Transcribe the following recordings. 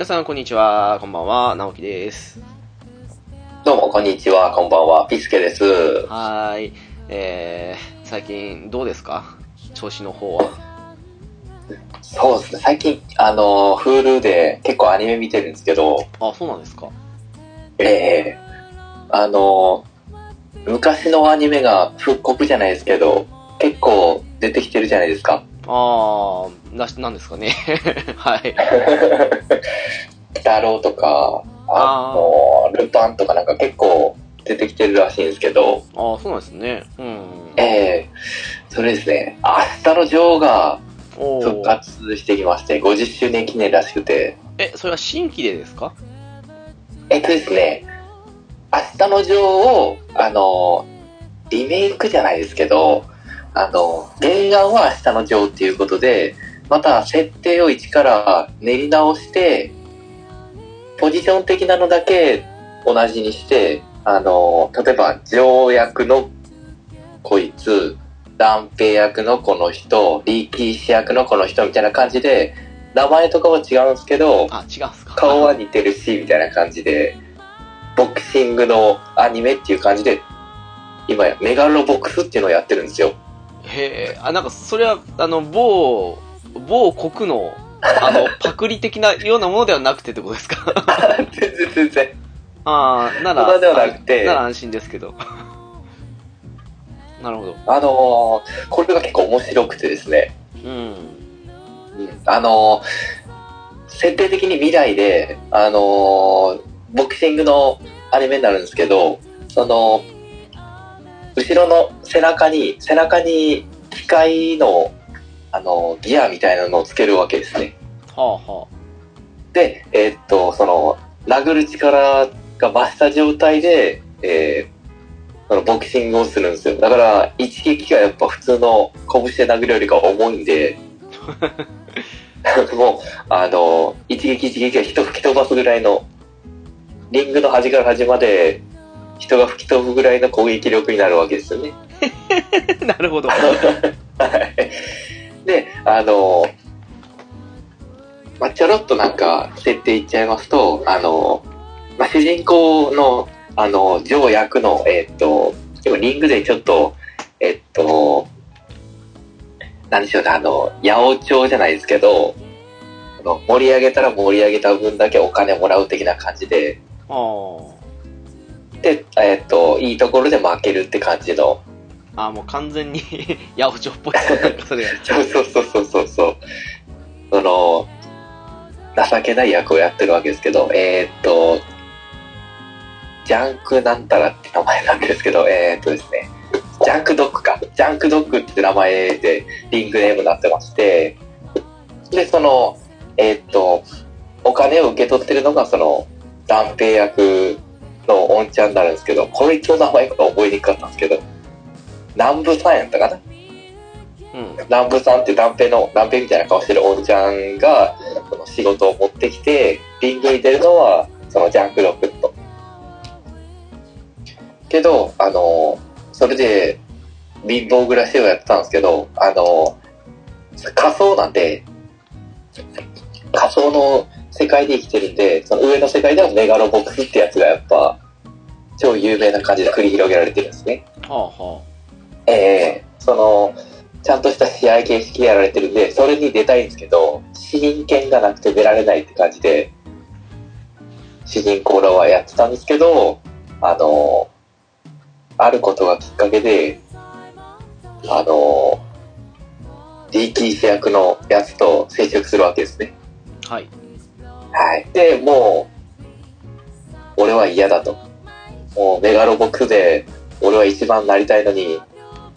皆さん、こんにちは。こんばんは。直樹です。どうも、こんにちは。こんばんは。ピスケです。はーい。えー、最近どうですか？調子の方は。そうですね。最近、あの、Hulu で結構アニメ見てるんですけど、あ、そうなんですか。ええあの、昔のアニメが復刻じゃないですけど、結構出てきてるじゃないですか。あー、なし、なんですかね。はい。太郎とか、あの、ルパンとかなんか結構出てきてるらしいんですけど、あー、そうなんですね。うん。ええそれですね、明日の女王がお復ー活してきまして、50周年記念らしくて、え、それは新規でですか？えっとですね、明日の女王を、あの、リメイクじゃないですけど、あの、原案は明日の女王っていうことで、また設定を一から練り直して、ポジション的なのだけ同じにして、あの、例えば女王役のこいつ、断平役のこの人、力士役のこの人みたいな感じで、名前とかは違うんですけど、あ、違うんすか。顔は似てるし、みたいな感じで、ボクシングのアニメっていう感じで、今やメガロボックスっていうのをやってるんですよ。へえ、あ、なんか、それは、あの、某、某国の、あの、パクリ的なようなものではなくてってことですか？全然全然。ああ、なら、ではなくてあなら安心ですけど。なるほど。あのーこれが結構面白くてですね、うん。うんあのー設定的に未来で、あのーボクシングのアニメになるんですけど、その、後ろの背中に、背中に機械の、あのーギアみたいなのをつけるわけですね。はあはで、えーっと、その、殴る力が増した状態で、えーそのボクシングをするんですよ。だから、一撃がやっぱ普通の拳で殴るよりか重いんで、もう、あの、一撃一撃が人吹き飛ばすぐらいの、リングの端から端まで人が吹き飛ぶぐらいの攻撃力になるわけですよね。あ。なるほど。は いで、あの、まあ、ちょろっとなんか、設定言っちゃいますと、あの、まあ、主人公の、あの、ジョー役の、えっと、今リングでちょっと、えっと、なんでしょうね、あの、八百長じゃないですけど、あの盛り上げたら盛り上げた分だけお金もらう的な感じで、ああ。で、えっと、いいところで負けるって感じの、ああ、もう完全に、八百長っぽいそれが。そうそうそうそうそうそう。その、情けない役をやってるわけですけど、えーっと、ジャンクなんたらって名前なんですけど、えーっとですね、ジャンクドッグか。ジャンクドッグって名前でリングネームになってまして、で、その、えーっと、お金を受け取ってるのがその、段平役のおんちゃんになるんですけど、こいつの名前が覚えにくかったんですけど、南部さんやったかな？うん。南部さんって段平の段平みたいな顔してるおんちゃんがその仕事を持ってきてリングに出るのはそのジャンクロックとけどあのそれで貧乏暮らしをやってたんですけどあの仮想なんで仮想の世界で生きてるんでその上の世界ではメガロボックスってやつがやっぱ超有名な感じで繰り広げられてるんですねはあはええその、ちゃんとした試合形式やられてるんで、それに出たいんですけど、市民権がなくて出られないって感じで、主人公らはやってたんですけど、あの、あることがきっかけで、あの、DT 主役のやつと接触するわけですね。あ。はい。はい。で、もう、俺は嫌だと。もう、メガロボックスで、俺は一番なりたいのに、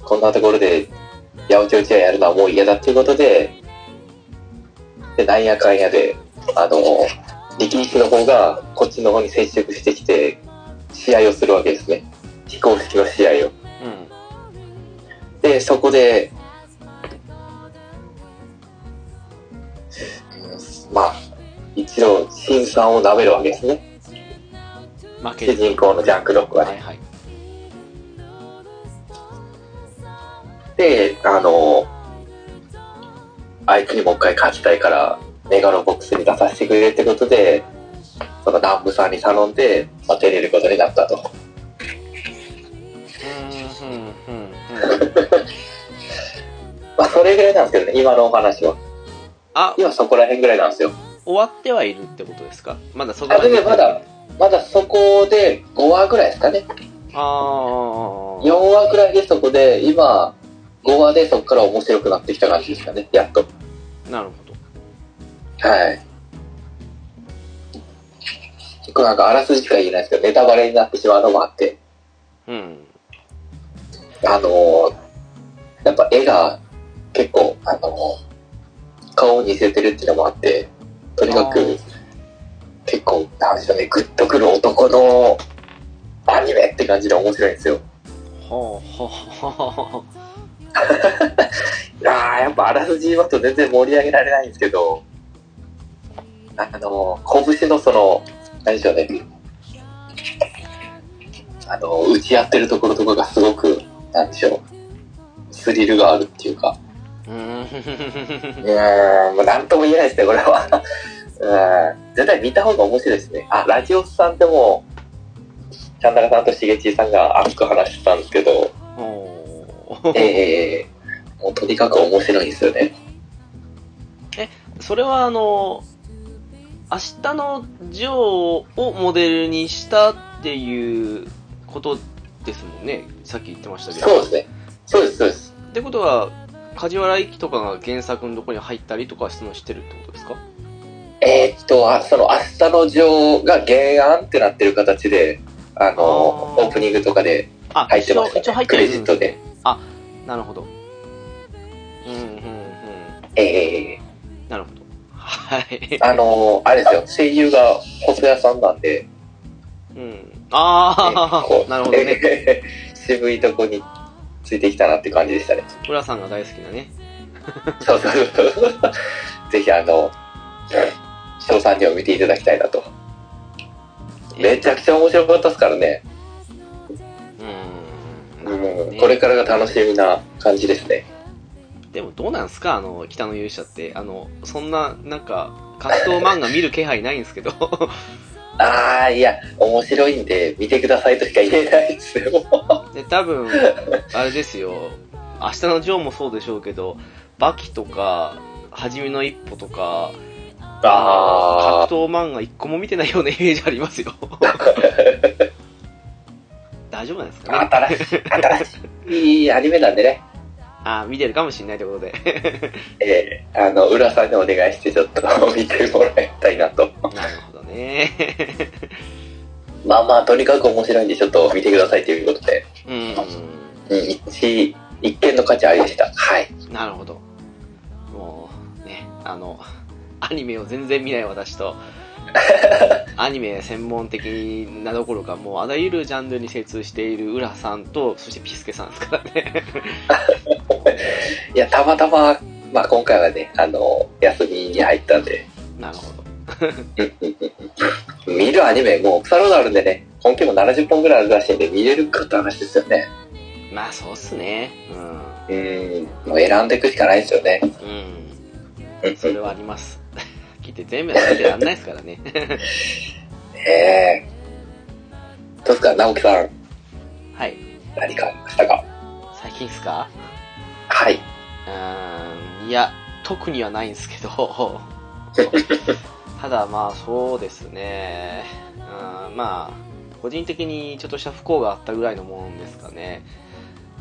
こんなところで、八百長試合やるのはもう嫌だっていうことで、で、なんやかんやで、あの、力士の方がこっちの方に接触してきて、試合をするわけですね。非公式の試合を。うん。で、そこで、うんまあ、一度、辛酸を舐めるわけですね。主負ける。人公のジャンクロックはね。はいはい。で、あの、あいつにもう一回勝ちたいから、メガロボックスに出させてくれるってことで、その南部さんに頼んで、まあ、出れることになったと。うん、うん、うん、うん。まあ、それぐらいなんですけどね、今のお話は。あ、今そこら辺ぐらいなんですよ。終わってはいるってことですか？まだそこあ、でもまだ、まだそこで5話ぐらいですかね。ああ。4話ぐらいでそこで、今、5話でそこから面白くなってきた感じですかね、やっと。なるほど。はい。結構なんかあらすじしか言えないですけど、ネタバレになってしまうのもあって、うん。あのーやっぱ絵が結構、あのー顔を似せてるっていうのもあって、とにかく結構、なんでしょうね、グッとくる男のアニメって感じで面白いんですよ。ほうほうほうほう。いやー、やっぱあらすじ言いますと全然盛り上げられないんですけど、あのー、拳のその、何でしょうね、あのー、打ち合ってるところとかがすごく、なんでしょう、スリルがあるっていうか、うーん。もうなんとも言えないですね、これは。うん、絶対見た方が面白いですね。あ、ラジオスさんでも、ちゃんなかさんとしげちさんが熱く話してたんですけど、ええもうとにかく面白いんですよね。それはあの、明日のジョーをモデルにしたっていうことですもんね。さっき言ってましたけど。そうですね。そうです、そうです。ってことは、梶原一騎とかが原作のところに入ったりとかしてのしてるってことですか？えーっと、あその明日のジョーが原案ってなってる形で、あの、オープニングとかで、あ、入ってましたね一応入ってるクレジットで。あ、なるほど。うん、うん、うん。えなるほど。はい。ー、あの、あれですよ、声優が細谷さんなんで、うん。あこあ、なるほどね。ね。渋いとこについてきたなって感じでしたね。浦さんが大好きなね。そうそうそう。ぜひ、あの、翔さんにも見ていただきたいなと。めちゃくちゃ面白かったですからね。うん。ねうん、これからが楽しみな感じですね。でもどうなんすか？あの、北の勇者って。あの、そんな、なんか、格闘漫画見る気配ないんですけど。ああ、いや、面白いんで、見てくださいとしか言えないですよ。で、多分、あれですよ。明日のジョーもそうでしょうけど、バキとか、はじめの一歩とか、あ格闘漫画一個も見てないようなイメージありますよ。大丈夫なんですかね？新しい、新しい、いいアニメなんでね。あ、見てるかもしれないということで。ええあの、浦さんにお願いしてちょっと見てもらいたいなと。なるほどね。まあまあ、とにかく面白いんで、ちょっと見てくださいということで、うん。うん、一、一見の価値ありでした。はい。なるほど。もう、ね、あの、アニメを全然見ない私と、アニメ専門的などころか、もうあらゆるジャンルに精通している浦さんと、そしてピスケさんですからね。いや、たまたま、まあ今回はね、あの、休みに入ったんで、なるほど。見るアニメ、もう腐るほどあるんでね、本気も70本ぐらいあるらしいんで、見れるかって話ですよね。まあ、そうっすね。うん。うん、もう選んでいくしかないですよね。うん。それはあります。聞いて全部見てらんないですからね。ええどうですか、直樹さん、はい。何かありましたか？最近っすか？はい。うーん、いや、特にはないんですけど、ただまあそうですね、うん、まあ、個人的にちょっとした不幸があったぐらいのもんですかね。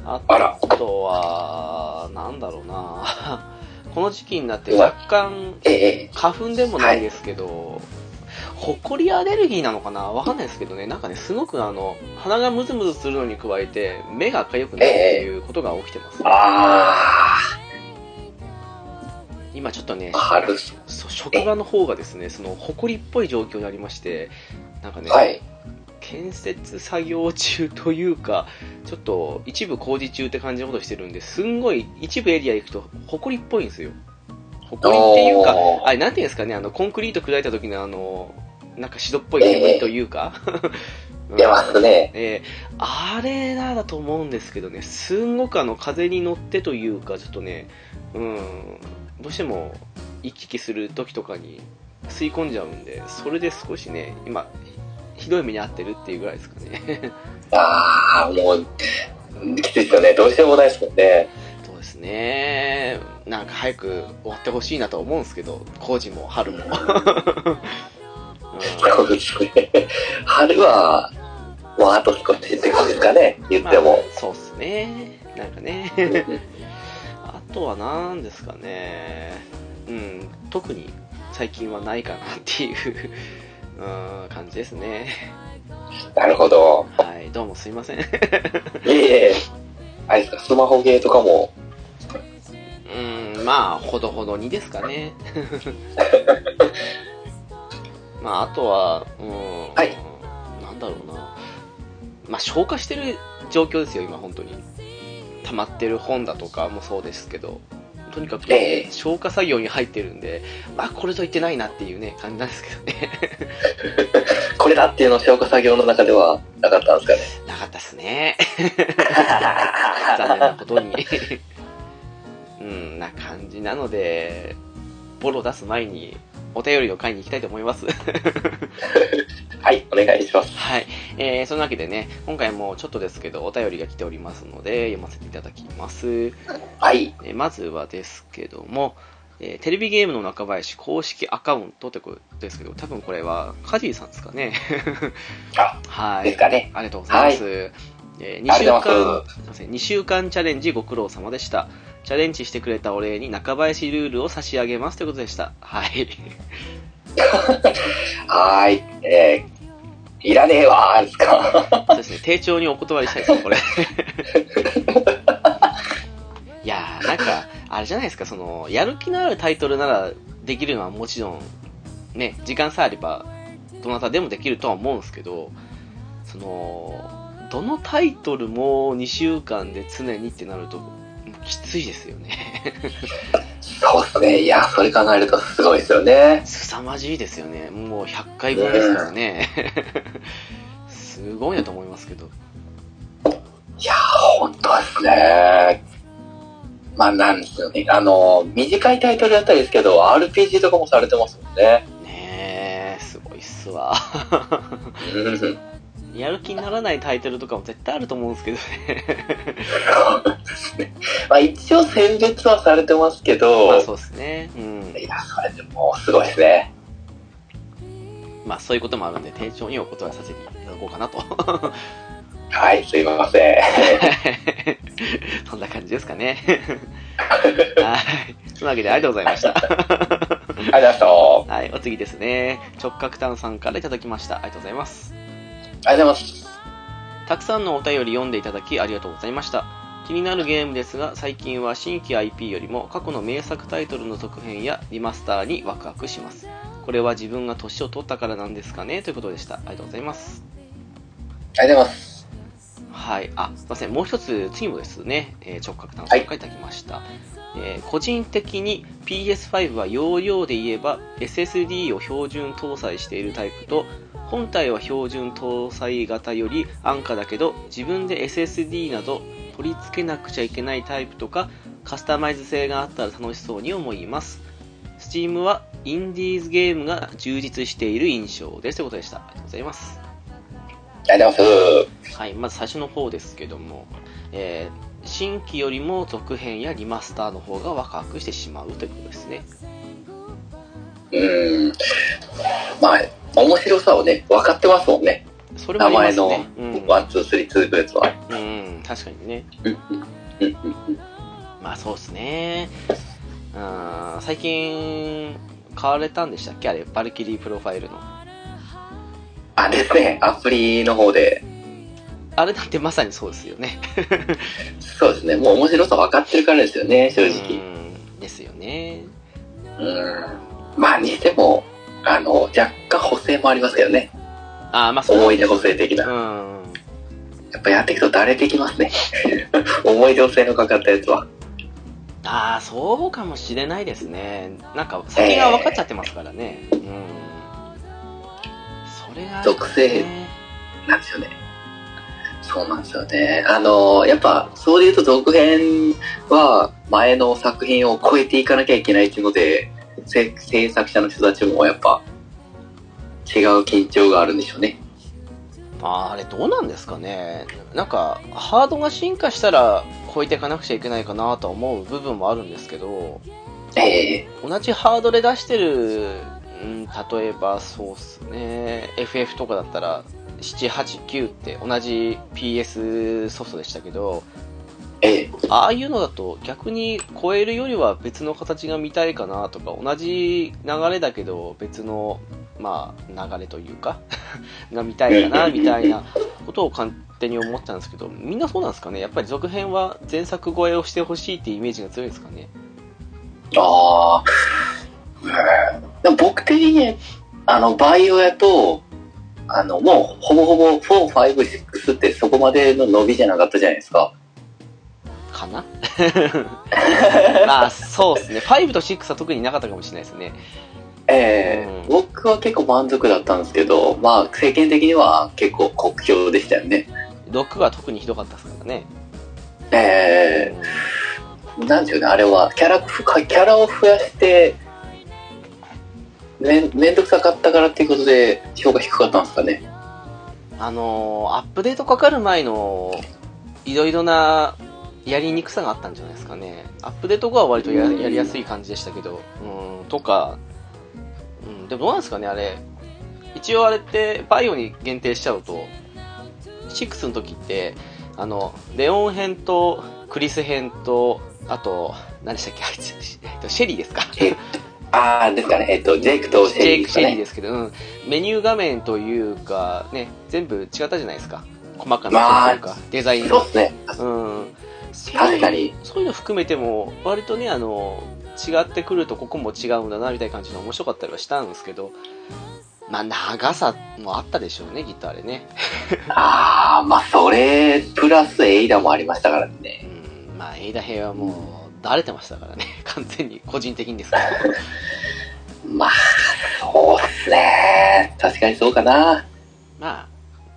あとは、なんだろうな。この時期になって若干、ええ。花粉でもないですけど、ほこりアレルギーなのかな？わかんないですけどね、なんかね、すごくあの、鼻がムズムズするのに加えて、目が痒くなるっていうことが起きてます。あ今ちょっとね職場の方がですね、その、ほこりっぽい状況にありまして、なんかね、はい。建設作業中というか、ちょっと一部工事中って感じのことしてるんで、すんごい一部エリア行くと、ほこりっぽいんですよ。ほこりっていうか、あれ、なんていうんですかね、あの、コンクリート砕いた時のあの、なんか白っぽい煙というか、うん出ますね。えーあれなだと思うんですけどね、すんごくあの風に乗ってというか、ちょっとね、うん、どうしても行き来する時とかに吸い込んじゃうんで、それで少しね、今、ひどい目に遭ってるっていうぐらいですかね。ああ、もう、きついですよね。どうしようもないですもんね。そうですね。なんか早く終わってほしいなと思うんですけど、工事も春も。そうですね。春は、もうあと少しって感じですかね。言っても。まあそうっすね。なんかね。あとは何ですかね。うん、特に最近はないかなっていう、うん、感じですね。なるほど。はい、どうもすいません。いえいえ。あれですか、スマホゲーとかも。うん、まあ、ほどほどにですかね。まあ、あとは、うん、はいなんだろうな。まあ、消化してる状況ですよ、今、本当に。溜まってる本だとかもそうですけど、とにかくええ消化作業に入ってるんで、あ、これと言ってないなっていうね、感じなんですけどね。これだっていうの消化作業の中ではなかったんですかね？なかったっすね。残念なことに。うん、な感じなので、ボロ出す前に、お便りの会に行きたいと思います。はい、お願いします。はい。えー、そのわけでね、今回もちょっとですけど、お便りが来ておりますので、読ませていただきます。はい。えーまずはですけども、えーテレビゲームの中林公式アカウントってことですけど、多分これは、カジーさんですかね。あ、はい。ですかね。ありがとうございます。えー2週間、すいません、2週間チャレンジご苦労様でした。チャレンジしてくれたお礼に中林ルールを差し上げますということでした。はい。はーい。えー、いらねえわーですか。そうですね、丁重にお断りしたいです、これ。いやー、なんか、あれじゃないですか、その、やる気のあるタイトルならできるのはもちろん、ね、時間さえあれば、どなたでもできるとは思うんですけど、その、どのタイトルも2週間で常にってなると、きついですよね。そうですね。いや、それ考えるとすごいですよね。凄まじいですよね。もう100回分ですからね。すごいなと思いますけど。いやー、本当ですね。まあ、なんですよね。あの、短いタイトルだったりですけど、RPG とかもされてますもんね。ねえ、すごいっすわ。うん。やる気にならないタイトルとかも絶対あると思うんですけどね。そうですね。まあ、一応選別はされてますけど、まあそうですね。うん。いや、それでもすごいですね。まあそういうこともあるんで、丁重にお断りさせていただこうかなと。はい、すいません。そんな感じですかね。はい。そのわけでありがとうございました。ありがとうございました。はい、お次ですね。直角炭さんからいただきました。ありがとうございます。ありがとうございます。たくさんのお便り読んでいただきありがとうございました。気になるゲームですが、最近は新規 IP よりも過去の名作タイトルの続編やリマスターにワクワクします。これは自分が年を取ったからなんですかね？ということでした。ありがとうございます。ありがとうございます。はい。あ、すいません。もう一つ、次もですね、えー直角炭さんからいただきました。えー個人的に PS5 は容量で言えば SSD を標準搭載しているタイプと本体は標準搭載型より安価だけど自分で SSD など取り付けなくちゃいけないタイプとかカスタマイズ性があったら楽しそうに思います Steam はインディーズゲームが充実している印象ですということでしたありがとうございますありがとうございます。はい、まず最初の方ですけども、えー新規よりも続編やリマスターの方がワクワクしてしまうということですね。うーん。まあ、面白さをね、分かってますもんね。それもあります名前のワン、ツー、スリー、ツーグループは。うん、うん確かにね。うんうんうんうんまあそうですね。うん、最近、買われたんでしたっけ？あれ、バルキリープロファイルの。あ、ですね。アプリの方で。あれだってまさにそうですよね。そうですね。もう面白さ分かってるからですよね、正直。うんですよね。うん。まあ、にしても、あの、若干補正もありますけどね。あーまあそう思い出補正的な。うん。やっぱやっていくとだれてきますね。思い出補正のかかったやつは。ああ、そうかもしれないですね。なんか、先が分かっちゃってますからね。うん。それがね、属性なんですよね。そうなんですよね。あの、やっぱ、そうで言うと続編は前の作品を超えていかなきゃいけないっていうので、制制作者の人たちもやっぱ違う緊張があるんでしょうね。まあ、あれどうなんですかね。なんか、ハードが進化したら超えていかなくちゃいけないかなとは思う部分もあるんですけど、ええ同じハードで出してる、うん、例えばそうっすね、FF とかだったら、7、8、9って同じ PS ソフトでしたけど、ええ。ああいうのだと逆に超えるよりは別の形が見たいかなとか、同じ流れだけど別の、まあ、流れというか、が見たいかな、みたいなことを勝手に思ったんですけど、みんなそうなんですかね？やっぱり続編は前作超えをしてほしいっていうイメージが強いですかね？ああ。うんでも僕的に、あの、バイオやと、あの、もう、ほぼほぼ4、5、6ってそこまでの伸びじゃなかったじゃないですか。かな？まあ、そうですね。5と6は特になかったかもしれないですね。ええうん僕は結構満足だったんですけど、まあ、世間的には結構酷評でしたよね。6は特にひどかったですからね。ええなんていうの、あれは、キャラ、キャラを増やして、めん、めんどくさかったからっていうことで、評価低かったんですかね。あのーアップデートかかる前の、いろいろな、やりにくさがあったんじゃないですかね。アップデート後は割とややりやすい感じでしたけど、うん、とか、うん、でもどうなんですかね、あれ。一応あれって、バイオに限定しちゃうと、6の時って、あの、レオン編と、クリス編と、あと、何でしたっけ、あいつ、えっとシェリーですか？ああ、ですかね。えっと、ジェイクとシェジェイク・シェリーリーですけど、うん、メニュー画面というか、ね、全部違ったじゃないですか。細かなというか、デザインがそうですね。うん。そういう確かに。そういうの含めても、割とね、あの、違ってくるとここも違うんだな、みたいな感じの面白かったりはしたんですけど、まあ、長さもあったでしょうね、ギターでね。ああ、まあ、それ、プラスエイダもありましたからうね。ん、まあ、エイダ兵はもう、だれてましたからね、完全に、個人的にですけど。まあ、そうっすね。確かにそうかな。まあ、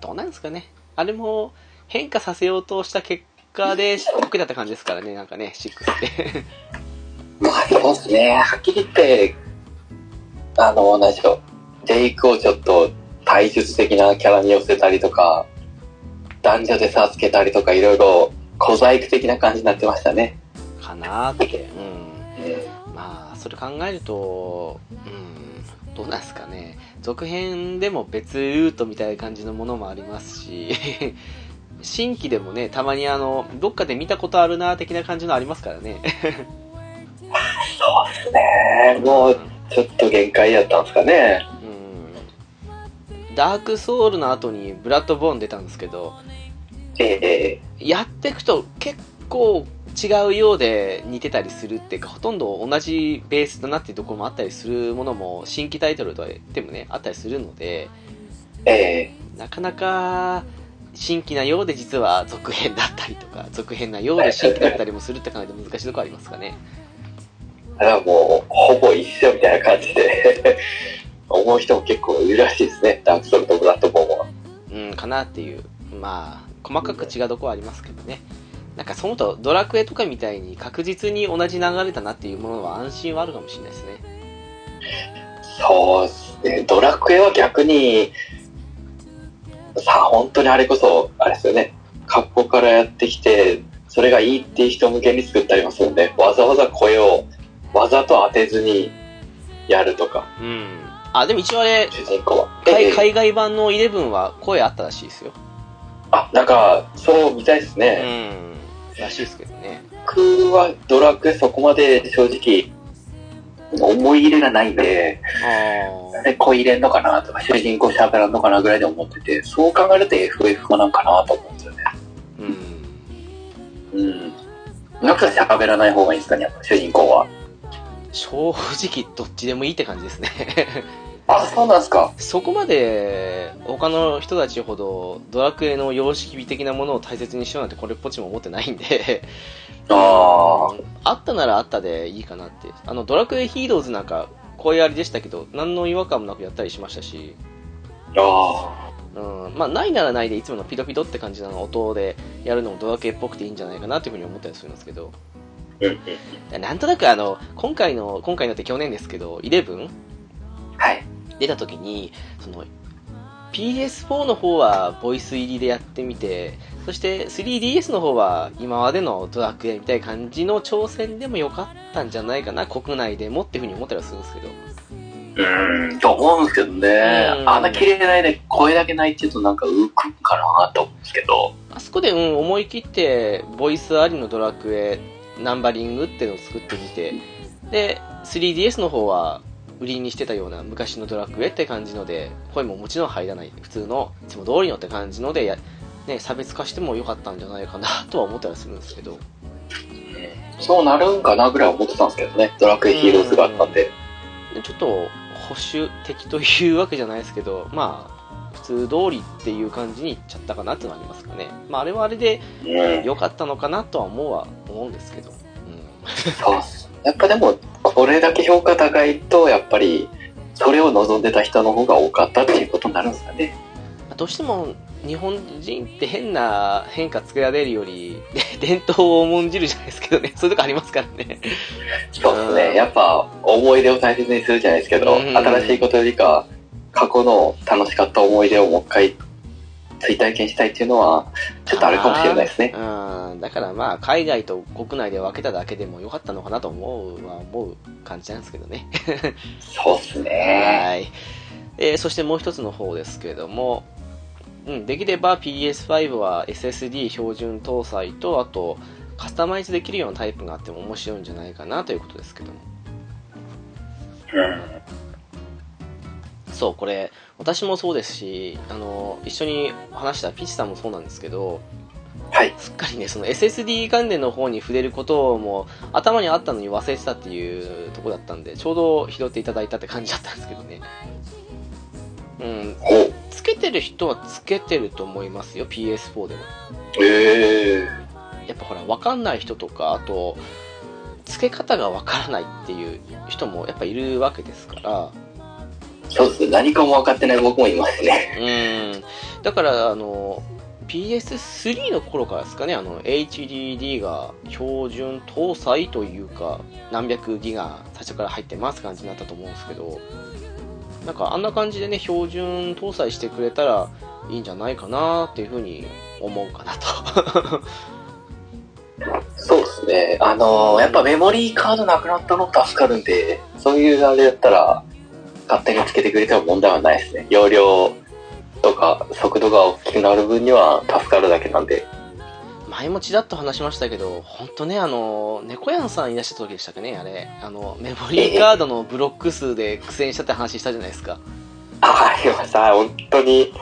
どうなんですかね。あれも、変化させようとした結果で、得だった感じですからね、なんかね、6って。まあ、そうっすね。はっきり言って、あの、何でしょう。ジェイクをちょっと体術的なキャラに寄せたりとか、男女で差つけたりとか、いろいろ小細工的な感じになってましたね。かなーって。うん。えまあ、それ考えると、うん、どうなんですかね。続編でも別ルートみたいな感じのものもありますし、新規でもね、たまにあの、どっかで見たことあるな、的な感じのありますからね。そうっすね。もう、ちょっと限界やったんですかね。うん。ダークソウルの後にブラッドボーン出たんですけど、ええやっていくと結構違うようで似てたりするっていうか、ほとんど同じベースだなっていうところもあったりするものも新規タイトルとは言ってもね、あったりするので、ええなかなか新規なようで実は続編だったりとか、続編なようで新規だったりもするって感じで難しいところありますかね？だからもう、ほぼ一緒みたいな感じで、思う人も結構いるらしいですね。ダークソウルとブラッドボーンは。うん、かなっていう。まあ、細かく違うところはありますけどね。なんかそのとドラクエとかみたいに確実に同じ流れだなっていうものは安心はあるかもしれないですね。そうですね。ドラクエは逆に、さあ、本当にあれこそ、あれですよね。格好からやってきて、それがいいっていう人向けに作ってありますよね。わざわざ声を、わざと当てずにやるとか、うん。あ、でも一応あれ、主人公は。海ええ海外版の11は声あったらしいですよ。あ、なんか、そうみたいですうね。ん。らしいですけどね。僕はドラクエそこまで正直、思い入れがないんで、あで、子入れんのかなとか、主人公喋らんのかなぐらいで思ってて、そう考えると FF かなんかなと思うんですよね。ー。うん。うん。なんか喋らない方がいいですかね、やっぱ主人公は。正直どっちでもいいって感じですね。あ、そうなんですか。そこまで他の人たちほどドラクエの様式美的なものを大切にしようなんてこれっぽっちも思ってないんで、ああったならあったでいいかなって。あの、ドラクエヒーローズなんか、声ありでしたけど、何の違和感もなくやったりしましたし、あ。あうん、まあ、ないならないでいつものピドピドって感じの音でやるのもドラクエっぽくていいんじゃないかなっていうふうに思ったりするんですけど。なんとなくあの、今回の、今回のって去年ですけど、11はい。出た時に、その、PS4 の方はボイス入りでやってみて、そして 3DS の方は今までのドラクエみたいな感じの挑戦でもよかったんじゃないかな、国内でもっていうふうに思ったりはするんですけど。うーん、と思うんですけどねう。んあんな綺麗な絵で声だけないって言うとなんか浮くんかなと思うんですけど。あそこで、うん、思い切って、ボイスありのドラクエ、ナンバリングっていうのを作ってみて、で、3DS の方は、売りにしてたような昔のドラクエって感じので、声ももちろん入らない、普通の、いつも通りのって感じので、やね、差別化してもよかったんじゃないかな とは思ったりするんですけど。そうなるんかなぐらい思ってたんですけどね。ドラクエヒーローズがあったんで。ちょっと、保守的というわけじゃないですけど、まあ、普通通りっていう感じにいっちゃったかなってのはありますかね。まあ、あれはあれでうん。良かったのかなとは思うは思うんですけど。うん。そう。やっぱでも、これだけ評価高いと、やっぱり、それを望んでた人の方が多かったっていうことになるんですかね。どうしても日本人って変な変化つけられるより、で 伝統を重んじるじゃないですけどね。そういうとこありますからね。そうですうんね。やっぱ、思い出を大切にするじゃないですけど、うん新しいことよりか、過去の楽しかった思い出をもう一回、追体験したいっていうのは、ちょっとあるかもしれないですね。うん。だからまあ、海外と国内で分けただけでも良かったのかなと思うは思う感じなんですけどね。そうですね。はい。えーそしてもう一つの方ですけれども、うん、できれば PS5 は SSD 標準搭載と、あと、カスタマイズできるようなタイプがあっても面白いんじゃないかなということですけども。うん。そう、これ、私もそうですし、あの、一緒に話したピチさんもそうなんですけど、はい。すっかりね、その SSD 関連の方に触れることも頭にあったのに忘れてたっていうとこだったんで、ちょうど拾っていただいたって感じだったんですけどね。うん。つけてる人はつけてると思いますよ、PS4 でも。ええやっぱほら、わかんない人とか、あと、付け方がわからないっていう人もやっぱいるわけですから、そうですね。何かも分かってない僕もいますね。うん。だから、あの、PS3 の頃からですかね、あの、HDD が標準搭載というか、何百ギガ最初から入ってます感じになったと思うんですけど、なんかあんな感じでね、標準搭載してくれたらいいんじゃないかなっていうふうに思うかなと。そうですね。あのーやっぱメモリーカードなくなったの助かるんで、そういうあれだったら、勝手につけてくれても問題はないですね。容量とか速度が大きくなる分には助かるだけなんで。前もちらっと話しましたけど、本当ね、あの、猫やんさんいらっしゃった時でしたっけね、あれ。あの、メモリーカードのブロック数で苦戦したって話したじゃないですか。ああ、りました。本当に。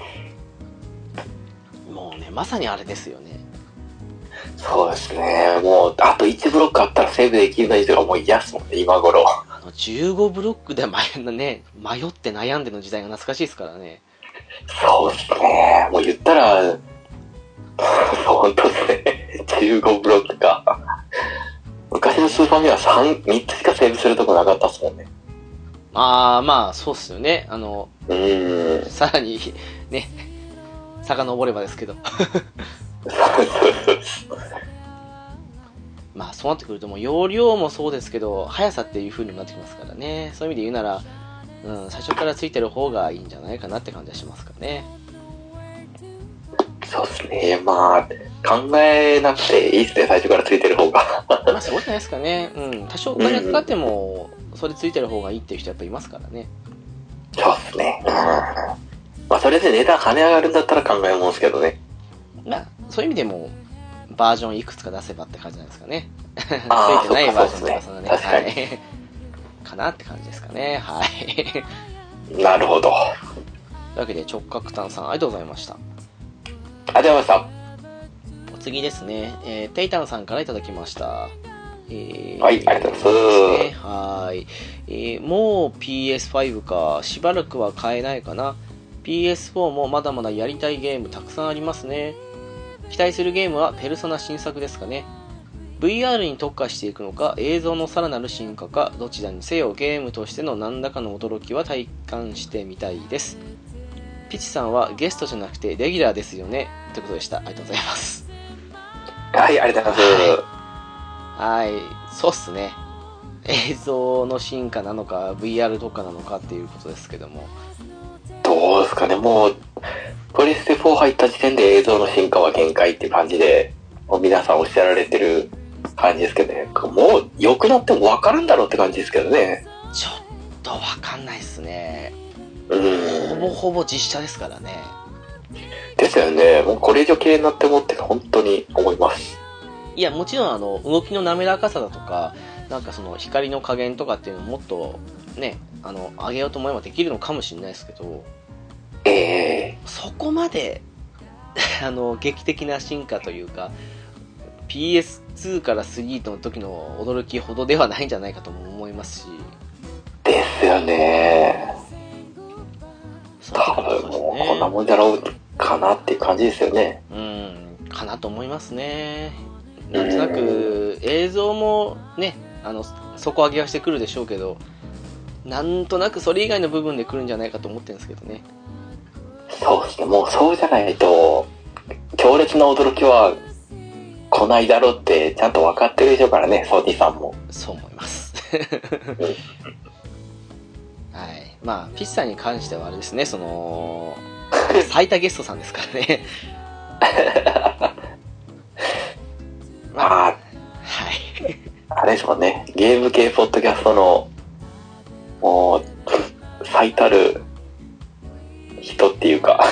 もうね、まさにあれですよね。そうですね。もう、あと1ブロックあったらセーブできるの以上はもう嫌っすもんね、今頃。あの、15ブロックで迷んね、迷って悩んでの時代が懐かしいですからね。そうですね。もう言ったら、本当ですね。15ブロックか。昔のスーファミは3、3つしかセーブするとこなかったっすもんね。あー、まあ、そうっすよね。あの、うーん。さらに、ね、遡ればですけど。そうそうそう。まあ、そうなってくるともう容量もそうですけど、速さっていう風になってきますからね。そういう意味で言うなら、うん、最初からついてる方がいいんじゃないかなって感じはしますからね。そうですね。まあ、考えなくていいっすね、最初からついてる方が。まあ、そうじゃないですかね。うん、多少お金かかっても、それついてる方がいいっていう人やっぱいますからね。そうですね。うん。まあ、それで値段跳ね上がるんだったら考えもんですけどね。まあ、そういう意味でも、バージョンいくつか出せばって感じなんですかね。ついてないバージョンとか、そのね。そうですねはい。かなって感じですかね。はい。というなるほど。あわけで、直角炭さん、ありがとうございました。りがとうございました。お次ですね、えー、テイタンさんからいただきました。えーはいありがとうございますねはい。えーもう PS5 か、しばらくは買えないかな。PS4 もまだまだやりたいゲームたくさんありますね。期待するゲームはペルソナ新作ですかね。VR に特化していくのか、映像のさらなる進化か、どちらにせよゲームとしての何らかの驚きは体感してみたいです。ピチさんはゲストじゃなくてレギュラーですよね。ということでした。ありがとうございます。はい、ありがとうございます。はい、そうっすね。映像の進化なのか、VR 特化なのかっていうことですけども。どうですかね、もう、プレステ4入った時点で映像の進化は限界って感じで、もう皆さんおっしゃられてる感じですけどね。もう良くなっても分かるんだろうって感じですけどね。ちょっとわかんないっすね。うほぼん。ほぼ実写ですからね。ですよね。もうこれ以上綺麗になってもって本当に思います。いや、もちろんあの、動きの滑らかさだとか、なんかその光の加減とかっていうのをもっとね、あの、上げようと思えばできるのかもしれないですけど、ええそこまで、あの、劇的な進化というか、PS2 から3の時の驚きほどではないんじゃないかとも思いますし、ですよね。多分そうもうですこんなもんじゃろうかなっていう感じですよね。うん、かなと思いますね。なんとなく、映像もね、あの、底上げはしてくるでしょうけど、なんとなくそれ以外の部分で来るんじゃないかと思ってるんですけどね。そうですね。もうそうじゃないと、強烈な驚きは来ないだろうってちゃんと分かってるでしょうからね、ソーディさんも。そう思います。はい。まあ、ピッサに関してはあれですね、その、最多ゲストさんですからね。まあ、あはい。あ、あれですもんね。ゲーム系ポッドキャストの、もう、最たる人っていうか、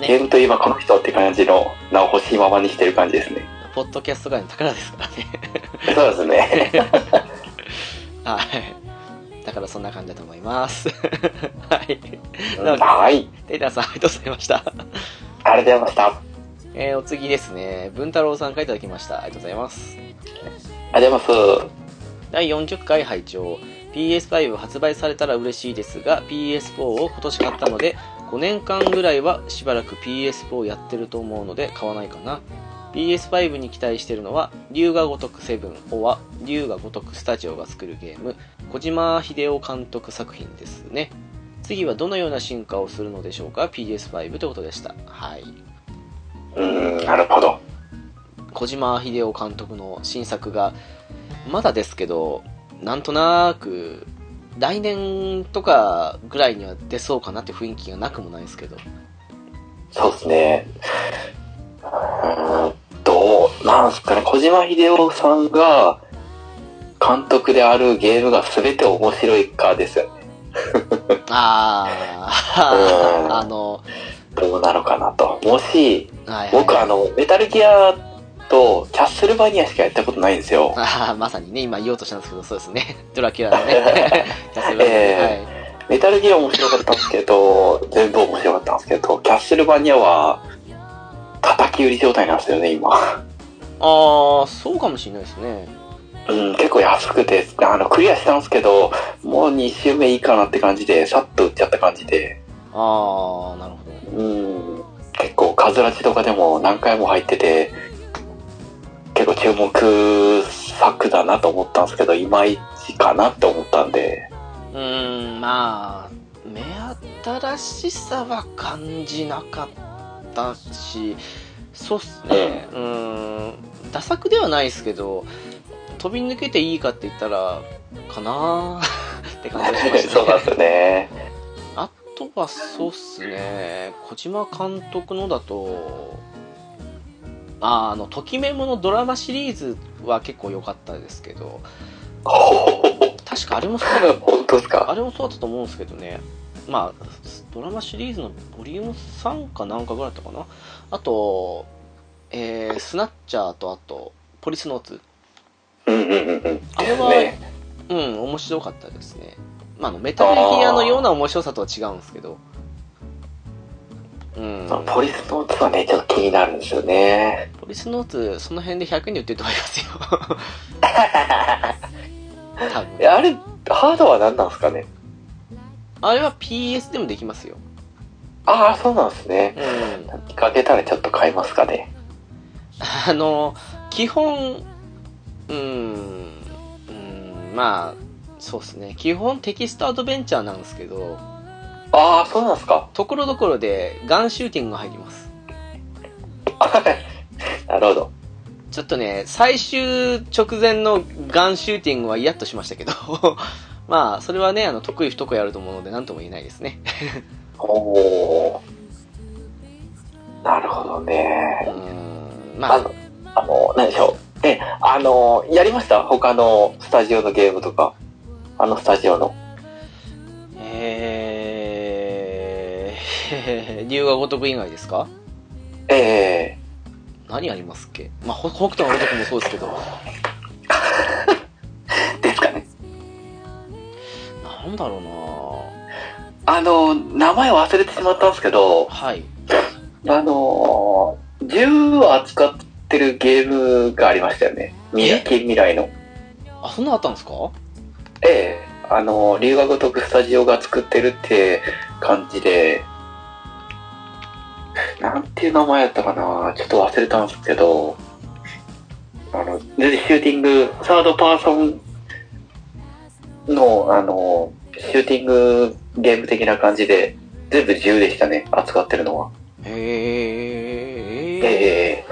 ゲーね、ムといえばこの人って感じの名を欲しいままにしてる感じですね。ポッドキャスト界の宝ですからね。そうですね。はい。だからそんな感じだと思います。はい。はい。テイターさん、ありがとうございました。ありがとうございました。あえー、お次ですね。文太郎さんからいただきました。ありがとうございます。りがとうございます。第40回拝聴 PS5 発売されたら嬉しいですが PS4 を今年買ったので5年間ぐらいはしばらく PS4 やってると思うので買わないかな。PS5 に期待してるのは龍が如く7おは龍が如くスタジオが作るゲーム小島秀夫監督作品ですね。次はどのような進化をするのでしょうか？PS5 ということでした。はい。うーん、なるほど。小島秀夫監督の新作がまだですけどなんとなく来年とかぐらいには出そうかなって雰囲気がなくもないですけどそうですね。うーん、どうなんすかね。小島秀夫さんが監督であるゲームが全て面白いかですよね。あうんあ あのどうなのかなと。もし、はいはい僕あの、メタルギアとキャッスルバニアしかやったことないんですよ。ああまさにね今言おうとしたんですけどそうですね。ドラキュラのね。キャスルバニア。えメタルギア面白かったんですけど、全部面白かったんですけど、キャッスルバニアは叩き売り状態なんですよね、今。はい、ああそうかもしれないですね。うん、結構安くて、あの、クリアしたんですけど、もう2周目いいかなって感じで、さっと売っちゃった感じで、ああなるほど。うん、結構、カズラジとかでも何回も入ってて、結構注目作だなと思ったんですけど、いまいちかなって思ったんで、うーんまあ目新しさは感じなかったしそうっすね。うーんダ作ではないですけど飛び抜けていいかって言ったらかなー。って感じがしましたね。そうなんですよね。あとはそうっすね。小島監督のだとああのときメモのドラマシリーズは結構良かったですけど確かあれもそう本当ですか？あれもそうだったと思うんですけどね。まあ、ドラマシリーズのボリューム3かなんかぐらいだったかな。あと、えー、スナッチャーとあと、ポリスノーツ。うんうんうんうん。あれはね、うん、面白かったですね。まあ、あの、メタルギアのような面白さとは違うんですけど。うん。ポリスノーツはね、ちょっと気になるんですよね。ポリスノーツ、その辺で100円で売ってると思いますよ。多分。えあれ、ハードは何なんですかね？あれは PS でもできますよ。ああ、そうなんですね。うん。見かけたらちょっと買いますかね。あの、基本、うーん、うーん、まあ、そうですね。基本テキストアドベンチャーなんですけど、ああ、そうなんですか。ところどころでガンシューティングが入ります。なるほど。ちょっとね、最終直前のガンシューティングはイヤッとしましたけど、まあ、それはね、あの、得意不得意あると思うので、なんとも言えないですね。おー。なるほどうね。ーん、まああの、、あの、何でしょう。え、あの、やりました？他のスタジオのゲームとか。あのスタジオの。えー、竜が如く以外ですか？ええ。何ありますっけ？まあ、ほ北斗の如くもそうですけど、ですかね。なんだろうあの、名前忘れてしまったんですけどな、はい。あの、銃を扱ってるゲームがありましたよね。未え？来近未来の。あ、そんなのあったんですか？ええ。あの、龍が如くスタジオが作ってるって感じで、なんていう名前やったかな。ちょっと忘れたんですけど、あの、全然シューティング、サードパーソンの、あの、シューティングゲーム的な感じで、全部銃でしたね、扱ってるのは。へええ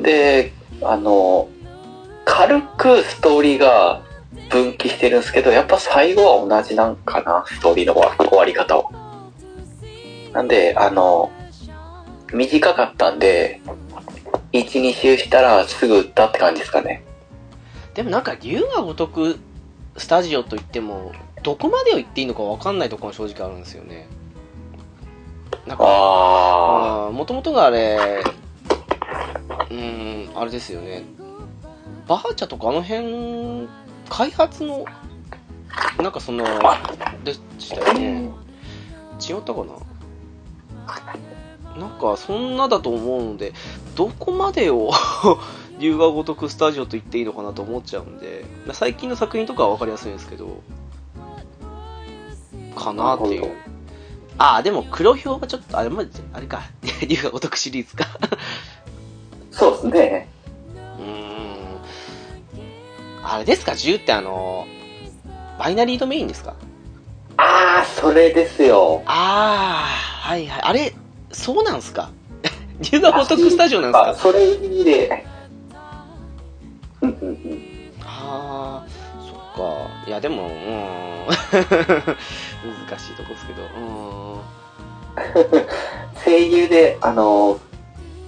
えで、あの、軽くストーリーが分岐してるんですけど、やっぱ最後は同じなんかな、ストーリーの終わり方を。なんで、あの、短かったんで、1、2周したらすぐ撃ったって感じですかね。でもなんか、竜が如くスタジオといっても、どこまでを言っていいのかわかんないところが正直あるんですよね。なんか、あもともとがあれ、うーん、あれですよね。バーチャとかあの辺、開発の、なんかその、でしたよね。違ったかな？なんか、そんなだと思うので、どこまでを 龍が如くスタジオと言っていいのかなと思っちゃうんで、最近の作品とかは分かりやすいんですけど、かなっていう。ああ、でも黒表はちょっと、あれ、まあれか、龍が如くシリーズか。そうですね。うーん。あれですか、10ってあの、バイナリードメインですか？ああ、それですよ。ああ、はいはい。あれ、そうなんすか？龍が如くスタジオなんですか？あそれで、うんうんうん。ああ、そっか。いや、でも、うーん。難しいとこですけど、うーん。声優で、あの、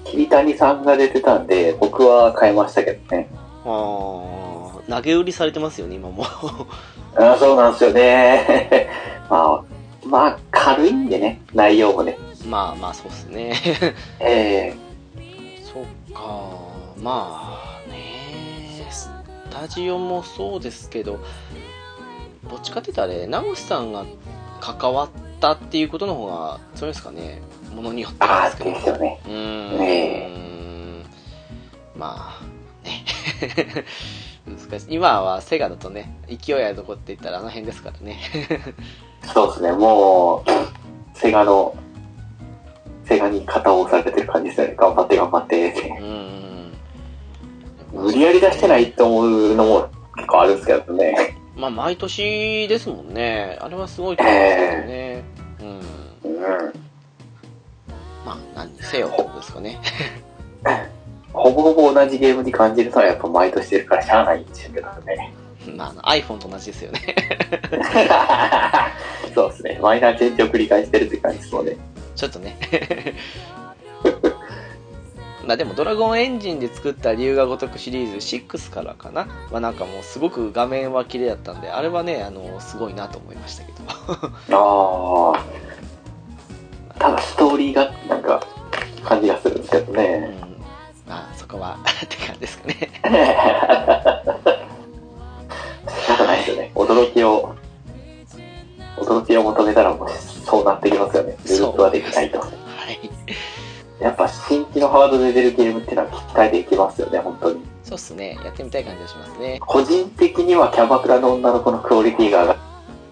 桐谷さんが出てたんで、僕は買いましたけどね。ああ、投げ売りされてますよね、今も。あーそうなんですよね。まあ、まあ、軽いんでね、内容もね。まあまあ、そうっすね。えそっか、まあね、スタジオもそうですけど、どっちかって言ったらね、直樹さんが関わったっていうことの方が、そうですかね、ものによってー、ああ、なんですけど。ですよね。うーん。ねまあ、ね。難しい。今はセガだとね、勢いあるとこって言ったらあの辺ですからね。そうですね、もう、セガの、セガに肩を押されてる感じですよね。頑張って頑張ってって。うーん。無理やり出してないと思うのも結構あるんですけどね。まあ、毎年ですもんね。あれはすごいと思うんですけどね。うん。うん。まあ、何にせよってことですかね。ほぼほぼ同じゲームに感じるのはやっぱ毎年してるからしゃあないんですけどね。まああの、iPhone と同じですよね。そうですね。マイナーチェンジを繰り返してるって感じですので。ちょっとね。まあでも、ドラゴンエンジンで作った龍が如くシリーズ6からかなはなんかもうすごく画面は綺麗だったんで、あれはね、あの、すごいなと思いましたけど。ああ。ただストーリーがなんか感じがするんですけどうんね。。まあ、そこはって感じですかね。仕方ないですよね。驚きを、驚きを求めたらもうそうなってきますよね。ループはできないと。はい。やっぱ新規のハードで出るゲームっていうのは期待できますよね、本当に。そうっすね。やってみたい感じがしますね。個人的にはキャバクラの女の子のクオリティが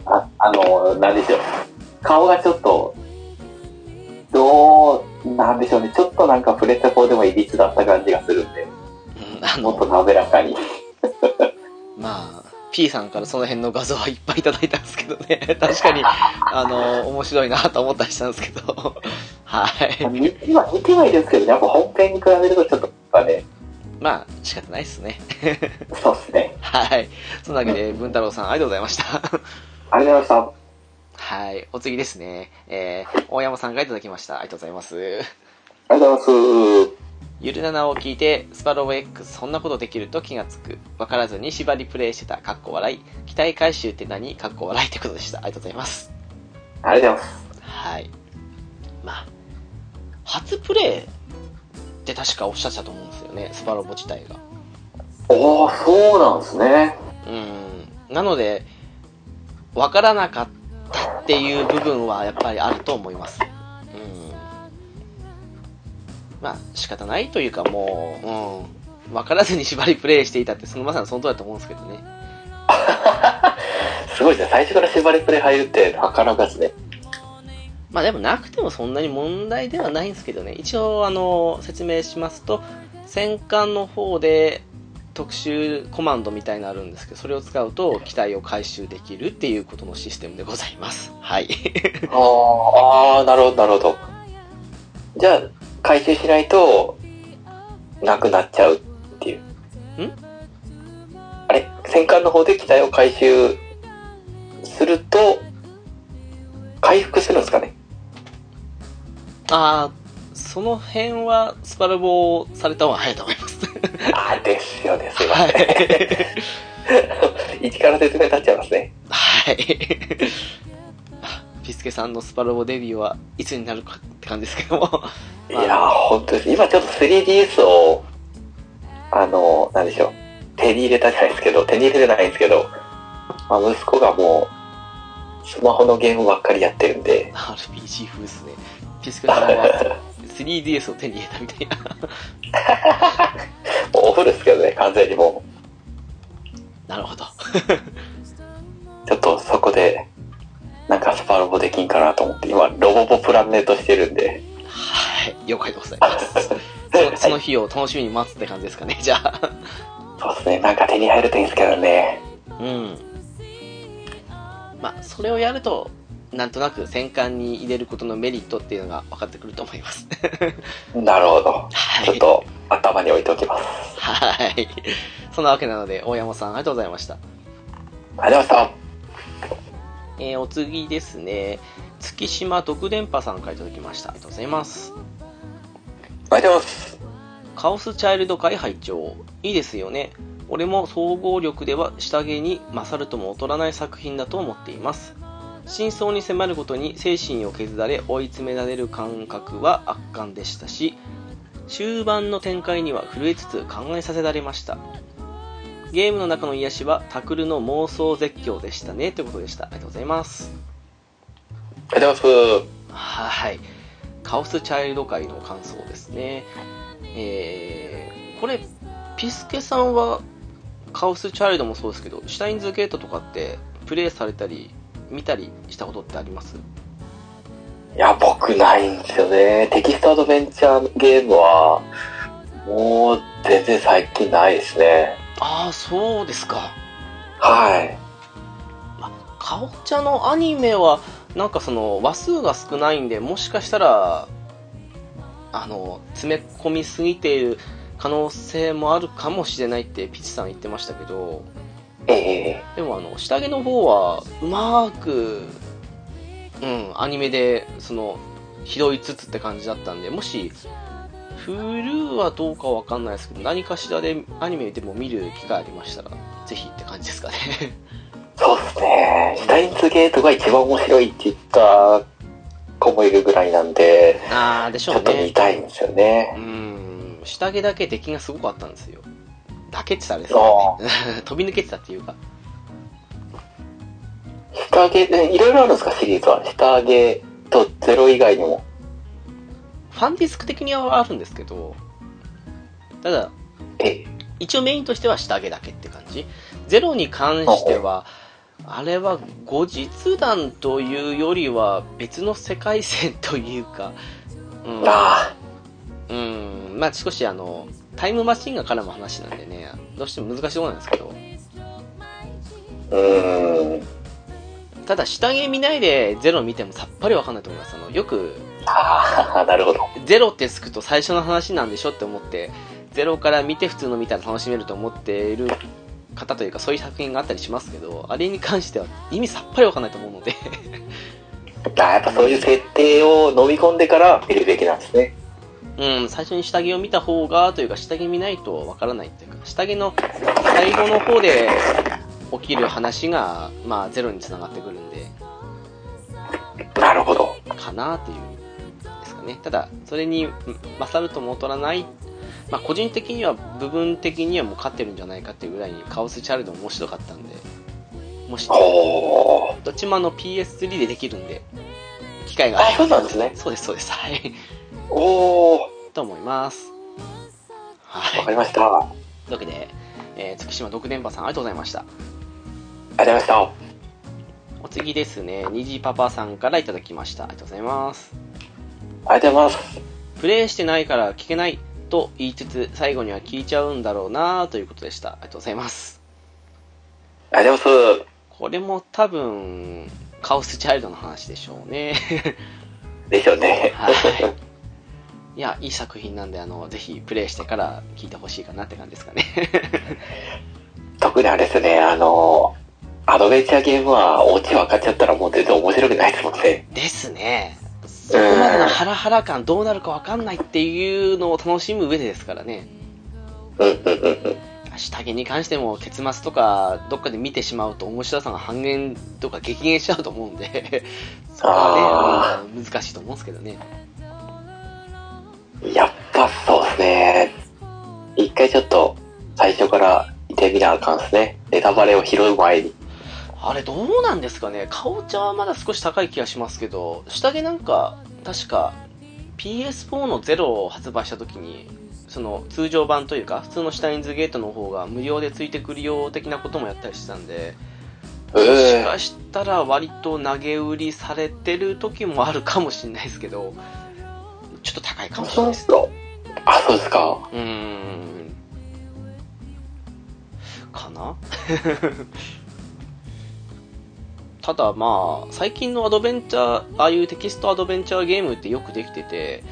あ、あの、なんでしょう。顔がちょっと、どう、なんでしょうね。ちょっとなんかプレッタ4でもいびつだった感じがするんで、うん、あもっとの、滑らかに。まあ、P さんからその辺の画像はいっぱいいただいたんですけどね。確かに、あの、面白いなと思ったりしたんですけど。はい。似ては、似てはいるんですけどね、やっぱ本編に比べるとちょっと、やっぱね、まあ、仕方ないっすね。そうですね。はい。そんなわけで、文太郎さん、ありがとうございました。ありがとうございまはい。お次ですね。えー、大山さんがいただきました。ありがとうございます。した。ありがとうございます。ゆるななを聞いて、スパロボ X そんなことできると気がつく。わからずに縛りプレイしてた、かっこ笑い。期待回収って何？かっこ笑いってことでした。ありがとうございます。ありがとうございます。はい。まあ、初プレイって確かおっしゃってたと思うんですよね。スパロボ自体が。おー、そうなんですね。うん。なので、わからなかったっていう部分はやっぱりあると思います。うん。まあ、仕方ないというかもう、うん。わからずに縛りプレイしていたって、そのまさにその通りだと思うんですけどね。すごいですね。最初から縛りプレイ入るってなかなかですね。まあでもなくてもそんなに問題ではないんですけどね。一応、あの、説明しますと、戦艦の方で特殊コマンドみたいなのあるんですけど、それを使うと機体を回収できるっていうことのシステムでございます。はい。あー、あーなるほど、なるほど。じゃあ、回収しないと、なくなっちゃうっていう。ん？あれ？戦艦の方で機体を回収すると、回復するんですかね？ああ、その辺はスパルボをされた方が早いと思います。あーですよね、すいまはせん。い。一から説明立っちゃいますね。はい。あピスケさんのスパルボデビューはいつになるかって感じですけども。いやー、本当です。今ちょっと 3DS を、あの、なんでしょう。手に入れたじゃないですけど、手に入れてないんですけど、まあ、息子がもう、スマホのゲームばっかりやってるんで、RPG 風ですね。ピスケさんは 3DS を手に入れたみたいな。もうオフですけどね、完全にもなるほど。う、ちょっとそこで、なんかスパロボできんかなと思って、今、ロボボプラネートしてるんで、はい。了解でございます。そその日を楽しみに待つって感じですかね、じゃあ。そうですね、なんか手に入るといいんですけどね。うん。まあ、それをやると、なんとなく戦艦に入れることのメリットっていうのが分かってくると思います。なるほど。はい。ちょっと頭に置いておきます。はい。そんなわけなので、大山さん、ありがとうございました。ありがとうございましえー、お次ですね。月島独電波さんからいただきました。ありがとうございます。た。ありがとうございます。カオスチャイルド会拝聴いいですよね。俺も総合力では下着に勝るとも劣らない作品だと思っています。真相に迫るごとに精神を削られ追い詰められる感覚は圧巻でしたし、終盤の展開には震えつつ考えさせられました。ゲームの中の癒しはタクルの妄想絶叫でしたねということでした。ありがとうございます。ありがとうございます。はい。カオスチャイルド界の感想ですね。えー、これ、ピスケさんは、カオスチャイルドもそうですけど、シュタインズゲートとかって、プレイされたり、見たりしたことってあります？いや、僕ないんですよね。テキストアドベンチャーゲームは、もう全然最近ないですね。ああ、そうですか。はい。カオチャのアニメは、なんかその、話数が少ないんで、もしかしたら、あの、詰め込みすぎている可能性もあるかもしれないってピチさん言ってましたけど、ええでもあの、下着の方は、うまーく、うん、アニメで、その、拾いつつって感じだったんで、もし、Hulu はどうかわかんないですけど、何かしらでアニメでも見る機会ありましたら、ぜひって感じですかね。そうですね。シュタインズゲートが一番面白いって言った子もいるぐらいなんで、あー、でしちょっと見ょうね。たいんですよねう。ん、下着だけ出来がすごかったんですよ。だけってたらあれですけどね。飛び抜けてたっていうか。下着、ねいろいろあるんですか、シリーズは。下着とゼロ以外にも。ファンディスク的にはあるんですけど、ただ、え一応メインとしては下着だけって感じ。ゼロに関しては、あれは後日談というよりは別の世界線というか、うん、あうん、まあ少しあの、タイムマシンが絡む話なんでね、どうしても難しいところなんですけど、あ、うーん。ただ下着見ないでゼロ見てもさっぱりわかんないと思います。あの、よく、ああ、なるほど。ゼロってつくと最初の話なんでしょって思って、ゼロから見て普通の見たら楽しめると思っている方というかそういう作品があったりしますけど、あれに関しては意味さっぱりわかんないと思うので あやっぱそういう設定を飲み込んでから見るべきなんですね。うん、最初に下着を見た方が、というか下着見ないとわからないっていうか、下着の最後の方で起きる話が、まあゼロに繋がってくるんで、なるほど。かなっていう、ね。ただ、それにうん勝るとも劣らない、まあ個人的には、部分的にはもう勝ってるんじゃないかっていうぐらいにカオスチャイルド面白かったんで、もし。どっちもあの PS3 でできるんで、機会があそうなんですね。そうです、そうです。はい。おー。と思います。はい。わかりました。ありというわけで、えー、月島独電波さんありがとうございました。がとうございました。お次ですね、にじパパさんからいただきました。ありがとうございます。ありがとうございます。プレイしてないから聞けないと言いつつ、最後には聞いちゃうんだろうなということでした。ありがとうございます。ありがとうございます。これも多分、カオスチャイルドの話でしょうね。でしょうね。はい。いや、いい作品なんで、あの、ぜひプレイしてから聞いてほしいかなって感じですかね。特にあれですね、あの、アドベンチャーゲームはオチ分かっちゃったらもう全然面白くないですもんね。ですね。そこまでのハラハラ感、どうなるかわかんないっていうのを楽しむ上でですからね。うんうんうんうん。下着に関しても結末とかどっかで見てしまうと面白さが半減とか激減しちゃうと思うんで そこはねうん難しいと思うんですけどねやっぱそうですね。一回ちょっと最初から見てみなあかんですね。ネタバレを拾う前に。あれどうなんですかね？かおちゃんはまだ少し高い気がしますけど下着なんか確か PS4 のゼロを発売した時にその通常版というか普通のシュタインズゲートの方が無料でついてくるよ的なこともやったりしてたんでもしえかしたら割と投げ売りされてる時もあるかもしれないですけど、ちょっと高いかもしれないです。か。あ、そうですか？うーん。かな？ただまあ、最近のアドベンチャー、ああいうテキストアドベンチャーゲームってよくできてて、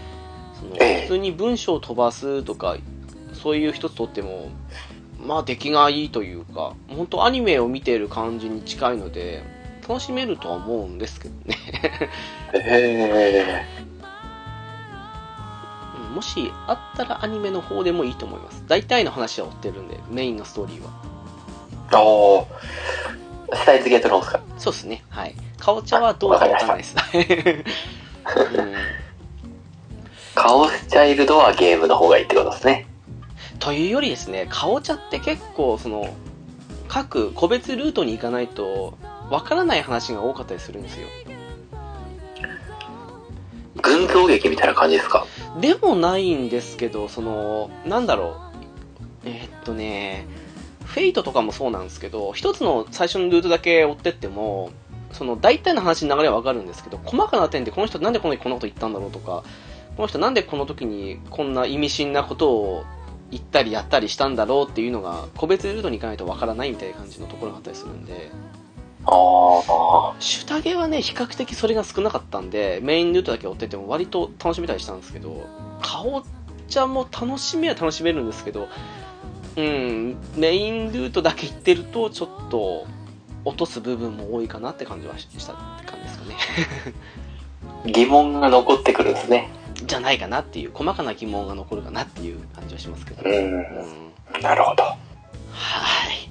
そのええ普通に文章を飛ばすとか、そういう一つとっても、まあ出来がいいというか、本当アニメを見ている感じに近いので、楽しめるとは思うんですけどね。えうんもしあったらアニメの方でもいいと思います。大体の話は追ってるんで、メインのストーリーは。ー。おー。スタイズゲートの方ですか？そうですね。はい。かおちゃはどうかわかんないです。うんカオスチャイルドはゲームの方がいいってことですね。というよりですね、かおちゃって結構、その、各個別ルートに行かないと、わからない話が多かったりするんですよ。群像劇みたいな感じですか？でもないんですけど、その、なんだろう。えーっとね、フェイトとかもそうなんですけど、一つの最初のルートだけ追ってっても、その大体の話の流れはわかるんですけど、細かな点でこの人なんでこの時こんなこと言ったんだろうとか、この人なんでこの時にこんな意味深なことを言ったりやったりしたんだろうっていうのが、個別ルートに行かないとわからないみたいな感じのところがあったりするんで、ああ。シュタゲはね、比較的それが少なかったんで、メインルートだけ追ってても割と楽しめたりしたんですけど、かおちゃんも楽しめは楽しめるんですけど、うん、メインルートだけ行ってると、ちょっと、落とす部分も多いかなって感じはしたって感じですかね。疑問が残ってくるんですね。じゃないかなっていう、細かな疑問が残るかなっていう感じはしますけど。うん。うんなるほど。はい。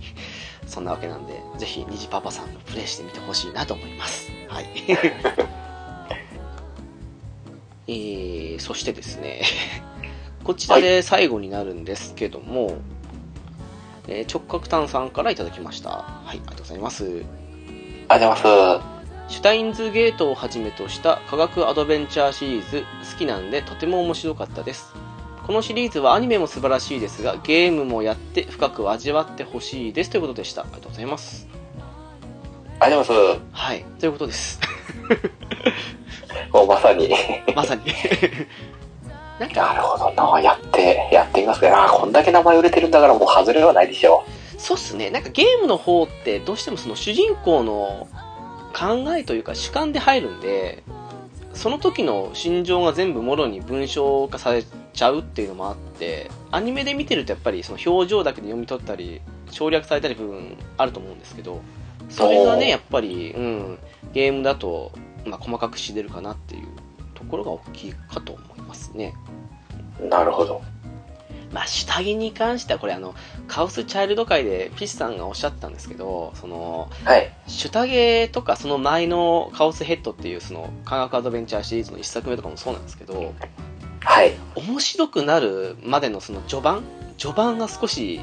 そんなわけなんで、ぜひ、虹パパさんもプレイしてみてほしいなと思います。はい。えー、そしてですね、こちらで最後になるんですけども、えー直角炭さんからいただきました。はい、ありがとうございます。ありがとうございます。シュタインズゲートをはじめとした科学アドベンチャーシリーズ好きなんでとても面白かったです。このシリーズはアニメも素晴らしいですが、ゲームもやって深く味わってほしいですということでした。ありがとうございます。ありがとうございまはい、ということです。す。もうまさに。まさに。なるほど。な。やって、やってみますけど、こんだけ名前売れてるんだからもう外れはないでしょ。そうっすね。なんかゲームの方ってどうしてもその主人公の考えというか主観で入るんで、その時の心情が全部もろに文章化されちゃうっていうのもあって、アニメで見てるとやっぱりその表情だけで読み取ったり、省略されたり部分あると思うんですけど、それがね、やっぱり、うん、ゲームだと、まあ、細かくし出るかなっていうところが大きいかと思いますね。なるほど。まあ、下着に関してはこれあの、カオスチャイルド界でフィッシュさんがおっしゃってたんですけど、その、はい。シュタゲとかその前のカオスヘッドっていうその科学アドベンチャーシリーズの一作目とかもそうなんですけど、はい。面白くなるまでのその序盤序盤が少し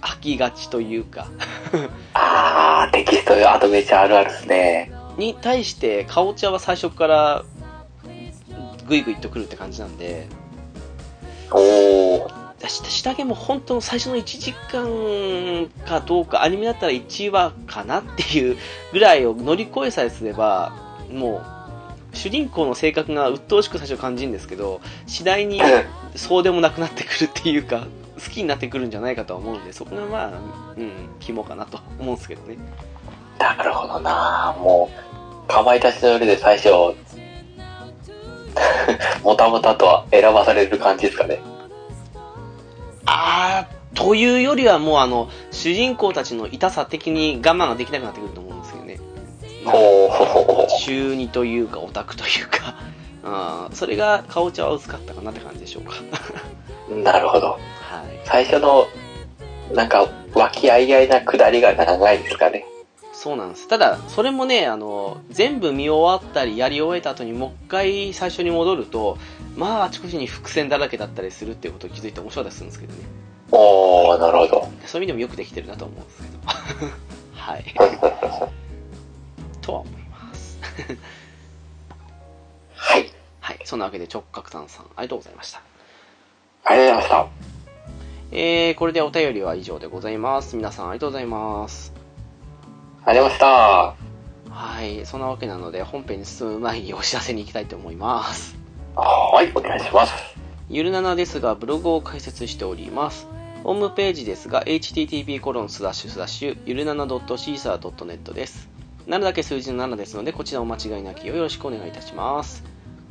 飽きがちというか、あー、テキストアドベンチャーあるあるですね。に対して、カオチャは最初からグイグイとくるって感じなんで、おー。下下着も本当の最初の1時間かどうか、アニメだったら1話かなっていうぐらいを乗り越えさえすれば、もう、主人公の性格が鬱陶しく最初感じるんですけど、次第にそうでもなくなってくるっていうか、好きになってくるんじゃないかとは思うんで、そこがまあ、うん、肝かなと思うんですけどね。なるほどなもう、かまいたちの夜で最初、もたもたとは選ばされる感じですかね。あー、というよりはもうあの、主人公たちの痛さ的に我慢ができなくなってくると思うんですよね。ほうほうほうほ中二というかオタクというか、あーそれがかおちゃは薄かったかなって感じでしょうか。う。なるほど。はい。最初の、なんか、和気あいあいな下りが長いですかね。そうなんです。ただ、それもね、あの、全部見終わったり、やり終えた後にもう一回最初に戻ると、まあ、あちこちに伏線だらけだったりするっていうことを気づいて面白かったりするんですけどね。おー、なるほど。そういう意味でもよくできてるなと思うんですけど。はい。とは思います。はい。はい。そんなわけで直角炭さん、ありがとうございました。ありがとうございましえー、これでお便りは以上でございます。皆さんありがとうございます。た。ありがとうございまはい。そんなわけなので、本編に進む前にお知らせに行きたいと思います。した。はい、お願いします。ゆるななですが、ブログを開設しております。ホームページですが、http コロンスラッシュスラッシュゆるなな .caesar.net です。7だけ数字の7ですので、こちらお間違いなきをよろしくお願いいたします。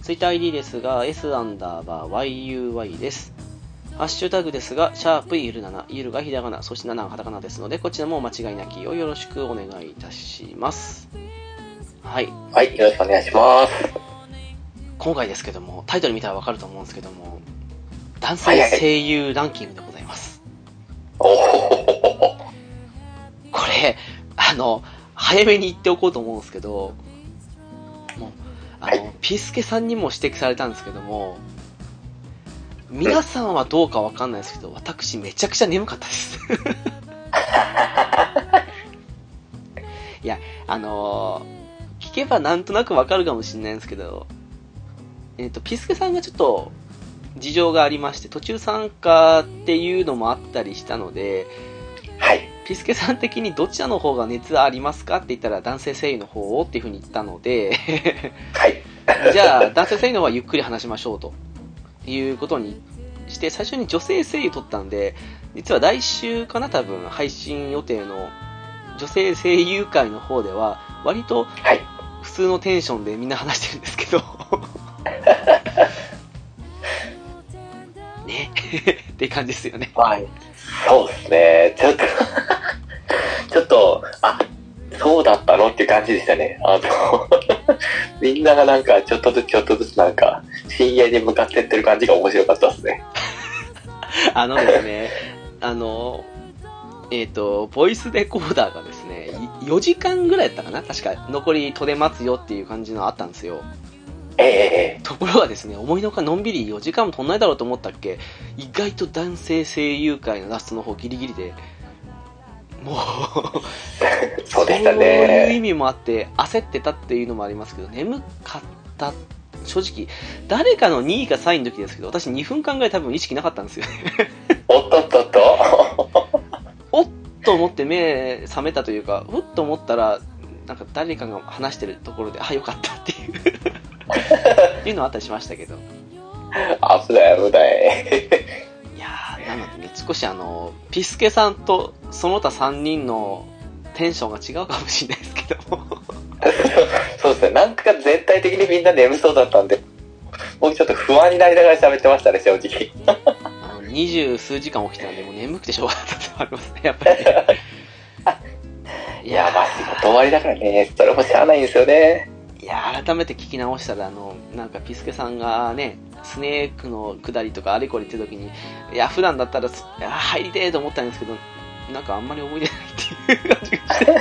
TwitterID ですが、s アンダーバー yuy です。ハッシュタグですが、シャープゆるなな、ゆるがひらがな、そして7がカタカナですので、こちらもお間違いなきをよろしくお願いいたします。はい。はい、よろしくお願いします。今回ですけども、タイトル見たらわかると思うんですけども、男はいはい性声優ランキングでございます。おー。これ、あの、早めに言っておこうと思うんですけど、もう、あの、はいピスケさんにも指摘されたんですけども、皆さんはどうかわかんないですけど、私めちゃくちゃ眠かったです。いや、あのー聞けばなんとなくわかるかもしれないんですけど、えっ、と、ピスケさんがちょっと事情がありまして、途中参加っていうのもあったりしたので、はい。ピスケさん的にどちらの方が熱ありますかって言ったら男性声優の方をっていう風に言ったので、はい。じゃあ男性声優の方はゆっくり話しましょうということにして、最初に女性声優取ったんで、実は来週かな多分配信予定の女性声優会の方では、割とはい。普通のテンションでみんな話してるんですけど、ね って感じですよね。はい。そうですね。ちょっと、ちょっと、あ、そうだったのっていう感じでしたね。あの、みんながなんか、ちょっとずつちょっとずつなんか、深夜に向かってってる感じが面白かったですね。あのですね、あの、えっ、と、ボイスレコーダーがですね、い4時間ぐらいやったかな？確か、残り取れますよっていう感じのあったんですよ。ええええところがですね、思いのほかのんびり4時間も取んないだろうと思ったっけ、意外と男性声優界のラストの方ギリギリで、もう、そうでしたそういう意ね。味もあって、焦ってたっていうのもありますけど、眠かった。正直、誰かの2位か3位の時ですけど、私2分間ぐらい多分意識なかったんですよね。おっとっとっと。おっと思って目覚めたというか、ふっと思ったら、なんか誰かが話してるところで、あ、よかったっていう っていうのはあったりしましたけど。危ない危ない。いやー、なのでね、少しあの、ピスケさんとその他3人のテンションが違うかもしれないですけども。そうですね。なんか全体的にみんな眠そうだったんで、僕ちょっと不安になりながら喋ってましたね、正直。二十数時間起きてたんで、もう眠くてしょうがなかったってのありますね、やっぱりね。いや、まあ仕事終わりだからね、それもしゃあないんですよね。いや、改めて聞き直したら、あの、なんか、ピスケさんがね、スネークの下りとかあれこれ言ってる時に、いや、普段だったら、入りてえと思ったんですけど、なんかあんまり覚えてないっていう感じがして。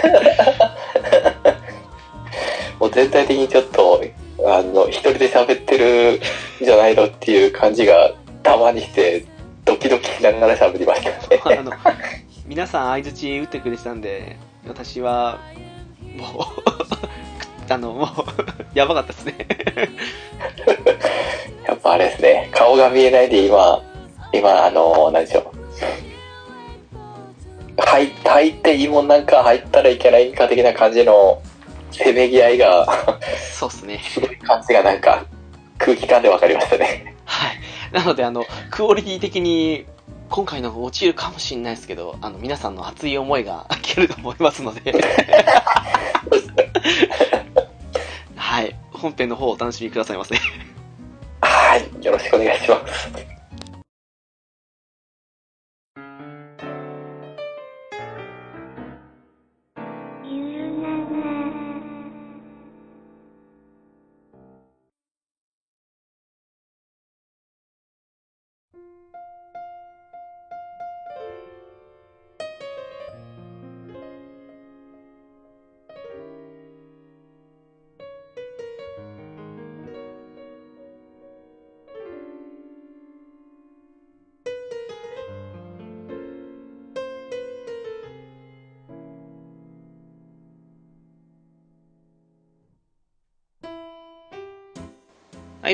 もう全体的にちょっと、あの、一人で喋ってるんじゃないのっていう感じがたまにして、ドキドキしながら喋りましたね。あの、皆さん相づち打ってくれてたんで、私は、もう、あの、もう、やばかったですね。やっぱあれですね、顔が見えないで今、今、あの、何でしょう。入入っていいもんなんか入ったらいけないか的な感じのせめぎ合いが、そうっすね。すごい感じがなんか空気感で分かりましたね。はい。なので、あの、クオリティ的に、今回の方落ちるかもしれないですけど、あの、皆さんの熱い思いが聞けると思いますので。本編の方をお楽しみくださいませ。はい、よろしくお願いします。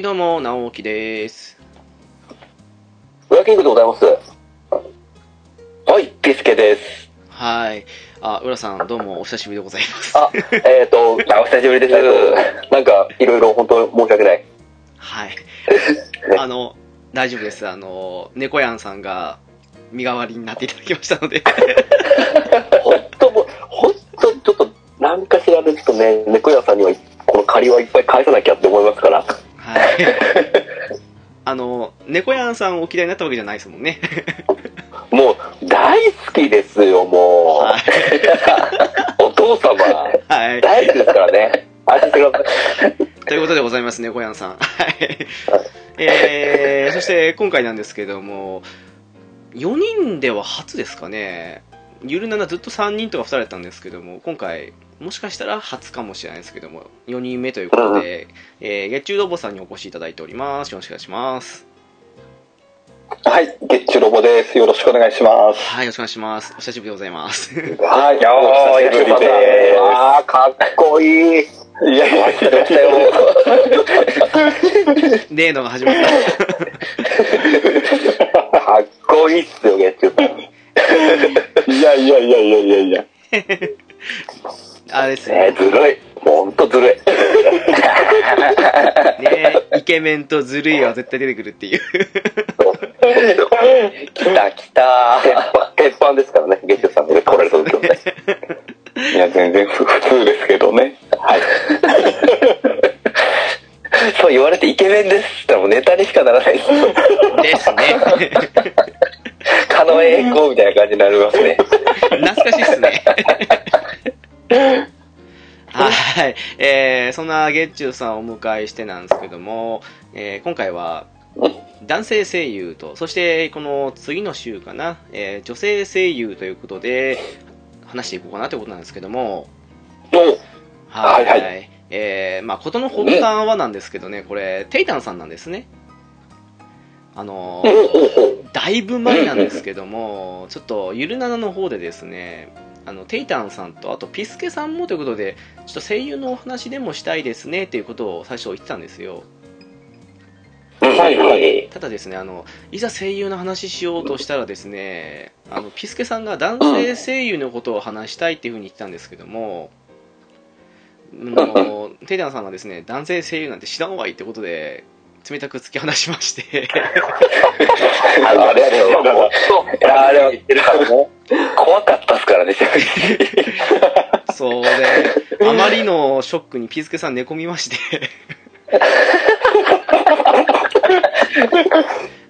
はい、どうも、直樹です。ウラキングでございます。はい、ピスケです。はい。あ、浦さん、どうも、お久しぶりでございます。あ、えっ、ー、と、お久しぶりです。なんか、いろいろ本当申し訳ない。はい。あの、大丈夫です。あの、猫やんさんが、身代わりになっていただきましたので。本当もう、本当ちょっと、なんかしらでちょっとね、猫屋さんには、この借りはいっぱい返さなきゃって思いますから。はい。あの、猫やんさんをお嫌いになったわけじゃないですもんね。もう、大好きですよ、もはう。お父様、はい。大好きですからね。安心してください。ということでございますね、猫やんさん。はい。えー、そして今回なんですけども、4人では初ですかね。ゆるななずっと3人とか2人だったんですけども、今回、もしかしたら初かもしれないですけども、4人目ということで、えー、月中ロボさんにお越しいただいております。よろしくお願いします。はい、月中ロボです。よろしくお願いします。はい、よろしくお願いします。お久しぶりでございます。はい、いやー、お久しぶりです。あー、かっこいい。いやいや、来ましたよ。例のが始まった。かっこいいっすよ、月中さん。いやいやいやいやいやいや。あれですね。ねずるい。ほんとずるい。ねイケメンとずるいは絶対出てくるっていう。来た来た。鉄板ですからね、月中さんで来られた時はね。いや、全然普通ですけどね。はい。そう言われてイケメンですって言ったらもうネタにしかならないです。ですね。狩野英孝みたいな感じになりますね。懐かしいっすね。はい。えー、そんな月中さんをお迎えしてなんですけども、えー今回は、男性声優と、そしてこの次の週かな、えー女性声優ということで、話していこうかなということなんですけども、はい。はいはえー、まあ、ことの発端はなんですけどね、これ、テイタンさんなんですね。あのーだいぶ前なんですけども、ちょっとゆるななの方でですね、あのテイタンさんとあとピスケさんもということで、ちょっと声優のお話でもしたいですねっていうことを最初言ってたんですよ。はいはい。ただですね、あのいざ声優の話しようとしたらですね、あのピスケさんが男性声優のことを話したいっていうふうに言ってたんですけども、あの テイタンさんがですね、男性声優なんて知らんわいってことで、冷たく突き放しまして、あのあれあれ、もう、あれは、怖かったっすからね、正直。そうで、あまりのショックにピスケさん寝込みまして、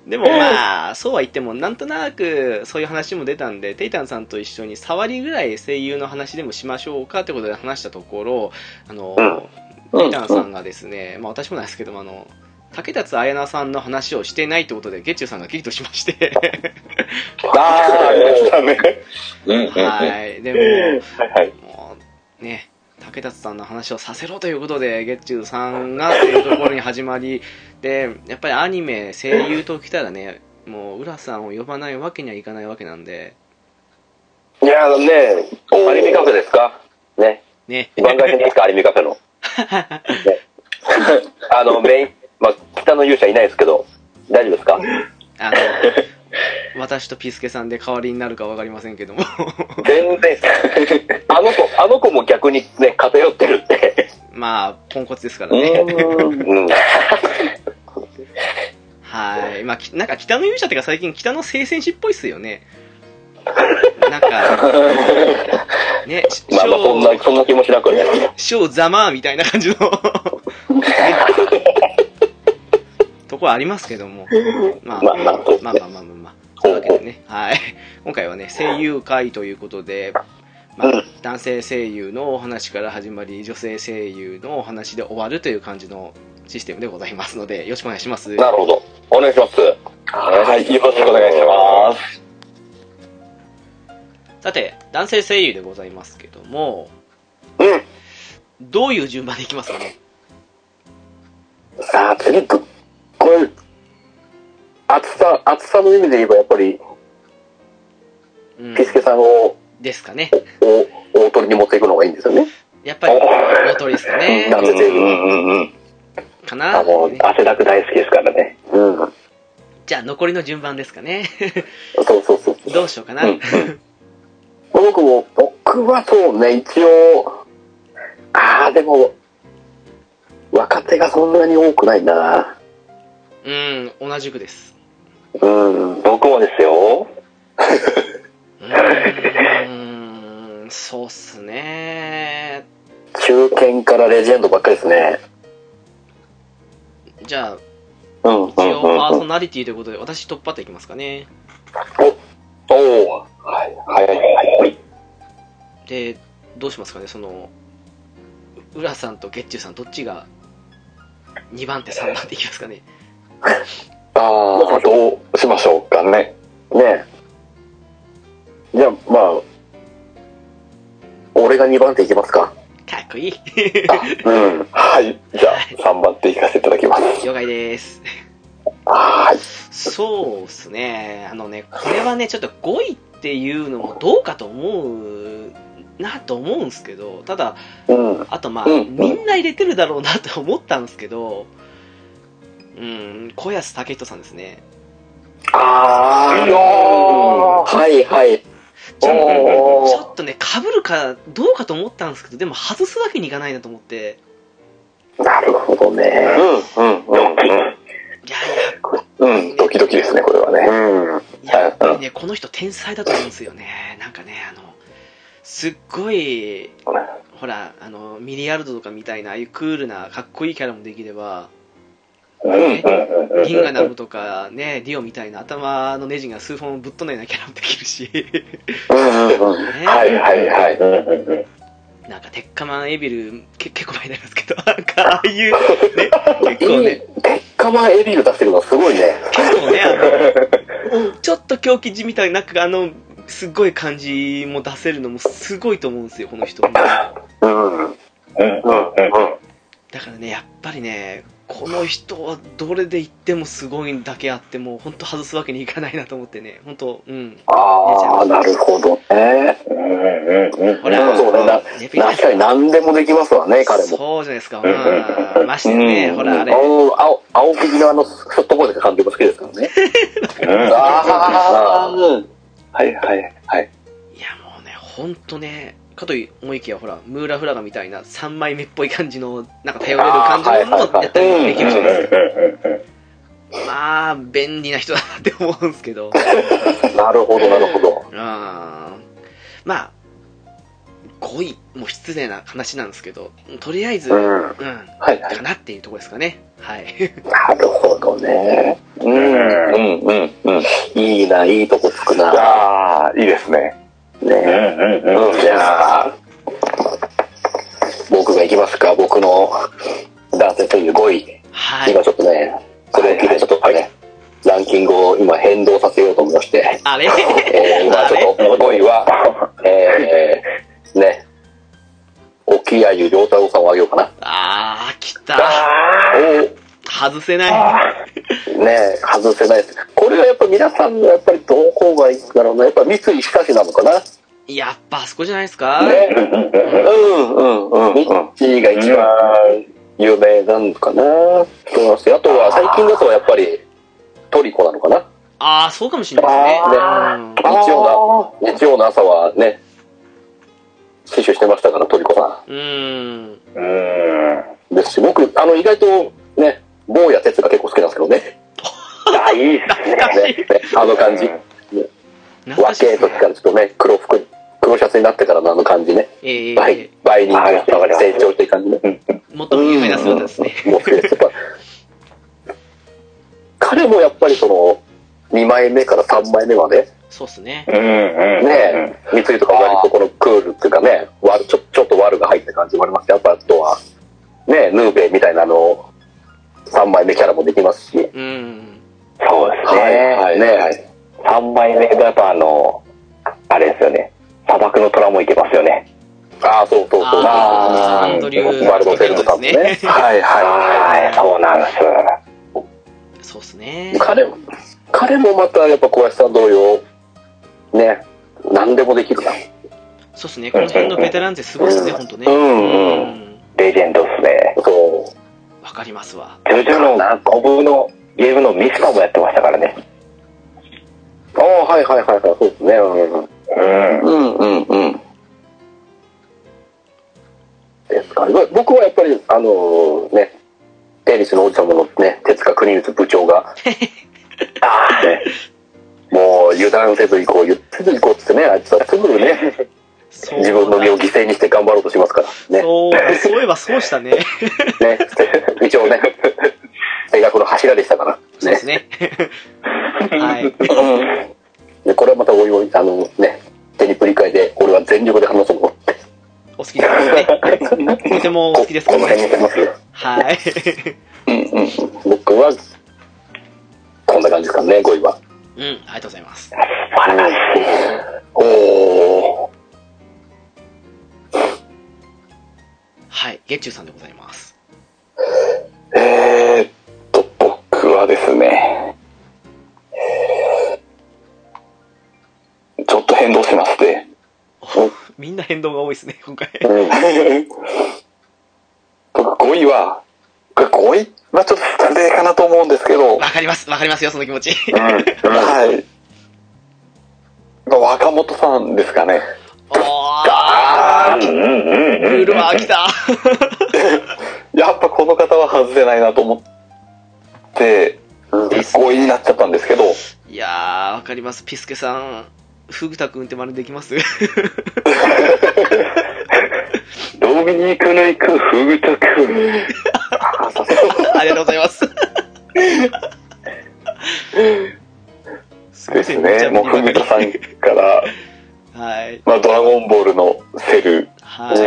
でもまあ、そうは言っても、なんとなくそういう話も出たんで、テイタンさんと一緒に触りぐらい声優の話でもしましょうかってことで話したところ、あの、テイタンさんがですね、まあ私もなんですけども、あの、竹達彩菜さんの話をしてないってことで、ゲッチュさんがキリとしましてああ、ありましたね。はい。でも、はいはい。もうね、竹達さんの話をさせろということで、ゲッチュさんがっていうところに始まり、で、やっぱりアニメ、声優ときたらね、もう、浦さんを呼ばないわけにはいかないわけなんで、いや、あのね、アニメカフェですか？ね。ね。番外編ですか、アニメカフェの。ねあの、メイン、まあ、北の勇者いないですけど、大丈夫ですか？あの、私とピスケさんで代わりになるかわかりませんけども。全然、あの子、あの子も逆にね、偏ってるって。まあ、ポンコツですからね。うん。はい。まあ、きなんか北の勇者っていうか最近北の聖戦士っぽいっすよね。なんか、ね、まあまあ、そんな、そんな気もしなくね。ショーざまーみたいな感じのところありますけども。まあ、まあまあまあまあまあまあまあ。そういうわけでね、はい。今回はね、声優会ということで、まあ、男性声優のお話から始まり、女性声優のお話で終わるという感じのシステムでございますので、よろしくお願いします。なるほど。お願いします。はい、よろしくお願いします。さて、男性声優でございますけども、うん。どういう順番でいきますかね？さあ、次、れ、厚さ、厚さの意味で言えば、やっぱり、うんピスケさんをですかね。大大鳥に持っていくのがいいんですよね。やっぱり、大鳥ですかね。男性声優。うんうん。かな、あ、もう、汗だく大好きですからね。うん。じゃあ、残りの順番ですかね。そうそうそう。どうしようかな。うん僕も、僕はそうね、一応、ああ、でも、若手がそんなに多くないな。うん、同じくです。うん、僕もですよ。うーん、そうっすね。中堅からレジェンドばっかりですね。じゃあ、一応、パーうん。ソナリティということで、私突破っていきますかね。おおはい、はい、はい。で、どうしますかね、その、う浦さんとゲッチュさん、どっちが2番手、3番手いきますかね？ああ、どうしましょうかね。ねじゃあ、まあ、俺が2番手いきますか。かっこいい。うん。はい。じゃあ、3番手いかせていただきます。了解です。はい。そうっすね。あのね、これはね、ちょっと5位っていうのもどうかと思うなと思うんですけど、ただ、うん。あとまあ、うんみんな入れてるだろうなと思ったんですけど、うん、小安武人さんですね。ああ、はい、はい。ちょっとね、被るかどうかと思ったんですけど、でも外すわけにいかないなと思って、なるほどね。うん、うん、うん。いやいや、うん、ドキドキですね、これはね。うん。いややっぱりね、この人天才だと思うんですよね。なんかね、あの、すっごい、ほら、あの、ミリアルドとかみたいな、ああいうクールな、かっこいいキャラもできれば、うん、うん、ギンガナムとかね、ディオみたいな頭のネジが数本ぶっ飛んだようなキャラもできるし。ねはい、はい、はい。なんか、鉄火マンエビル、け結構前になりますけど、なんか、ああいう、ね、結構ね、鉄火マンエビル出してるのすごいね。結構ね、あの、ちょっと狂気じみたいな、なんかあの、すっごい感じも出せるのもすごいと思うんですよ、この人。うん。うん、うん、うん。だからね、やっぱりね、この人はどれで言ってもすごいだけあって、もう本当外すわけにいかないなと思ってね、本当うん。ああ、なるほどね。うん、うん、うん。ほら、そうね。確かに何でもできますわね、彼も。そうじゃないですか、まあ、ましてね、ほら、あれ、青、青、青木のあの、そとこで監督好きですからね。ああ、うん。はい、はい、はい。いやもうね、本当ね、かと思いきや、ほら、ムーラフラガみたいな3枚目っぽい感じの、なんか頼れる感じのものをやったりできるじゃないですか。まあ、便利な人だなって思うんですけど。なるほど、なるほど。うんまあ、5位も失礼な話なんですけど、とりあえず、ううん、ん。はいはいか。なっていうところですかね。はい。なるほどね。うん、うん、うん、うん。いいな、いいとこつくな。ああ、いいですね。ね。うんうんうん、じゃあ、僕が行きますか、僕の男性という5位。はい。今。ちょっとね、それを聞いてちょっとね、ランキングを今変動させようと思いまして、あれ？えー、今ちょっと5位は、えー、ね、沖谷良太郎さんをあげようかな。あー、来た。外せない。ね外せないです。これはやっぱ皆さんのやっぱりどこがいいんだろうな。やっぱ三井久志なのかな。やっぱあそこじゃないですか、ね。うんうんうん。三井が一番有名なのかな。そうなんですよ。あとは最近だとやっぱりトリコなのかな。ああ、そうかもしれないですね。うん日曜の、日曜の朝はね、摂取してましたから、トリコさうーん。うん。ん。ですし、僕、あの、意外とね、坊や哲が結構好きなんですけどね。あ、いいっすね。あの感じ。若い時からね。ちょっとね、黒服、黒シャツになってからのあの感じね。え倍え、倍人間して成長していく感じね。もっと有名な姿ですね。もう好きです。やっぱ彼もやっぱりその、2枚目から3枚目まで、そうっすね。うんうん。ね三井とか割とこのクールっていうかね、悪ちょちょっと悪が入った感じもありますしやっぱあとは、ね、ヌーベみたいなあの、3枚目キャラもできますし。うん。そうですね。はい、ね、3枚目がやっぱあの、あれですよね。砂漠の虎もいけますよね。ああ、そうそうそう。あーアンドリューワルドフェルトさんもね。ですね はいは、はいそうなんです。そうっすねい。。彼も、彼もまたやっぱ小林さん同様、ね、何でもできるな。そうっすね。この辺のベテランってすごいっすね、ほんとね。うんうんうん。レジェンドっすね。そう。わかりますわ。ジョジョの5部のゲームのミスパもやってましたからね。ああ、はいはいはいはい、そうですね。うんうんうん。うんうんうん。ですか僕はやっぱり、あのね、テニスの王子様のね、手塚国光部長が、ああね、もう油断せず行こう、言ってず行こうっつってね、あいつはすぐね、自分の身を犠牲にして頑張ろうとしますから。ね。そう、そういえばそうしたね。ね。一応ね、大学の柱でしたから。そうですね。はい。でこれはまたおいおい、あのね、手にプリ会で、俺は全力で話そうと思って。お好きですね。とてもお好きですかこのらね。辺にしますよ。はい。うんうん。僕は、こんな感じですかね、5位は。うん、ありがとうございます。おー。はい、月中さんでございます。えーっと、僕はですね、ちょっと変動しまして、みんな変動が多いですね、今回。僕5位は、これ5位はちょっと失礼かなと思うんですけど、わかります、わかりますよ、その気持ち。はい。まあ若本さんですかね。おー、ルールは来た。やっぱこの方は外せないなと思って、5位になっちゃったんですけど、いやー、わかります。ピスケさん、フグタ君って真似できます？ドミニクの行くフグタ君。ありがとうございます。す ですね。もうフグタさんから、はい。まあドラゴンボールのセルはい。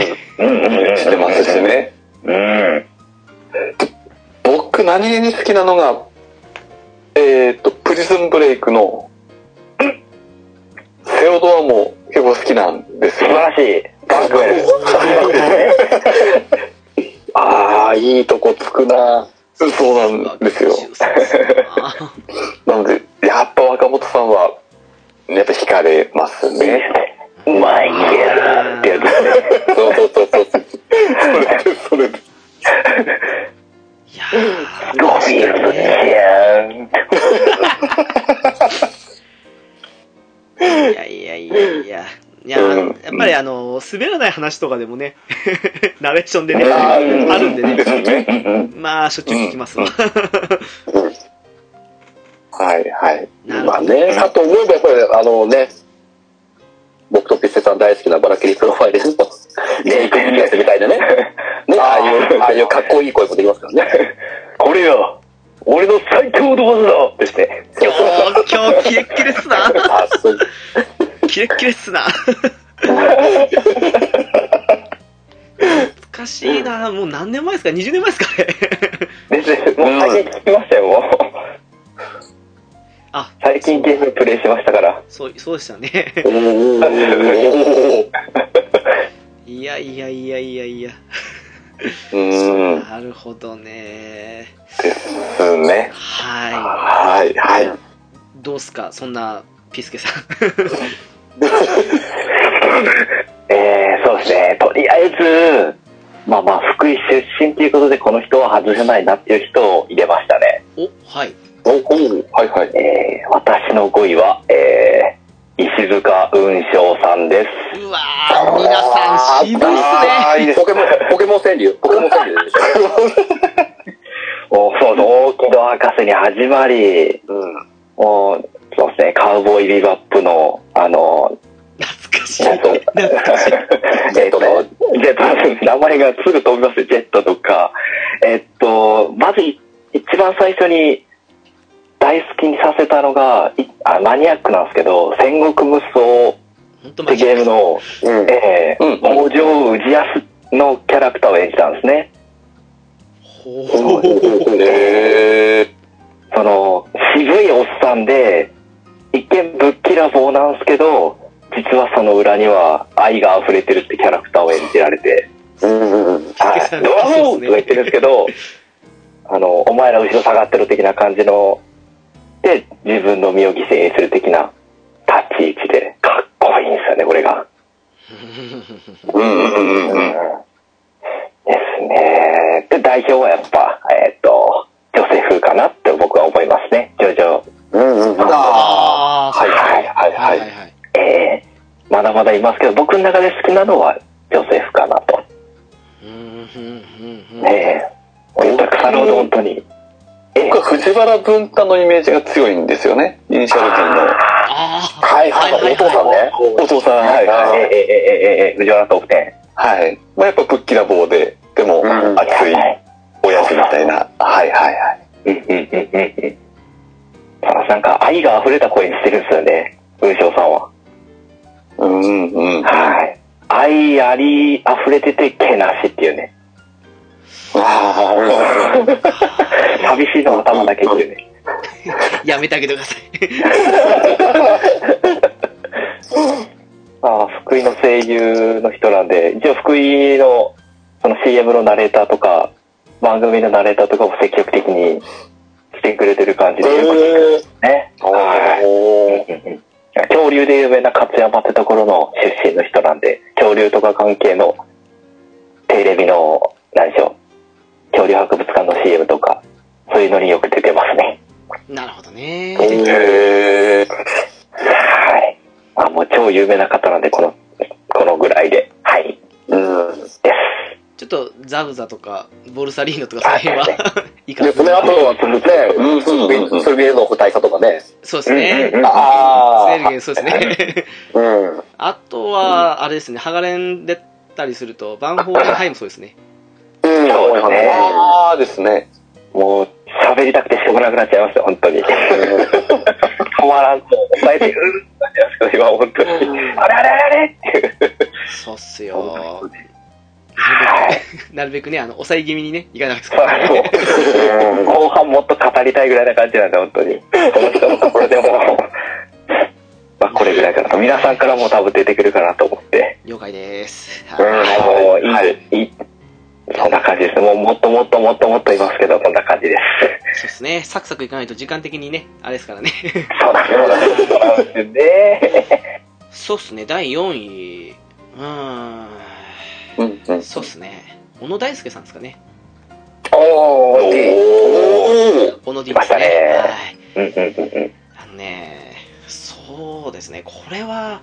してますしね。うん。僕何気に好きなのが、えっ、と、プリズンブレイクの、セオドアも結構好きなんですよ。素晴らしい。バックああ、いいとこつくな。そうなんですよ。なので、やっぱ若本さんは、やっぱ惹かれますね。うまいやってやつ。そうそうそうそう。それで、それで。いやー、確かにね。いやいやいやいや。いや、うんやっぱりあの、滑らない話とかでもね、ナレーションでね、ああるんでね。まあ、しょっちゅう聞きますわ。はい、はい。まあね、かと思えばやっぱりあのね、僕とピッセさん大好きなバラケリプロファイルのメ イクビジネスみたいなね。ね、ああいう、ああいうかっこいい声もできますからね。これよ、俺の最強の技だですね。今日、今日、キレッキレっすな。キレッキレっすな。懐かしいな。もう何年前ですか ?20 年前ですか？ね。全然、もう最近聞きましたよ、もう。あ、最近ゲームプレイしましたから。そう、そうでしたね。いやいやいやいやいや。うーん。なるほどね。ですね。ははい、はい。い。どうすか？そんな、ピスケさん。えー、そうですね。とりあえず、まあまあ、福井出身ということで、この人は外せないなっていう人を入れましたね。お、はい。おおはい、はい。えー、私の5位は、えー、石塚雲章さんです。うわー、皆さん渋いっすね。あーいいですポケモン、ポケモン川柳、ポケモン川柳でしお そうそう、大木戸博士に始まり、ょ。うん。もう、そうですね、カウボーイビバップの、あの、懐かしい。えっと、ジェット、名前がすぐ飛びますよジェットとか。えっと、まずい一番最初に大好きにさせたのが、いあマニアックなんですけど、戦国無双ってゲームの、うん。えー、うん北条氏康のキャラクターを演じたんですね。ほう。えその、渋いおっさんで、一見ぶっきらぼうなんですけど、実はその裏には愛が溢れてるってキャラクターを演じられて、うんうんうん。はい、ドラゴンとか言ってるんですけど、あの、お前ら後ろ下がってる的な感じの、で、自分の身を犠牲にする的な立ち位置で、かっこいいんですよね、これが。ー。うんうんうんうん。ですね。で、代表はやっぱ、えっ、と、ジョセフかなって僕は思いますね。ジョジョ。うんうん。あー、はい、はい、はい、ははいい。はいはい。えー、まだまだいますけど、僕の中で好きなのはジョセフかなと。うん、うん、うん、うん。ねえ。た腐るほど本当に。えー僕は藤原文太のイメージが強いんですよね。イニシャル D の。はいはいはい、お父さんね。お父さん、はい、えー、はい。えー、えー、えー、えー、藤原トップ10。はい。まあ、やっぱぶっきらぼうで、でも、うん熱い親父みたいな。はい、はい、はい。うんうんうんうんなんか愛が溢れた声にしてるんですよね、雲章さんは。うん、うん。はい。愛あり溢れててけなしっていうね。あ寂しいのは頭だけっていうね。やめてあげてください。まあ、福井の声優の人なんで、一応福井のその CM のナレーターとか、番組のナレーターとかも積極的にしてくれてる感じで、ね。はい。恐竜で有名な勝山ってところの出身の人なんで、恐竜とか関係のテレビの、何でしょう、恐竜博物館の CM とか、そういうのによく出てますね。なるほどね。ーへえ。はい。あ、もう超有名な方なんで、この、このぐらいで。はい。うん。です。ちょっと、ザブザとか、ボルサリーノとか、その辺は、いいかなですね、あとは、そうですね、うん、スルビエの個体化とかね。そうですね。うんうんうんあスそうですね。うん。あとは、あれですね、ハガレン出たりすると、バンホーレンハイもそうですね。うん、そうですねああですね。もう、喋りたくてしょうがなくなっちゃいますよ、本当に。止まらんと、抑えて、うん、なっちゃいますけど、今、本当に。あれあれあれあれっていう。そうっすよ。なるべく、なるべくね、あの、抑え気味にね、いかないですからね。そう後半もっと語りたいぐらいな感じなんで、本当に。この人のところでも、まあ、これぐらいかなと。皆さんからも多分出てくるかなと思って。了解です。うんはいもう、いい、はいいい。そんな感じです。もう、もっともっともっともっといますけど、こんな感じです。そうですね。サクサクいかないと時間的にね、あれですからね。そうなんですね。そうっすね、第4位。うーん。うん、うん。そうっすね。小野大輔さんですかね。おー、いい。お小野 D ですね。はい。うんうんうんうん。あのね、そうですね、これは、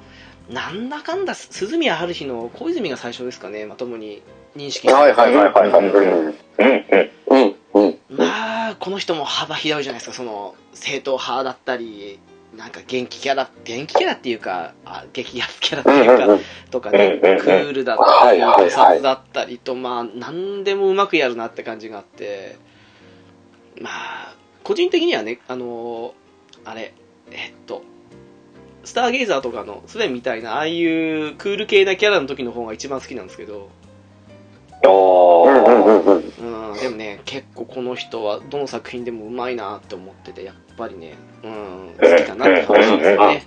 なんだかんだ、鈴宮春日の小泉が最初ですかね、まともに認識して。はいはいはいはいはい。うんうん。うん。まあ、この人も幅広いじゃないですか、その、正統派だったり、なん。か元気キャラ、元気キャラっていうか、あ激アツキャラっていうか、うん。うん。とかね、うん。うん。うん。クールだったり、はいはいはい他殺だったりと、まあ、なん。でもうまくやるなって感じがあって、まあ、個人的にはね、あのあれ、えっと、スターゲイザーとかのスウェンみたいな、ああいうクール系なキャラの時の方が一番好きなん。ですけど、おうんうんー。うんうん。うん、でもね、結構この人はどの作品でもうまいなって思ってて、やっぱりね、うん、好きだなって話ですよね。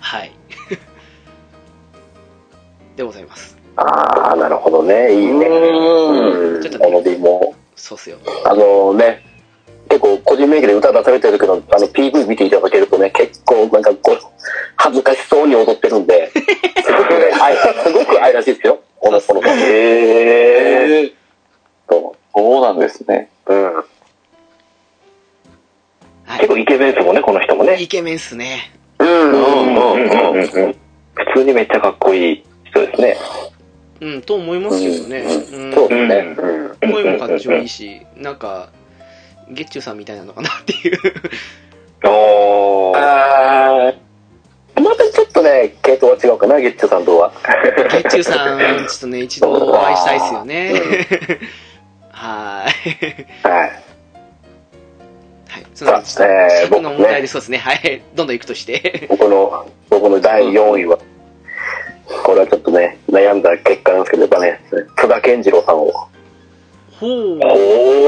はい。でございます。ああ、なるほどね。いいね。うん。ちょっとねこの D も、そうっすよ。あのね、結構個人名義で歌出されてるけど、あの PV 見ていただけるとね、結構なんかこう、恥ずかしそうに踊ってるんで、すごくね、愛すごく愛らしいですよ。この子の子。へえ。そそうなんですね。う。うん。はい結構イケメンですもんね、この人もね。イケメンっすね。うんうんうんうん。うん普通にめっちゃかっこいい人ですね。うん、と思いますけどね。うん、そうですね。うん。声もかっちょいいし、なんか、ゲッチュさんみたいなのかなっていう。おー。またちょっとね、系統は違うかな、ゲッチョさんとは。ゲッチュさん、ちょっとね、一度お会いしたいですよね。はーい。はい。はい。その、さあえー尺の問題でそうですね。はい。どんどん行くとして。僕の、僕の第4位は、これはちょっとね、悩んだ結果なんですけど、やっぱね、津田健次郎さんを。ほう。お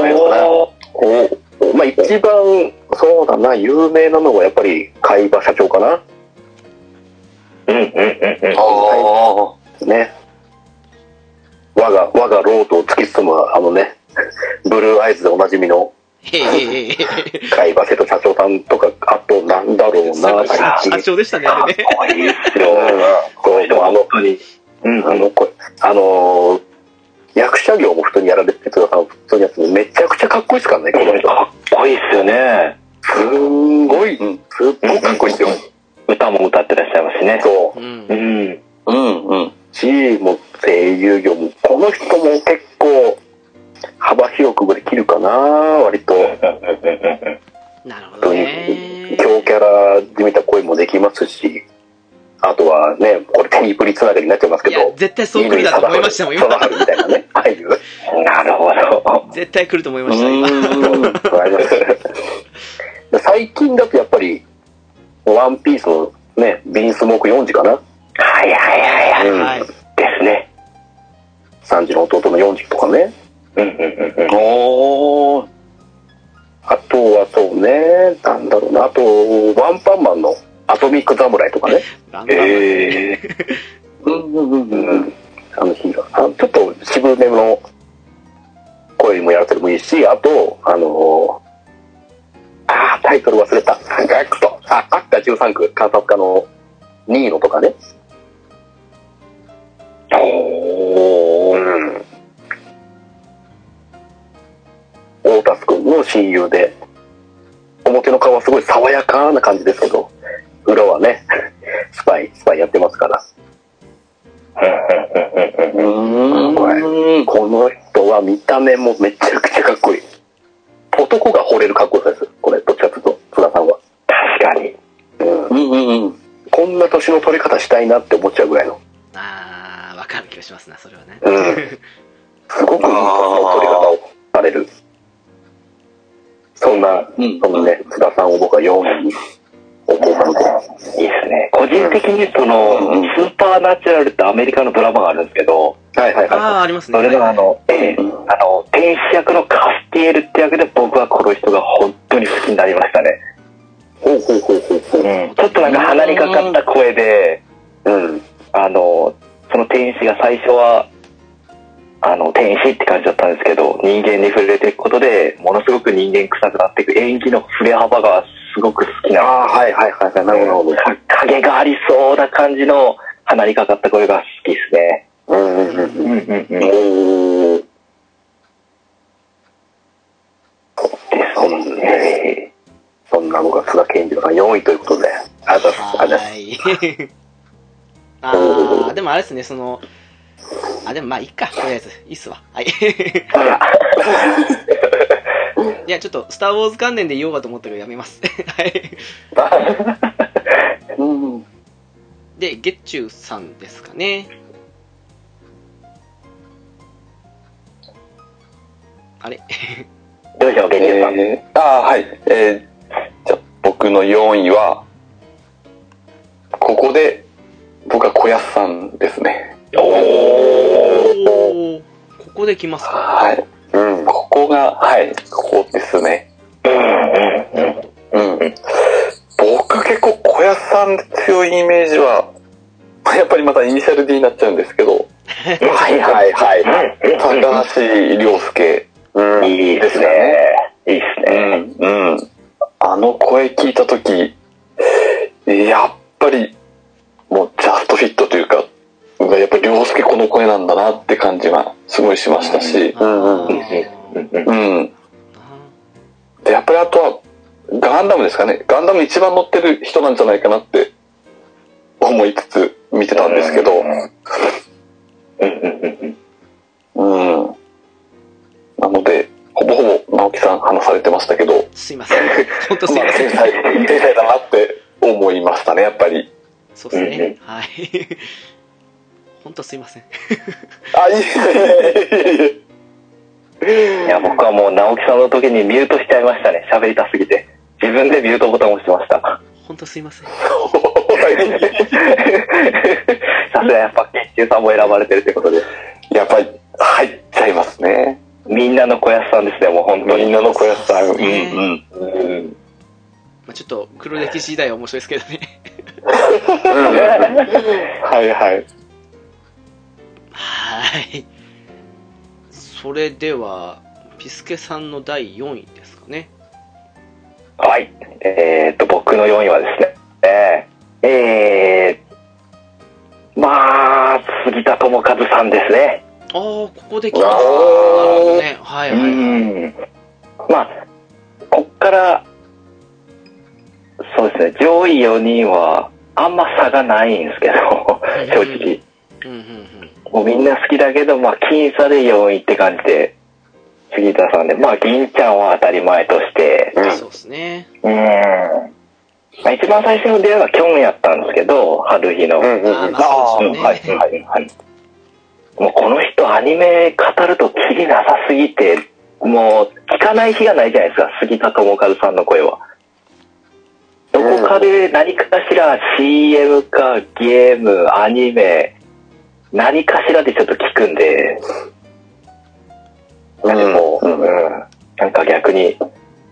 ー。おまあ一番、そうだな、有名なのはやっぱり海馬社長かな。うんうんうんうん。あね。我が、我がロードを突き進む、あのね、ブルーアイズでおなじみの。海馬瀬戸社長さんとか、あとなんだろうな、社長でしたね、あれね。かっこいいっすうんよ。そうでもあの、当に。うんあの、これ、あのー役者業も普通にやられてて、津田さん普通にやっててめちゃくちゃかっこいいですからね、この人。かっこいいっすよね。すんごい、すっごいかっこいいですよ。歌も歌ってらっしゃいますしね。そうう。。うんん。あ。うんうん。地位も声優業も、この人も結構幅広くできるかな、割と。なるほどね。強キャラで見た声もできますし、あとはね、これテニプリつながりになっちゃいますけど、、絶対そう来るだと思いましたもん、今。みたいなね、ああいう。なるほど。絶対来ると思いました、今。最近だとやっぱり、ワンピースのね、ビンスモーク4時かな？はいはいはいはい。うんはい。ですね。?3 時の弟の4時とかね。うんうんうんうん。おー。あとはそうね、なんだろうな、あと、ワンパンマンのアトミック侍とかね。ランダムえうんうんうんううん。ん。あのヒーロー。あちょっと渋めの声もやらせてもいいし、あと、あのあー、タイトル忘れた。ガクト。あ、アッカ13区、観察家のニーノとかね。おー。うん。オータス君の親友で、表の顔はすごい爽やかな感じですけど、裏はね、スパイ、スパイやってますから。うん。この人は見た目もめちゃくちゃかっこいい。男が惚れるかっこよさです。これ、どっちかというと、津田さんは。確かに。うん。うんうんうん。こんな年の取り方したいなって思っちゃうぐらいの。あー、わかる気がしますな、それはね。うん。すごくいい年の取り方をされる。そんな、うんそのね、津田さんを僕は4位に置こうかなと。いいですね。個人的にその、うんスーパーナチュラルってアメリカのドラマがあるんですけど、はいはいあー、はありますね。それのあの、ええあの、天使役のカスティエルって役で僕はこの人が本当に好きになりましたね。い。ほうほうほうほうほう。ちょっとなんか鼻にかかった声で、うん。あの、その天使が最初は、あの、天使って感じだったんですけど、人間に触れていくことで、ものすごく人間臭くなっていく演技の触れ幅がすごく好きな。ああ、はいはいはいはい。なるほどなるほど。か影がありそうな感じの鼻にかかった声が好きですね。うんうんうんうん。うんうんうん。おすね。そんなのが津田健次郎さん4位ということで、ありがとうございます。あ。あー、でもあれですね、その、あ、でもまあ、いっか、とりあえず。いいっすわ。はい。い いや、ちょっと、スター・ウォーズ関連で言おうかと思ったけど、やめます。はい。うん。で、月中さんですかね。あれ？どうしよう、現実さん。えー、あーはい。えー、じゃあ僕の4位は、ここで、僕は小安さんですね。おーここで来ますか？はい。うん。ここが、はい、ここですね。うん。僕結構小安さん強いイメージは、やっぱりまたイニシャル D になっちゃうんですけど、はいはいはい。高橋良介。うん。いいですね。いいですうね。ん、うん。あの声聞いたとき、やっぱり、もうジャストフィットというか、やっぱり良介この声なんだなって感じがすごいしましたし、うん。うん。うん。で、やっぱりあとは、ガンダムですかね。ガンダム一番乗ってる人なんじゃないかなって思いつつ見てたんですけど、うんうんうん。うん。なので、ほぼほぼ直樹さん話されてましたけど、すいません。本当すいまあ、ません。天才、天才だなって思いましたね、やっぱり。そうですね。はい。本当すいません。あ、いえいえいえいや、僕はもう直樹さんの時にミュートしちゃいましたね。喋りたすぎて。自分でミュートボタンを押してました。本当すいません。さすがやっぱ、ケンさんも選ばれてるってことで。やっぱり入っちゃいますね。みんなの小安さんですね、もう本当に。みんなの小安さん。うんうん。うん。まあ、ちょっと黒歴史時代は面白いですけどね。はいはい。はい。それでは、ピスケさんの第4位ですかね。はい。えー、っと、僕の4位はですね、えー、えー、まあ、杉田智和さんですね。ああ、ここで来ますか。なるほどね。はいはいはい。うん。まあ、こっから、そうですね、上位4人は、あんま差がないんですけど、正直。うんうんうん。もうみんな好きだけど、まあ、僅差で4位って感じで、杉田さんで、まあ、銀ちゃんは当たり前として、そうですね。うん。まあ、一番最初の出会いはキョンやったんですけど、春日の。うんうんうん。ああね。はい、はい、はい。もうこの人アニメ語るとキリなさすぎて、もう聞かない日がないじゃないですか、杉田智和さんの声は。どこかで何かしら CM かゲーム、アニメ、何かしらでちょっと聞くんで、なんでもう、うんうん。なんか逆に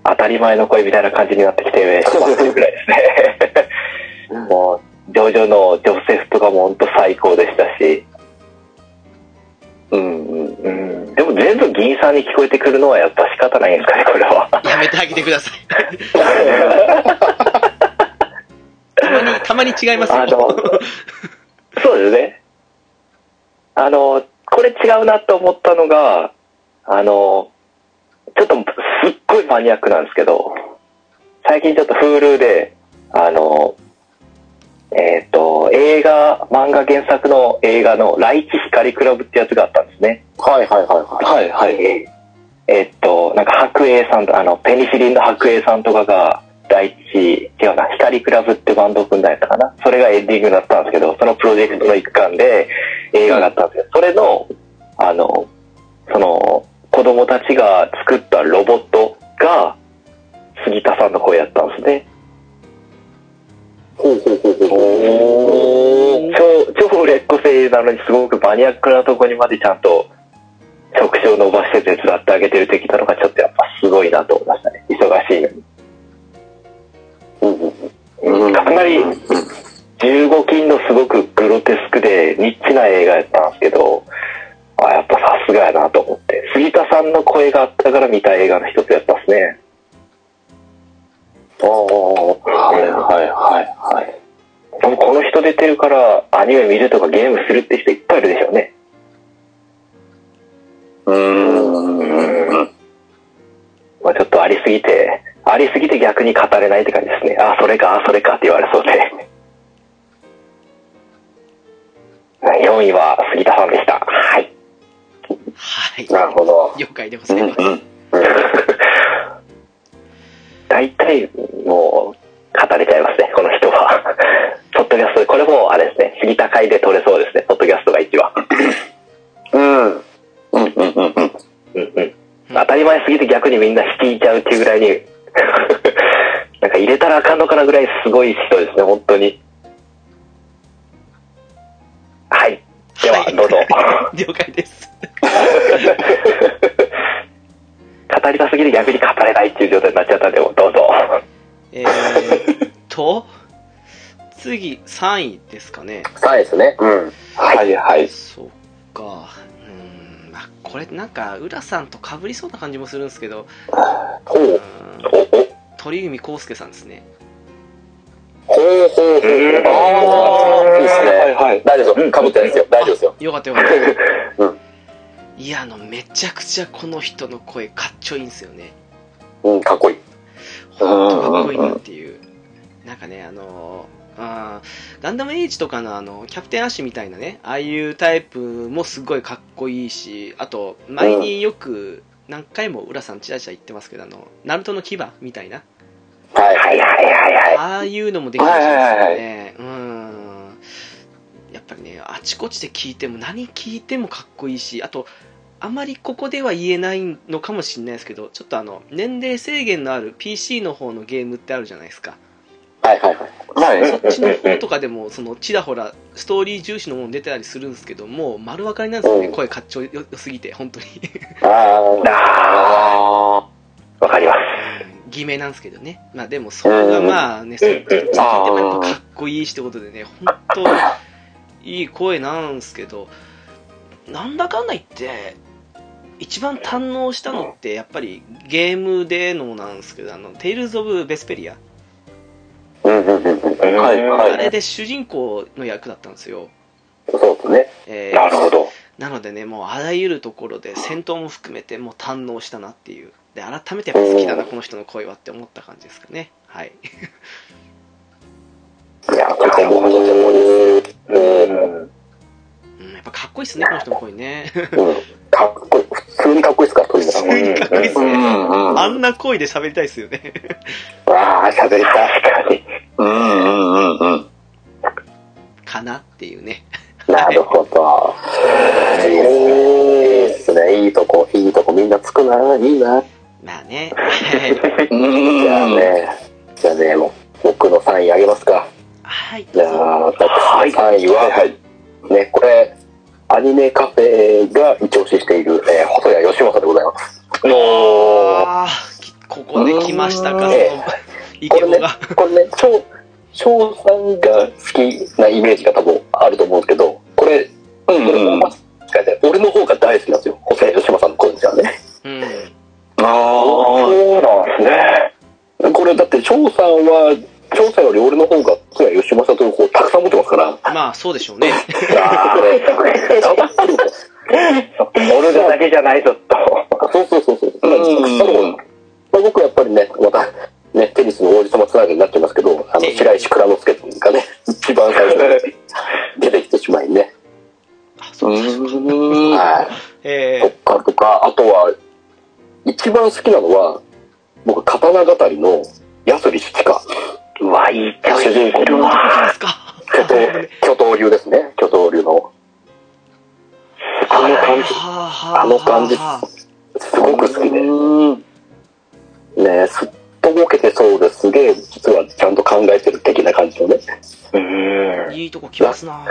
当たり前の声みたいな感じになってきてますぐらいですね。もう、ジョジョのジョセフとかも本当最高でしたし、うんうん。うん、でも全部銀さんに聞こえてくるのはやっぱ仕方ないんですかね、これは。やめてあげてください。たまに、たまに違いますよ。あの、そうですね。あの、これ違うなと思ったのが、あの、ちょっとすっごいマニアックなんですけど、最近ちょっと Hulu で、あの、えっ、と、映画、漫画原作の映画のライチ光クラブってやつがあったんですね。はいはいはいははいはい。えっと、なんか白栄さんと、あの、ペニシリンの白栄さんとかが、第一、違うな、光クラブってバンドを組んだやったかな。それがエンディングだったんですけど、そのプロジェクトの一環で映画があったんですけど、それの、あの、その、子供たちが作ったロボットが、杉田さんの声やったんですね。ほうほうほうほう。超、超売れっ子声優なのにすごくマニアックなとこにまでちゃんと、直視を伸ばして手伝ってあげてるってきたのがちょっとやっぱすごいなと思いましたね。忙しいのに。うん。かなり15金のすごくグロテスクでニッチな映画やったん。ですけど、あやっぱさすがやなと思って。杉田さん。の声があったから見た映画の一つやったっすね。ああ。はいはいはいはい。でもこの人出てるからアニメ見るとかゲームするって人いっぱいいるでしょうね。うーん。まあちょっとありすぎて、ありすぎて逆に語れないって感じですね。あ、それか、あ、それかって言われそうで。4位は杉田さんでした。はい。はい。なるほど。了解でございます。うん。大体もう語れちゃいますねこの人は。ポッドキャストこれもあれですね杉田会で取れそうですねポッドキャストが一番。うん。うん。うん。うん。うん。うん。うん。当たり前すぎて逆にみんな引いちゃうっていうぐらいに。なんか入れたらあかんのかなぐらいすごい人ですね本当に。はい。ではどうぞ、了解です。語りたすぎて逆に語れないっていう状態になっちゃったんで、どうぞ。えーっ と、次、3位ですかね。3位ですね。うん。はいはい。そっか。うーん、まあ、これなんか、浦さんと被りそうな感じもするんですけど、ほう。鳥海康介さんですね。ほうほうほう。ああ、いいですね。はいはい。大丈夫ですよ。かぶってないですよ。大丈夫ですよ。よかったよかった。うんいや、あの、めちゃくちゃこの人の声かっちょいいんですよね。うん、かっこいい。ほんとかっこいいなっていう。なんかね、あのあーガンダムエイジとかのあの、キャプテンアッシュみたいなね、ああいうタイプもすごいかっこいいし、あと、前によく、何回も浦さんチラチラ言ってますけど、あの、ナルトの牙みたいな、はい。はいはいはいはい。ああいうのもできてるんですよね。うね、あちこちで聞いても、何聞いてもかっこいいし、あと、あまりここでは言えないのかもしれないですけど、ちょっとあの、年齢制限のある PC の方のゲームってあるじゃないですか。はいはいはい。はい。そっちの方とかでも、その、ちらほら、ストーリー重視のもの出てたりするんですけども、丸分かりなんですよね、うん声かっちょよよすぎて、本当に。ああー、わかります。偽名なんですけどね。まあでも、それがまあね、そっち聞いてもやっぱかっこいいしってことでね、本当いい声なんですけど、なんだかんだ言って、一番堪能したのって、やっぱりゲームでのなんですけど、あの、テイルズ・オブ・ベスペリア。あ。れで主人公の役だったんですよ。そうですね。えーなるほど。なのでね、もうあらゆるところで戦闘も含めてもう堪能したなっていう。で、改めてやっぱ好きだな、この人の声はって思った感じですかね。はい。いや、とてもとてもです。うん。うん、やっぱかっこいいっすね、この人の声ね。うん。かっこいい。普通にかっこいいですから、鳥海さん普通にかっこいいっすうね。んうん。あんな声で喋りたいっすよね。わあ、喋りたい。確かに。うんうんうんうん。かなっていうね。なるほど。いいですね。いいとこ、いいとこみんなつくな。いいな。まあね。う んじゃあね、じゃあね、もう僕の3位あげますか。はい。じゃあ、私の3位は、はいはい。ね、これ、アニメカフェが一押ししている、えー細谷義正でございます。あーきここで来ましたか、えイこれねこれね、翔、翔さんが好きなイメージが多分あると思うんですけど、これ、うんうん。あ俺の方が大好きなんですよ。細谷義正さんの声じゃね。うん。あそうなんですね。これだって翔さんは、翔さんより俺の方が細谷義正という方たくさん持ってますから。まあ、そうでしょうね。あーオルガだけじゃないぞと。そうそうそうそう。うんまあ、僕はやっぱりね、また、ね、テニスの王子様つながりになってますけど、あの、ええ白石蔵之介がね、一番最初に出てきてしまいね。あ、そうか。うん。はい。えとかとか、あとは、一番好きなのは、僕、刀語りの安利七花。うわ、いい主人公。巨頭、流ですね。巨頭流の。あの感じ、はあはあの感じはあすごく好きで。うん。ね、すっとぼけてそうですげえ、実はちゃんと考えてる的な感じのね。うん。いいとこ来ますな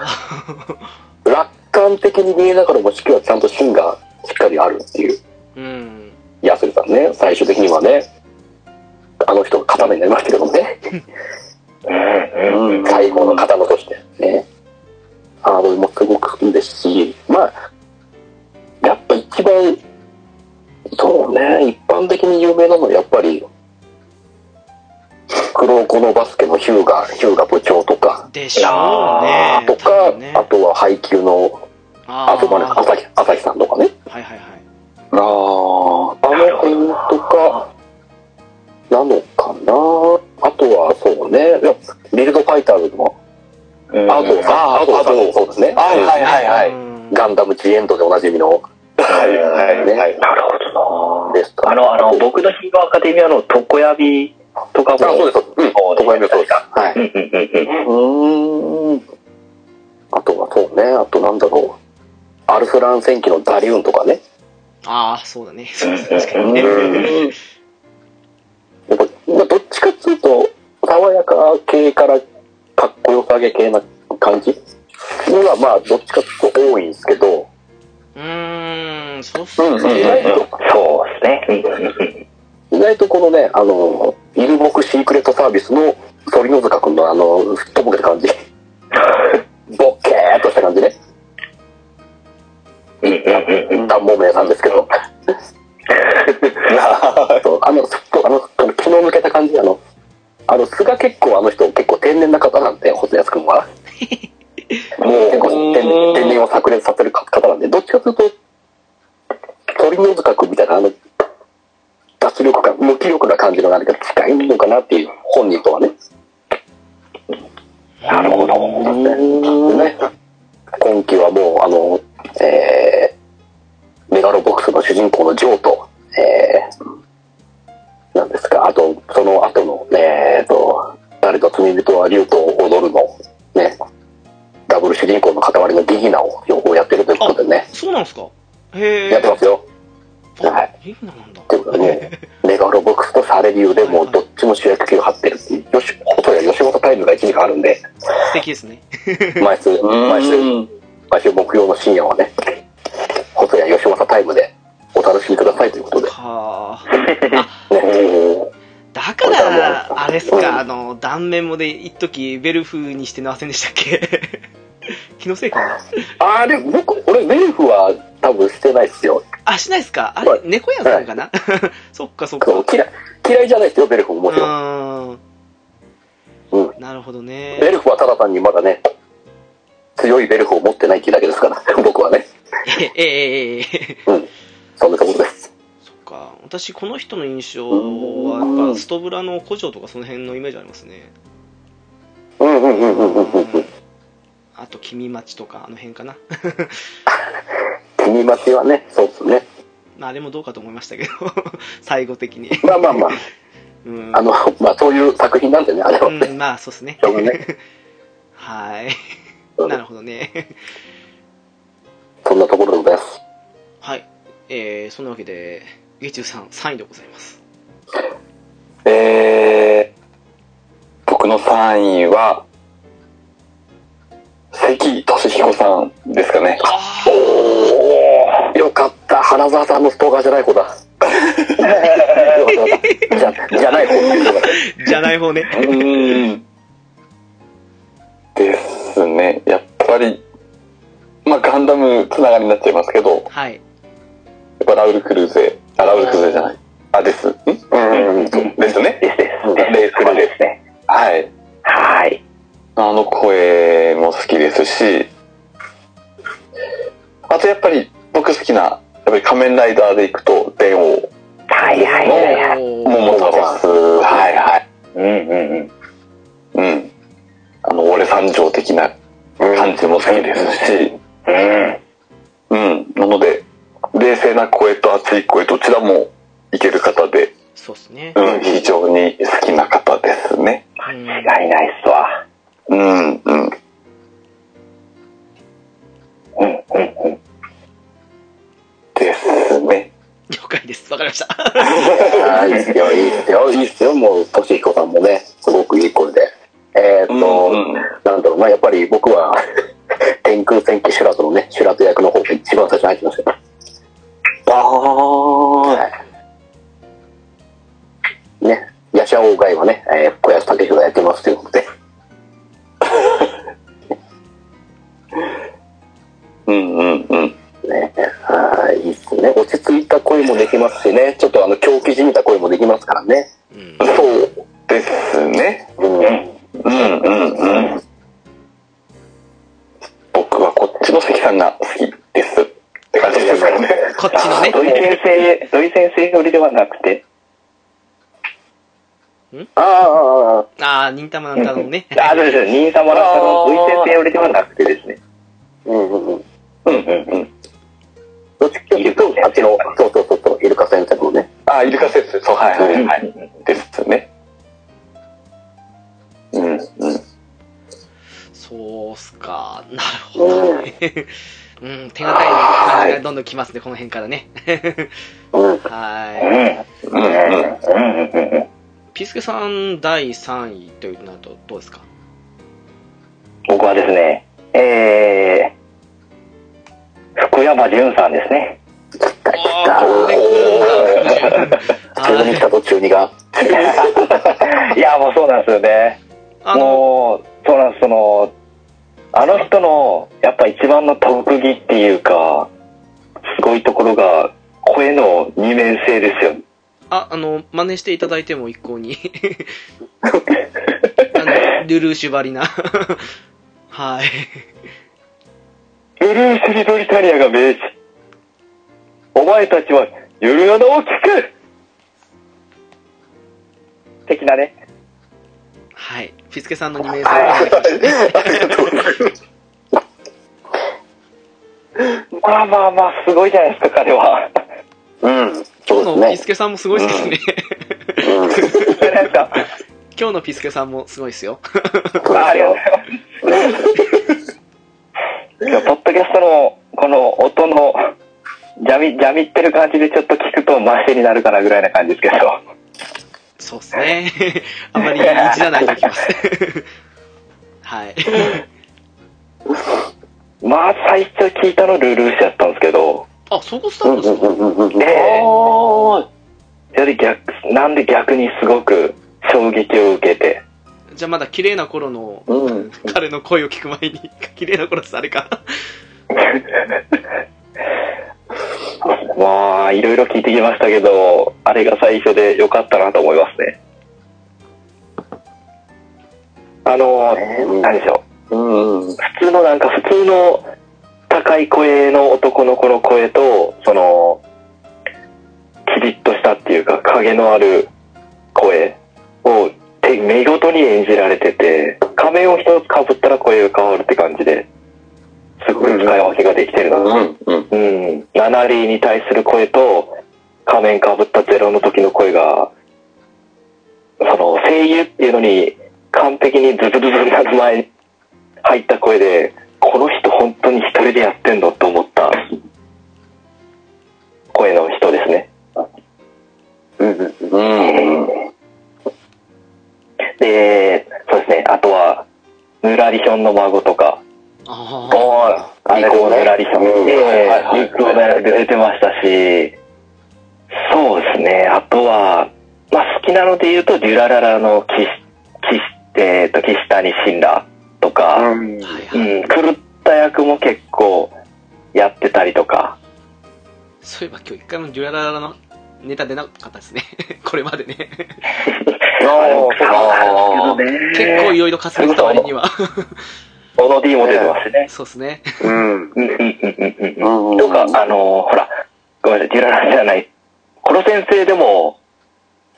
楽観的に見えながらも、式はちゃんと芯がしっかりあるっていう。うん。安井さんね、最終的にはね、あの人が刀になりましたけどもね。うん。うん。最高の刀としてね。あの、もすごくですし、まあ、やっぱ一番、そうね、一般的に有名なのはやっぱり、黒子のバスケのヒューガ、ヒューガ部長とか、でしょうね。とか、ねあとは配給の、ああとまで朝日、朝日さんとかね。はいはいはい。ああ。あの辺とか、なのかな？あとはそうね、いやビルドファイターズの、アドさん、あーアドさんアドそうですね。はいはいはいガンダムジエンドでおなじみの、はいはいねはい。なるほどな。ですかあの、あの、僕のヒーローアカデミアの床ヤビとかも。あ、そうです、そうです。うん、そうとかそうです。はい。うんうんうんうん。うーん。あとはそうね、あとなんだろう。アルフラン戦記のダリウンとかね。ああ、そうだね。そう確かにね。ちかっていうと、爽やか系からかっこよさげ系な感じ？のが、まあ、どっちかっていうと多いんですけど、うーん、そうっすうんうん意ね。外と、そうですね。意外とこのね、あの、イルボクシークレットサービスの反野塚君のあの、ふっとぼけた感じ。ボッケーっとした感じね。うんうんうんうん。ダンモメさんですけど。そうあの、と、あの、気の抜けた感じ、あの、あの、素が結構あの人、結構天然な方なんで、細安君は。もう結構天然天然を炸裂させる方なんで、どっちかというと、鳥の塚君みたいな、あの、脱力感、無気力な感じの何か近いのかなっていう、本人とはね。なるほど。ね、今期はもう、あの、えー、メガロボックスの主人公のジョーと、えー、なんですか、あと、その後の、えーと、誰と罪人は竜と踊るの、ね、ダブル主人公の塊のビギナーを両方やってるということでね、そうなんすか？へえ。やってますよ。はい。リーナなんだ。ということで、もう、メガロボックスとサレリューでもうどっちも主役級張ってるっていう、よし、細谷吉本タイムが1時間あるんで、素敵ですね。毎週、毎週、毎週木曜の深夜はね、細谷吉正タイムでお楽しみくださいということで。はあ。ね、だから、あれっすか、あの、断面もで一時ベルフにしてませんでしたっけ？気のせいかな？あれ、僕、俺、メルフは多分してないっすよ。あ、しないっすか？あれはい、猫屋さんかな？そっかそっか。嫌い、嫌いじゃないですよ、ベルフももうちろん。うん。なるほどベね。ルフはただ単にまだね、強いベルフを持ってないっていうだけですから、僕はね。え、え、え、え、え、うん。そんなところです。そっか。私、この人の印象は、やっぱ、ストブラの古城とかその辺のイメージありますね。うんうんうんうんうんうんうん。あと、君町とか、あの辺かな。君待ちはね、そうっすね。まあ、あれもどうかと思いましたけど、最後的に。まあまあまあ、うん。あの、まあそういう作品なんでね、あれはね。うん、まあ、そうっすねし。ょうがない。はい。うんなるほどね。そんなところでございます。はい。えー、そんなわけで、ゲチュウさん3位でございます。えー、僕の3位は、関俊彦さんですかね。あおーよかった。花澤さんのストーカーじゃない方だ。じゃ、じゃない方じゃない方ね。うーん。ですね。やっぱり、まあ、ガンダムつながりになっちゃいますけど、はい。ラウル・クルーゼ、あ、ラウル・クルーゼじゃない。あ、です。ん？うん。ですね。ですです。レーですね。はい。はい。あの声も好きですし、あとやっぱり僕好きな、やっぱり仮面ライダーで行くと、電王、はいはいはいはい。桃太郎ス、はいはい。うんうんうん。うん。あの、俺三条的な感じも好きですし、うん。うん。なので、冷静な声と熱い声、どちらもいける方で、そうっすね。うん、非常に好きな方ですね。うん違いないっすわ。うん、うん。うんうんうん。ですね。了解です。わかりました。いいっすよ、いいっすよ、いいっすよ。もう、としひこさんもね、すごくいい声で。えーっと、うんうんなんだろう、まあやっぱり僕は、天空戦記シュラトのね、シュラト役の方が一番最初に入ってましたよ。あはい。ね、ヤシャオガイはね、えー、小安武がやってますということで。うんうんうん。ね、はい、いいっすね。落ち着いた声もできますしね、ちょっとあの、狂気じみた声もできますからね。うん。そうですね。うん。うんうんうん。僕はこっちの関さんが好きです。って感じですからね。こっちのね。土井先生、土井先生よりではなくて、ああ、ああ、忍たまなんたのね。あ、そうです。忍様の中の土井先生よりではなくてですね。うんうんうん。うんうんうん。どっちかというと、あっちの、そうそうそうそう、イルカ先生のね。あ、イルカ説。そう、はいはいはい。ですね。うんうん。そうっすか。なるほどね。うん、手堅い感じがどんどん来ますね、この辺からね。うん。は。い。ピスケさん第3位というなるとどうですか？僕はですね、えー、福山潤さんですね。来るんだ。はい。中二来たと中二が。いや、もうそうなんですよね。あの、もう、そうなんです、その、あの人の、やっぱ一番の特技っていうか、すごいところが、声の二面性ですよ。あ、あの、真似していただいても一向に。あのルルーシュバリな。はい。ブルース・リトリタリアが名詞。お前たちは、ゆるなどを聞く的なね。はい。ピスケさんの2名さんが入ってましたね。ありがとうございます。まあまあまあ、すごいじゃないですか、彼は。うん。今日のピスケさんもすごいですね。今日のピスケさんもすごいですよ。あありがとうございます。ポッドキャストの、この音の、じゃみ、じゃみってる感じでちょっと聞くとマシになるかなぐらいな感じですけど。そうですね。あまり一らないときます。はい。まあ、最初聞いたのルールーシやったんですけど、あ、そこスタートですか、うんうんうん。ええあそれで逆、なんで逆にすごく衝撃を受けて、じゃあまだ綺麗な頃のーうん。彼の声を聞く前に、綺麗な頃ってあれか。まあ、いろいろ聞いてきましたけど、あれが最初で良かったなと思いますね。あの、うん何でしょうんうん。う。普通のなんか普通の高い声の男の子の声と、その、キリッとしたっていうか、影のある声をて見事に演じられてて、仮面を一つ被ったら声が変わるって感じで、すごい使い分けができてるな。うんうん。うん、7リーに対する声と仮面かぶったゼロの時の声が、その声優っていうのに完璧にズズズズなる前入った声で、この人本当に一人でやってんのと思った声の人ですね。うんうんうん。で、そうですね、あとは、ヌラリヒョンの孫とか、ああれリコーねヌラリヒョンうんで、はい。はいはいリコーヌラリ出てましたし、そうですね、あとは、まあ好きなので言うと、デュラララのキシ、キシ、えっと、岸谷信羅とか、うん。あ。はいうはい。ん、狂った役も結構やってたりとか、そういえば今日一回もデュラララのネタ出なかったですね。これまでね。あ結構いろいろ重ねた割には。オノディも出てますしね。そうですね。うん。うんうんうんうんうん。うん。とか、あのほら、ごめんなさい、デュラララじゃない、コロ先生でも、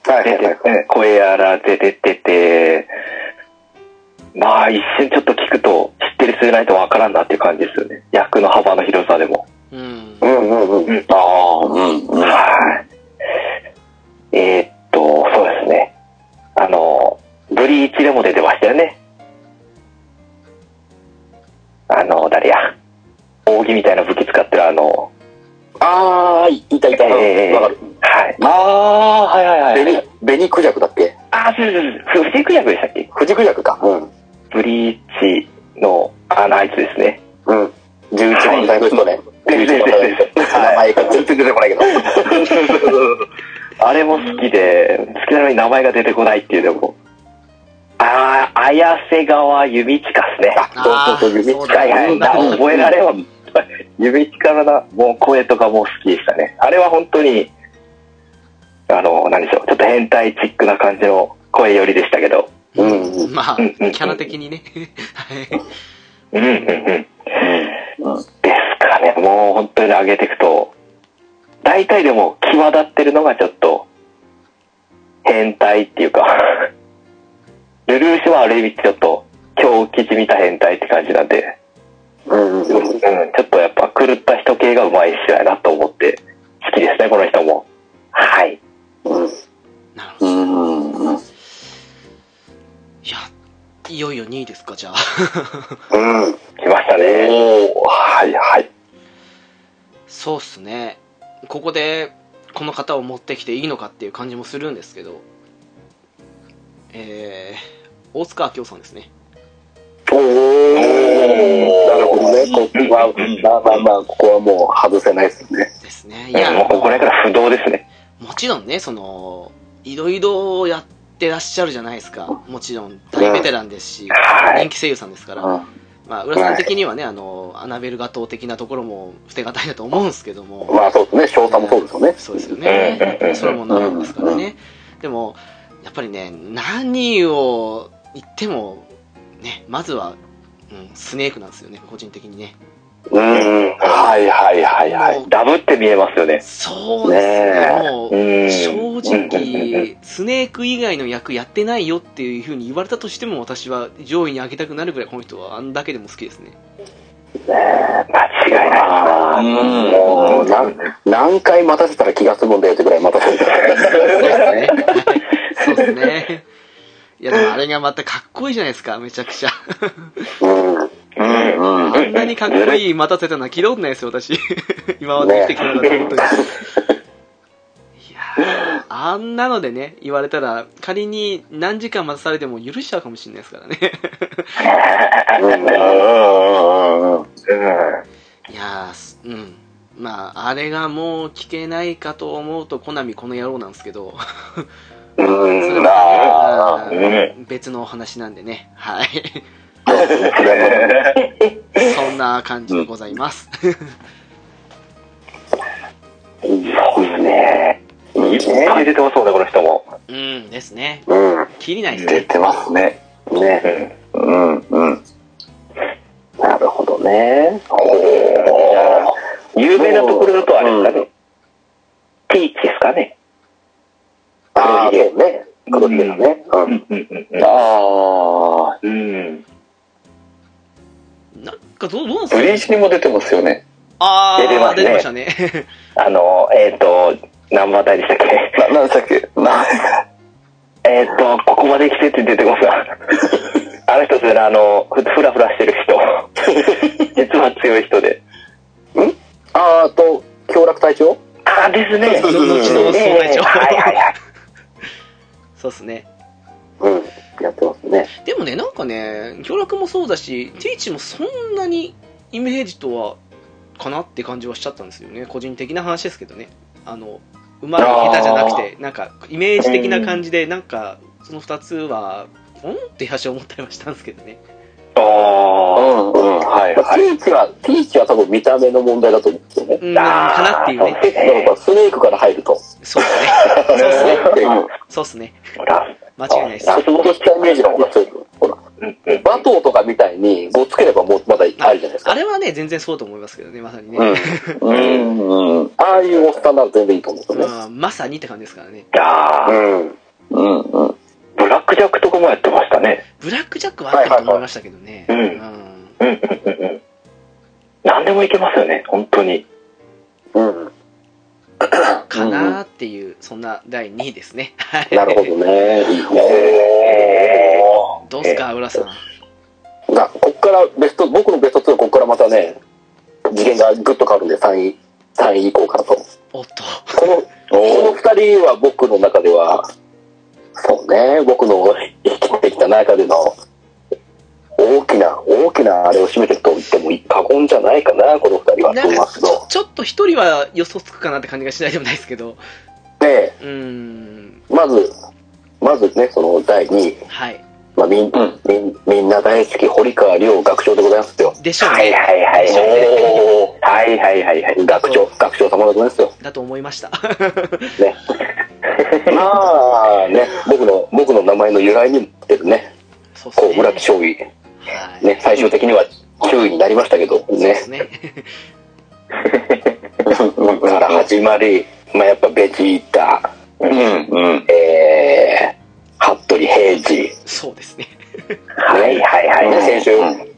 出てはいはいはい。ね声やら出てて、まあ一瞬ちょっと聞くと知ってる人じゃないとわからんなっていう感じですよね。役の幅の広さでも。うんう。んうんうん。ああ、うんうん。はい。えーっと、そうですね。あの、ブリーチでも出てましたよね。あの、誰や？扇みたいな武器使ってるあの、ああ、いたいた。えーわかる。はい。ああ、はいはいはい。ベニ、ベニクジャクだっけ？あ、そうそうそう。藤井クジャクでしたっけ？フジクジャクか。うん。ブリーチの、あの、あいつですね。うん。11番隊の人ね。はい11番隊の人。名前が全然出てこないけど。あれも好きで、好きなのに名前が出てこないっていうのも。ああ、綾瀬川弓近っすね。あ、そうそうそう、弓近い。はいはい。な覚えられは、弓近のな、もう声とかも好きでしたね。あれは本当に、あの、何でしょう、ちょっと変態チックな感じの声よりでしたけど。うんうん。まあ、うんうんキャラ的にね。うんうん。うん。ですかね、もう本当に上げていくと、大体でも際立ってるのがちょっと、変態っていうか、ルルーシュはある意味ちょっと、狂気じみた変態って感じなんで、うんうんうん、ちょっとやっぱ狂った人系がうまい人やなと思って、好きですね、この人も。はい。うん。なるほど。うんうん。いや、いよいよ2位ですか、じゃあ。うん。来ましたね。おー、はいはい。そうっすねここでこの方を持ってきていいのかっていう感じもするんですけどえー、大塚明夫さんですねおおなるほどね。ここは、まあまあまあ、ここはもう外せないですね。ですねいいや、もやうここらから不動ですね。もちろんねそのいろいろやってらっしゃるじゃないですかもちろん大ベテランですし、はい人気声優さんですから、うんまあ、浦さん的にはね、あの、アナベルガ島的なところも捨てがたいだと思うんですけども、まあそうですね。翔太もそうですよね。そうですよ。ねそれもなんですからね。でも、やっぱりね、何を言っても、ね、まずは、うん、スネークなんですよね、個人的にね。うん。はいはいはいはい。ダブって見えますよね。そうですね、ねもう、うん。正直、スネーク以外の役やってないよっていう風に言われたとしても、私は上位に上げたくなるぐらい、この人はあんだけでも好きですね。間違いないあーうんもう何何回待たせたら気が済むんだよってぐらい待たせてそうですね。そうですね。いや、でもあれがまたかっこいいじゃないですか、めちゃくちゃ。あんなにかっこいい待たせたのは聞いたことないですよ、私。今まで生きてきた中で、本当に。いやーあんなのでね、言われたら、仮に何時間待たされても許しちゃうかもしれないですからね。いやーすうん。まあ、あれがもう聞けないかと思うと、コナミこの野郎なんですけど、うん。別のお話なんでね。はい。そんな感じでございます。そうですね。いっぱい出てますもんね、この人も。うんですね。うん。切りないですね。出てますね。ね。うんうん。なるほどね。有名なところだとあれですかね。ティーチですかね。ああ、そうね。黒ひげだね。う。うんんうんうんうん。ああ、うん。なんかどう、どうなんですかブリーチにも出てますよね。あー、出てますね出てましたね。あの、えっ、と、何番台でしたっけ？な、なんでしたっけ？な、えっ、と、ここまで来てって出てますが。あの人ですよね、あの、ふふらふらしてる人。実は強い人で。あーあと、強楽隊長？ああ、ですね。後の総隊長ええはいはいはい。そうっすね。うん。やってますね。でもね、なんかね、協力もそうだし、ティーチもそんなにイメージとは、かなって感じはしちゃったんですよね。個人的な話ですけどね。あの、うまい下手じゃなくて、なんか、イメージ的な感じで、なんか、その二つは、うんって話は思ったりはしたんですけどね。あうあ。んうん。はいテはい。ィーチは、ティーチは多分見た目の問題だと思うんですよね。うん、かなっていうね。だからスネークから入ると。そうっすね。そうっすね。そうっすね。ほら。間違いないです。ラスボスしたイメージの方が強い。ほら。バトーとかみたいに、ごつければもうまだあるじゃないですか。あれはね、全然そうと思いますけどね、まさにね。うん うん。ああいうおっさんなら全然いいと思うんですよね。うんまさにって感じですからね。ああ。うん。うんうん。ブラックジャックとかもやってましたね。ブラックジャックはあったと思いましたけどね。うんうんうん。何でもいけますよね、本当に。うん。かなーっていう、そんな第2位ですね。はいなるほどね。どうすか、浦さん。が、こっからベスト、僕のベスト2はこっからまたね、次元がぐっと変わるんで、3位、3位以降からと。おっと。この、この二人は僕の中では、そうね、僕の生きてきた中での、大きな、大きなあれを占めてると言っても過言じゃないかな、この二人は、と思いますけど。ちょっと一人は予想つくかなって感じがしないでもないですけど。で、うーん。まず、まずね、その第2位、はい。まあ、みん、うんみん、みんな大好き、堀川亮学長でございますよ。でしょうはいね。はいはい。でしょうねはいはいはいはい。学長、学長様でございますよ。だと思いました。ね。まあね、僕の、僕の名前の由来にも出るね、そうっすね。こう、村木将棋、はい。ね、最終的には9位になりましたけど、そうでね。すね。から始まり、まあやっぱベジータ、うんうん。えー、服部平次、そうですね。はいはいはい。ね、先週、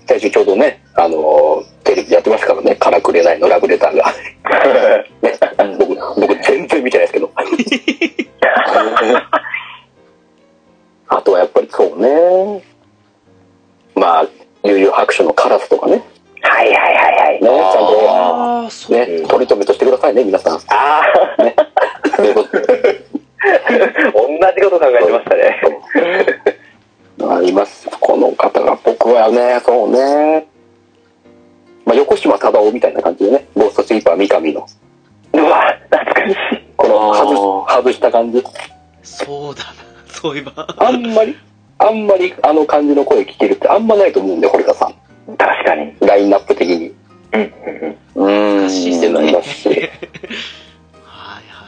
先週ちょうどね、あのーテレビでやってましたからね、からくれないのラブレターが。ね、僕、僕全然見てないですけど。あとはやっぱりそうね、まあ、悠々白書のカラスとかね、ね、はいはいはいはい。ちゃんと、あああ、そうか。ね、取り留めとしてくださいね、皆さん。ああ、ということで同じこと考えてましたね。あります。この方が、僕はね、そうね。まあ、横島忠夫みたいな感じでね、ゴーストスイーパー三上の、うわ、懐かしい。この外あし外した感じ。そうだな。そういえば。あんまり、あんまりあの感じの声聞けるってあんまないと思うんで、堀田さん。確かに。ラインナップ的に。うんうんうん。うーん。システムねなりますし。はい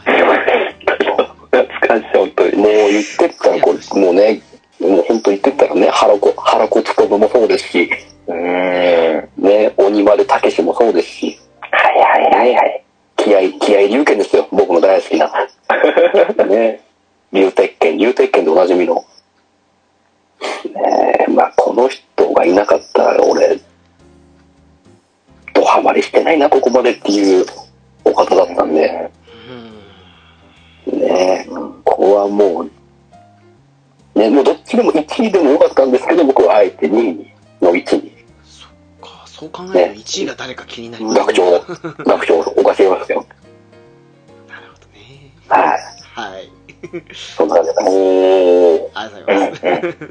はい。懐かしい、本当に。もう言ってったら、これ、もうね、もう本当言ってったらね、原子、原子つとぶもそうですし、うーん。はいね、鬼丸武史もそうですし、はいはいはい。気合、気合龍拳ですよ、僕の大好きな。ね、龍鉄拳、龍鉄拳でおなじみの。ねえ、まあこの人がいなかったら俺、ドハマりしてないな、ここまでっていうお方だったんで、うん。ねえ、ここはもう、ね、もうどっちでも1位でもよかったんですけど、僕はあえて2位の位置に、そっか、そう考えると1位が誰か気になります学長、学長を置かせますよ。なるほどね。はい。はい。そんな感じで。おー。ありがとうございます。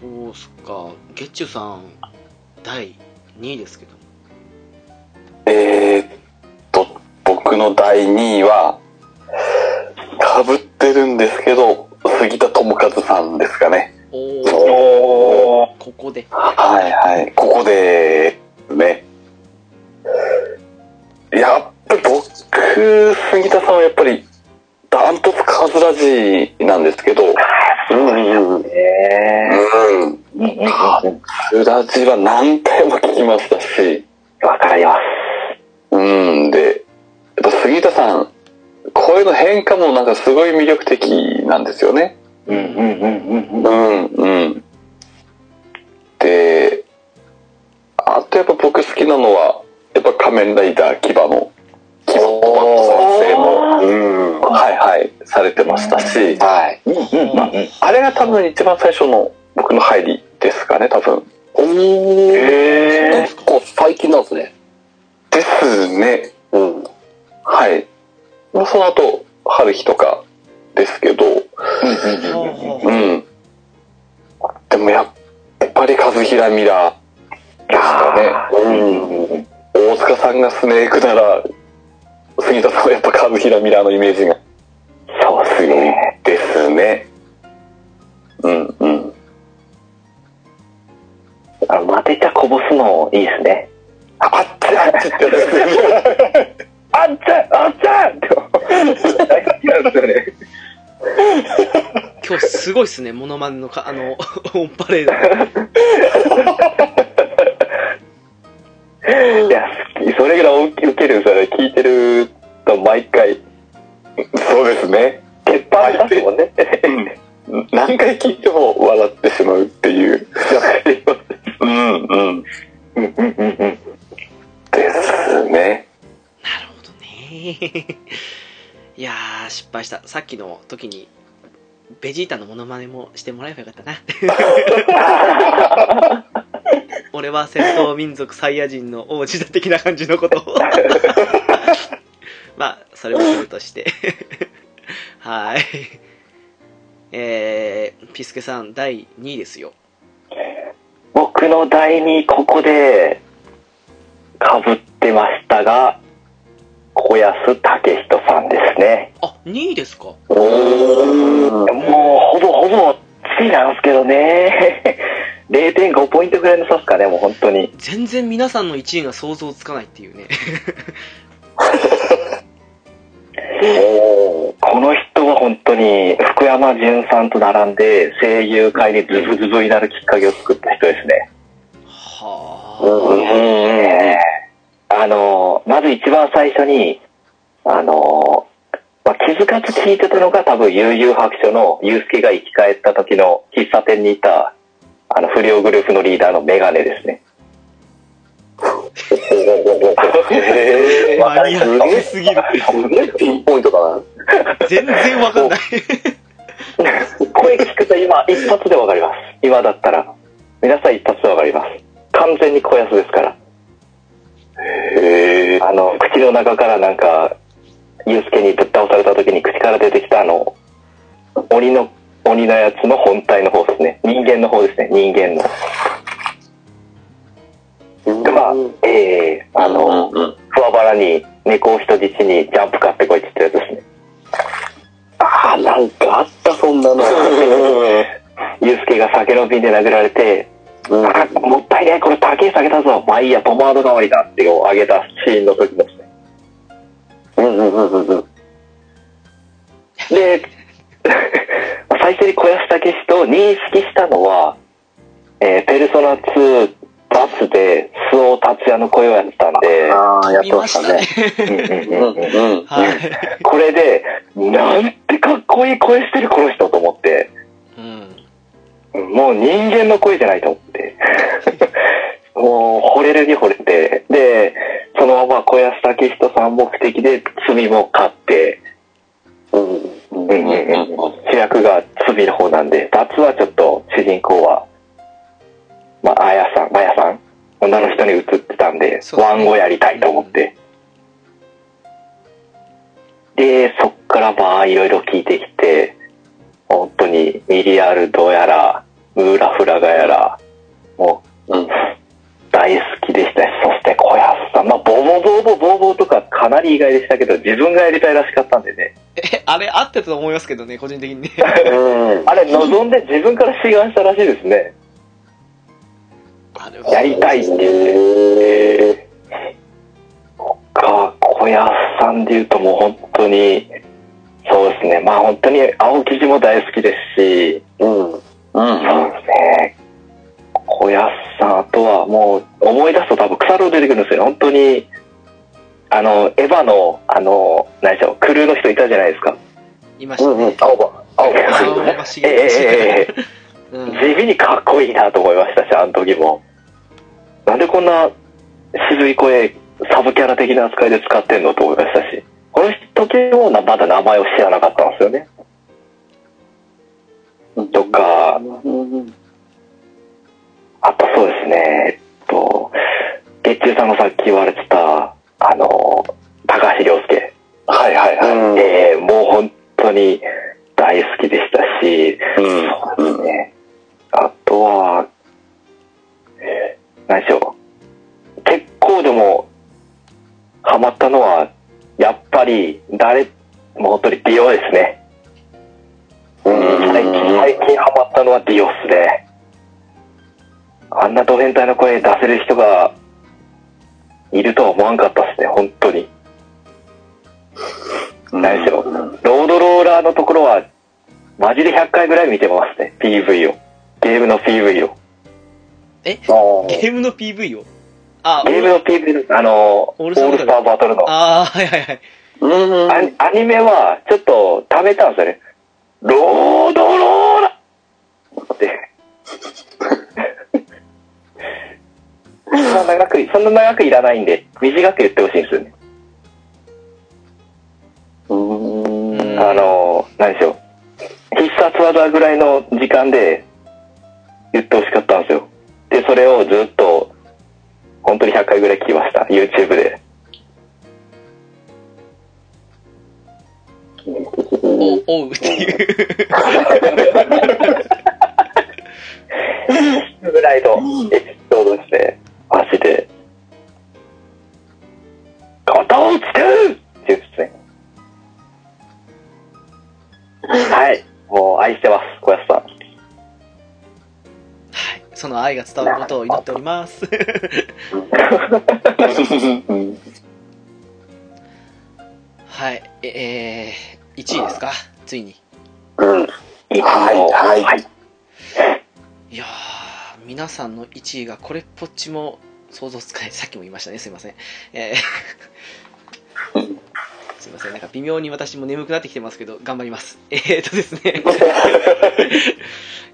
そうっすか。ゲッチュさん、第2位ですけど。えーっと、僕の第2位は、被ってるんですけど、杉田智和さんですかね。おー、おー。ここで。はいはい。ここで、ね。やっ僕、杉田さんはやっぱり、ダントツカズラジなんですけど、うん。カズラジは何回も聞きましたし、わかります。うん。で、やっぱ杉田さん、声の変化もなんかすごい魅力的なんですよね。うんうんうんうんうん。うん、うん。で、あとやっぱ僕好きなのは、やっぱ仮面ライダー牙の、されてましたし、はい。うんうんうんうん。あれが多分一番最初の僕の入りですかね、多分。おー。へ結構最近なんですね。ですね。うん。はい。まあその後、春日とかですけど、ほうほううん。でもやっぱり和平ミラーですかね。うん。大塚さんがスネークなら、杉田さんはやっぱ和平ミラーのイメージがね。うんうん。あの、マテ茶こぼすのいいですね。あっち あっちって。あっちゃあっちゃって。大好きなんですよね。今日すごいっすね、モノマネのか、あの、オンパレード。いや、それぐらい受けるんですよね。聞いてると毎回、そうですね。鉄板ですもんね。何回聞いても笑ってしまうっていう。うんうん。うんうんうんうん。ですね。なるほどね。いやー、失敗した。さっきの時に、ベジータのモノマネもしてもらえばよかったな。俺は戦闘民族サイヤ人の王子だ的な感じのことを。まあ、それもするとして。はい。えー、ピスケさん、第2位ですよ。僕の第2ここで、被ってましたが、小安武人さんですね。あ、2位ですか？もう、ほぼほぼ、ついなんですけどね。0.5ポイントぐらいの差っすかね、もう本当に。全然皆さんの1位が想像つかないっていうね。この人は本当に福山潤さんと並んで声優界にズブズブになるきっかけを作った人ですね。はえーあの、まず一番最初に、あの、まあ、気づかず聞いてたのが多分悠々白書のユースケが生き返った時の喫茶店にいた、あの、不良グループのリーダーのメガネですね。へあ。マニアックすぎる。すげえピンポイントだな。全然わかんない。声聞くと今、一発でわかります。今だったら。皆さん一発でわかります。完全に小安ですから。あの、口の中からなんか、ユうスケにぶっ倒された時に口から出てきたあの、鬼の、鬼のやつの本体の方ですね。人間の方ですね。人間の。が、えー、あの、うんうん。ふわばらに猫を人質にジャンプ買ってこいって言ったやつですね。ああ、なんかあった、そんなの。ユうスケが酒の瓶で殴られて、うんあもったいねえ、これ高い下げたぞ。まあいいや、ポマード代わりだってこう上げたシーンの時ですね。うんうんうんうんうん。で、最初に小安武史と認識したのは、えーペルソナ2バスで周防達也の声をやってたんで、ああ、やって見ましたたねね。。うんうんうんうんうん。はい。これで、なんてかっこいい声してるこの人と思って、うん。もう人間の声じゃないと思って。もう、惚れるに惚れて、で、そのまま小安武史と三目的で罪も勝って、うん。うんうんうん主役が罪の方なんで、達はちょっと主人公は、まあ、あやさん、あやさん、女の人に映ってたんで、ワンゴやりたいと思って。で、そっからまあ、いろいろ聞いてきて、本当にミリアルドやら、ムーラフラガやら、もう、うん大好きでしたし、そして小安さん、まあ、ボボボボボボとかかなり意外でしたけど、自分がやりたいらしかったんでね。え、あれ合ってたと思いますけどね、個人的にね。うん。あれ、望んで自分から志願したらしいですね。やりたいって言って。えか、小安さんで言うともう本当に、そうですね。まあ本当に青生地も大好きですし、ーうん。うん。そうですね。小安さん、あとはもう思い出すと多分腐郎出てくるんですよね。本当に、あの、エヴァの、あの、何でしょう、クルーの人いたじゃないですか。いましたうんうんね。。青葉。青葉。青葉え茂えええうん。地味にかっこいいなと思いましたし、あの時も。なんでこんな渋い声、サブキャラ的な扱いで使ってんのと思いましたし、この時もなまだ名前を知らなかったんですよね。とか、うんあとそうですね、えっと、月中さんのさっき言われてた、あの、高橋良介。はいはいはい。うんえーもう本当に大好きでしたし、うん。そうですね。あとは、えー何でしょう。結構でも、ハマったのは、やっぱり、誰、もう本当にディオですね。うん最近、最近ハマったのはディオっすね。あんなド変態の声出せる人が、いるとは思わんかったっすね、本当に。何でしょう。ロードローラーのところは、マジで100回ぐらい見てますね、PV を。ゲームの PV を。え？ゲームの PV を？あ、ゲームの PV です。あの、オールスターバトルの。ああ、はいはいはい。うん。アニメは、ちょっと、貯めたんですよね。ロードローラーって。そんな長く、そんな長くいらないんで、短く言ってほしいんですよね。うん。うんあの、何でしょう。必殺技ぐらいの時間で言ってほしかったんですよ。で、それをずっと、本当に100回ぐらい聞きました。YouTube で。お、おうっていう。ぐらいのエピソードですね。マジで。肩をつけるって言うですね。はい。もう愛してます、小安さん。はい。その愛が伝わることを祈っております。はい。ええー、1位ですか？ついに。うん。はいはいはい。いやー、皆さんの1位がこれっぽっちも想像つかない。さっきも言いましたね。すいません。えーすいません。なんか微妙に私も眠くなってきてますけど、頑張ります。えーとですね。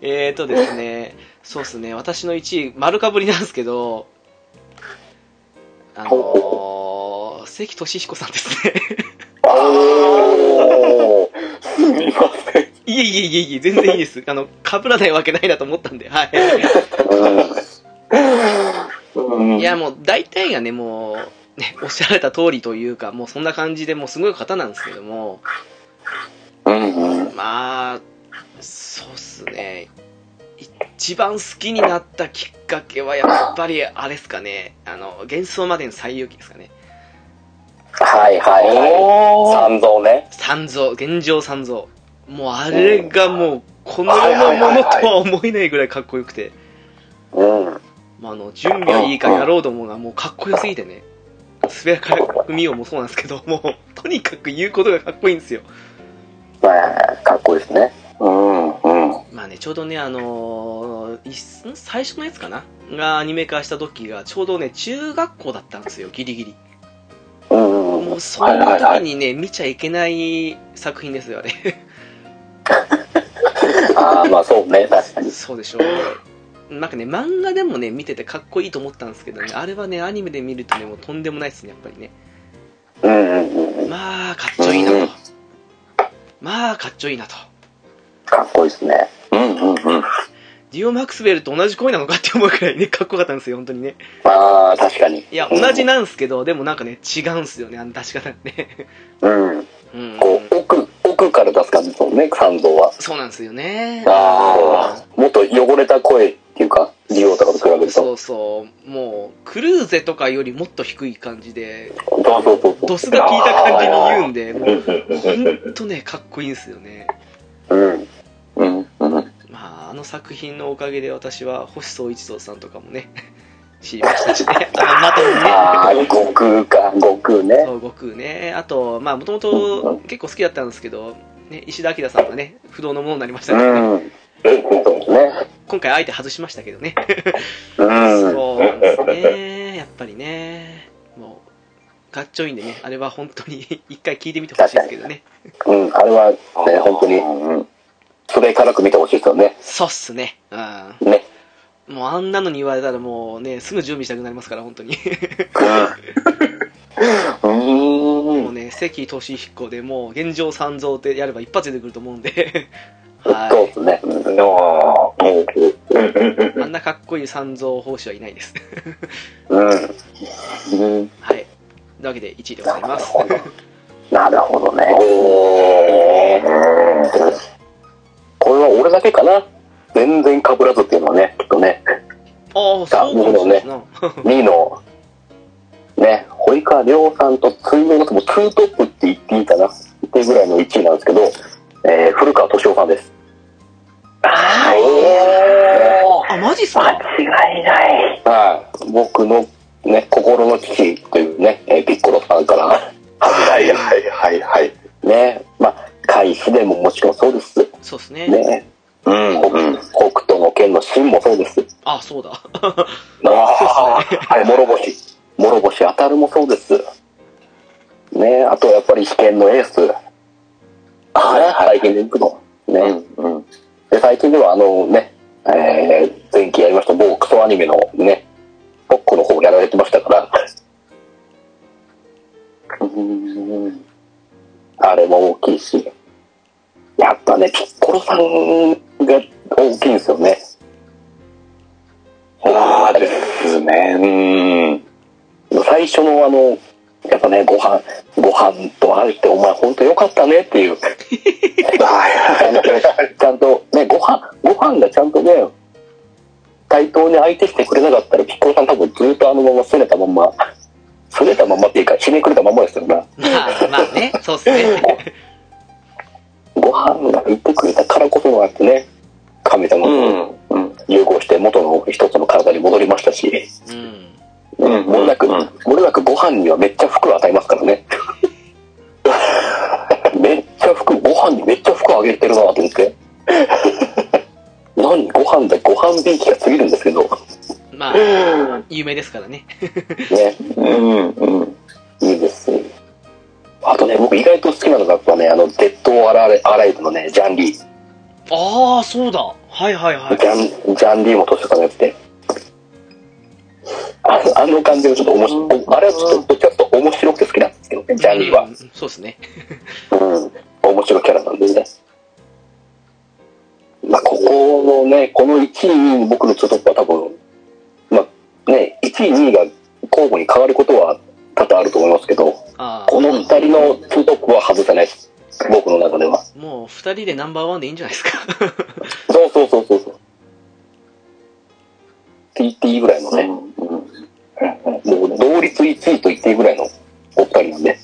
えーとですね。そうですね。私の1位、丸かぶりなんですけど、あのー、関俊彦さんですね。すみません。いえいえいえいえ、全然いいです。あの、かぶらないわけないなと思ったんで、はい。うんいや、もう大体がね、もう、ね、おっしゃられた通りというか、もうそんな感じでもうすごい方なんですけども。まあ、そうっすね。一番好きになったきっかけはやっぱりあれですかね、あの、幻想までの最遊記ですかね。はいはいはい。三蔵ね。三蔵、現状三蔵。もうあれがもう、この世のものとは思えないぐらいかっこよくて、うん。まあ、あの、準備はいいかやろうと思うのがもうかっこよすぎてね、スペアカミオもそうなんですけど、もう、とにかく言うことがかっこいいんですよ。まあ、かっこいいですね。まあね、ちょうどね、あのー最初のやつかな？がアニメ化した時が、ちょうどね、中学校だったんですよ、ギリギリ。もう、そんな時にね、見ちゃいけない作品ですよ、あれ。ああ、まあそうね、確かに。そうでしょう。なんかね、漫画でもね、見ててかっこいいと思ったんですけどね、あれはね、アニメで見るとね、もうとんでもないですね、やっぱりね。うんうんうん。まあ、かっちょいいなと。まあ、かっちょいいなと。かっこいいですね。うんうんうん。ディオ・マクスウェルと同じ声なのかって思うくらいね、かっこよかったんですよ、本当にね。ああ、確かに。いや、同じなんですけど、でもなんかね、違うんすよね、あの出し方がね。うん。うん。こう、奥、奥から出す感じですもんね、三蔵は。そうなんですよね。ああ、もっと汚れた声っていうか、リオとかと比べると。そうそう。もう、クルーゼとかよりもっと低い感じで、そうそうそうそう。ドスが効いた感じに言うんで、もうんう、うんうんほんとね、かっこいいんですよね。うん。あ、あの作品のおかげで私は星宗一郎さんとかもね、知りましたしね。あの、まともにね。ああ、悟空か、悟空ね。そう、悟空ね。あと、まあ、もともと結構好きだったんですけど、ね、石田明さんがね、不動のものになりましたうけどね。うですね。今回あえて外しましたけどね。うん。そうなんですね。やっぱりね。もう、かっちょいいんでね、あれは本当に 一回聞いてみてほしいですけどね。うん、あれはね、本当に、うんそれ辛く見てほしいですよね。そうっすね。うん。ね。もうあんなのに言われたらもうね、すぐ準備したくなりますから、本当に。うん。もうね、関俊彦でもう、現状三蔵ってやれば一発で出てくると思うんで。はそうですね。のい。あんなかっこいい三蔵法師はいないです。うん。はい。というわけで1位でございます。なるほどね。これは俺だけかな全然被らずっていうのはね、きっとね、ああ、そうかもしれないですな。2位の、ね、堀川亮さんと追のもうツートップって言っていいかなっていうぐらいの1位なんですけど、えー、古川敏夫さんです。あ、マジっすか？違いない。はい。僕のね、心の父というね、えーピッコロさんからはいはいはいはい。ね、まあ、海士でももちろんそうです。そうっすね。ね、うん北うん。北斗の剣の真もそうです。あ、そうだ。ああ、はい、諸星。諸星当たるもそうです。ねあとやっぱり被験のエース。はい、最近で行くの。ね、うんうん。で、最近ではあのね、えー、前期やりました某クソアニメのね、ポッコの方やられてましたから。うんあれも大きいし。やっぱね、ピッコロさんが大きいんですよね。ああですね。うん。最初のあの、やっぱね、ご飯、ご飯とあれってお前本当よかったねっていう。ちゃんとね、ご飯、ご飯がちゃんとね、対等に相手してくれなかったら、ピッコロさん多分ずっとあのまま拗ねたまんま、拗ねたまんまっていうか、ひねくれたまんまですよな。まあ、まあね、そうっすね。ご飯が言ってくれたからこそのあってね、神様と。融合して元の一つの体に戻りましたし、うん。うんもれなく、うんもれなくご飯にはめっちゃ服与えますからね。めっちゃ服、ご飯にめっちゃ服あげてるなと思って。何？ご飯だ、ご飯ビーキが過ぎるんですけど、まあ、有名ですからね。ね、うんうん。いいです。あとね、僕意外と好きなのがやっぱね、あの、デッドアライアライブのね、ジャンリー。ああ、そうだ。はいはいはいジ。ャン、ジャンリーも年下のやつで。あのあの感じがちょっと面白い。あれはちょっと、ちょっと面白くて好きなんですけどね、ジャンリーはう。んそうですね。うん。面白いキャラなんでね。まあ、ここのね、この1位、2位、僕のツートップは多分、まあね、1位、2位が交互に変わることは多々あると思いますけど、あこの二人のツートップは外せないです。僕の中では。あ、もう二人でナンバーワンでいいんじゃないですか。そうそうそうそうそう。って言っていいぐらいのね、もう同率1位と言っていいぐらいのお二人なんで、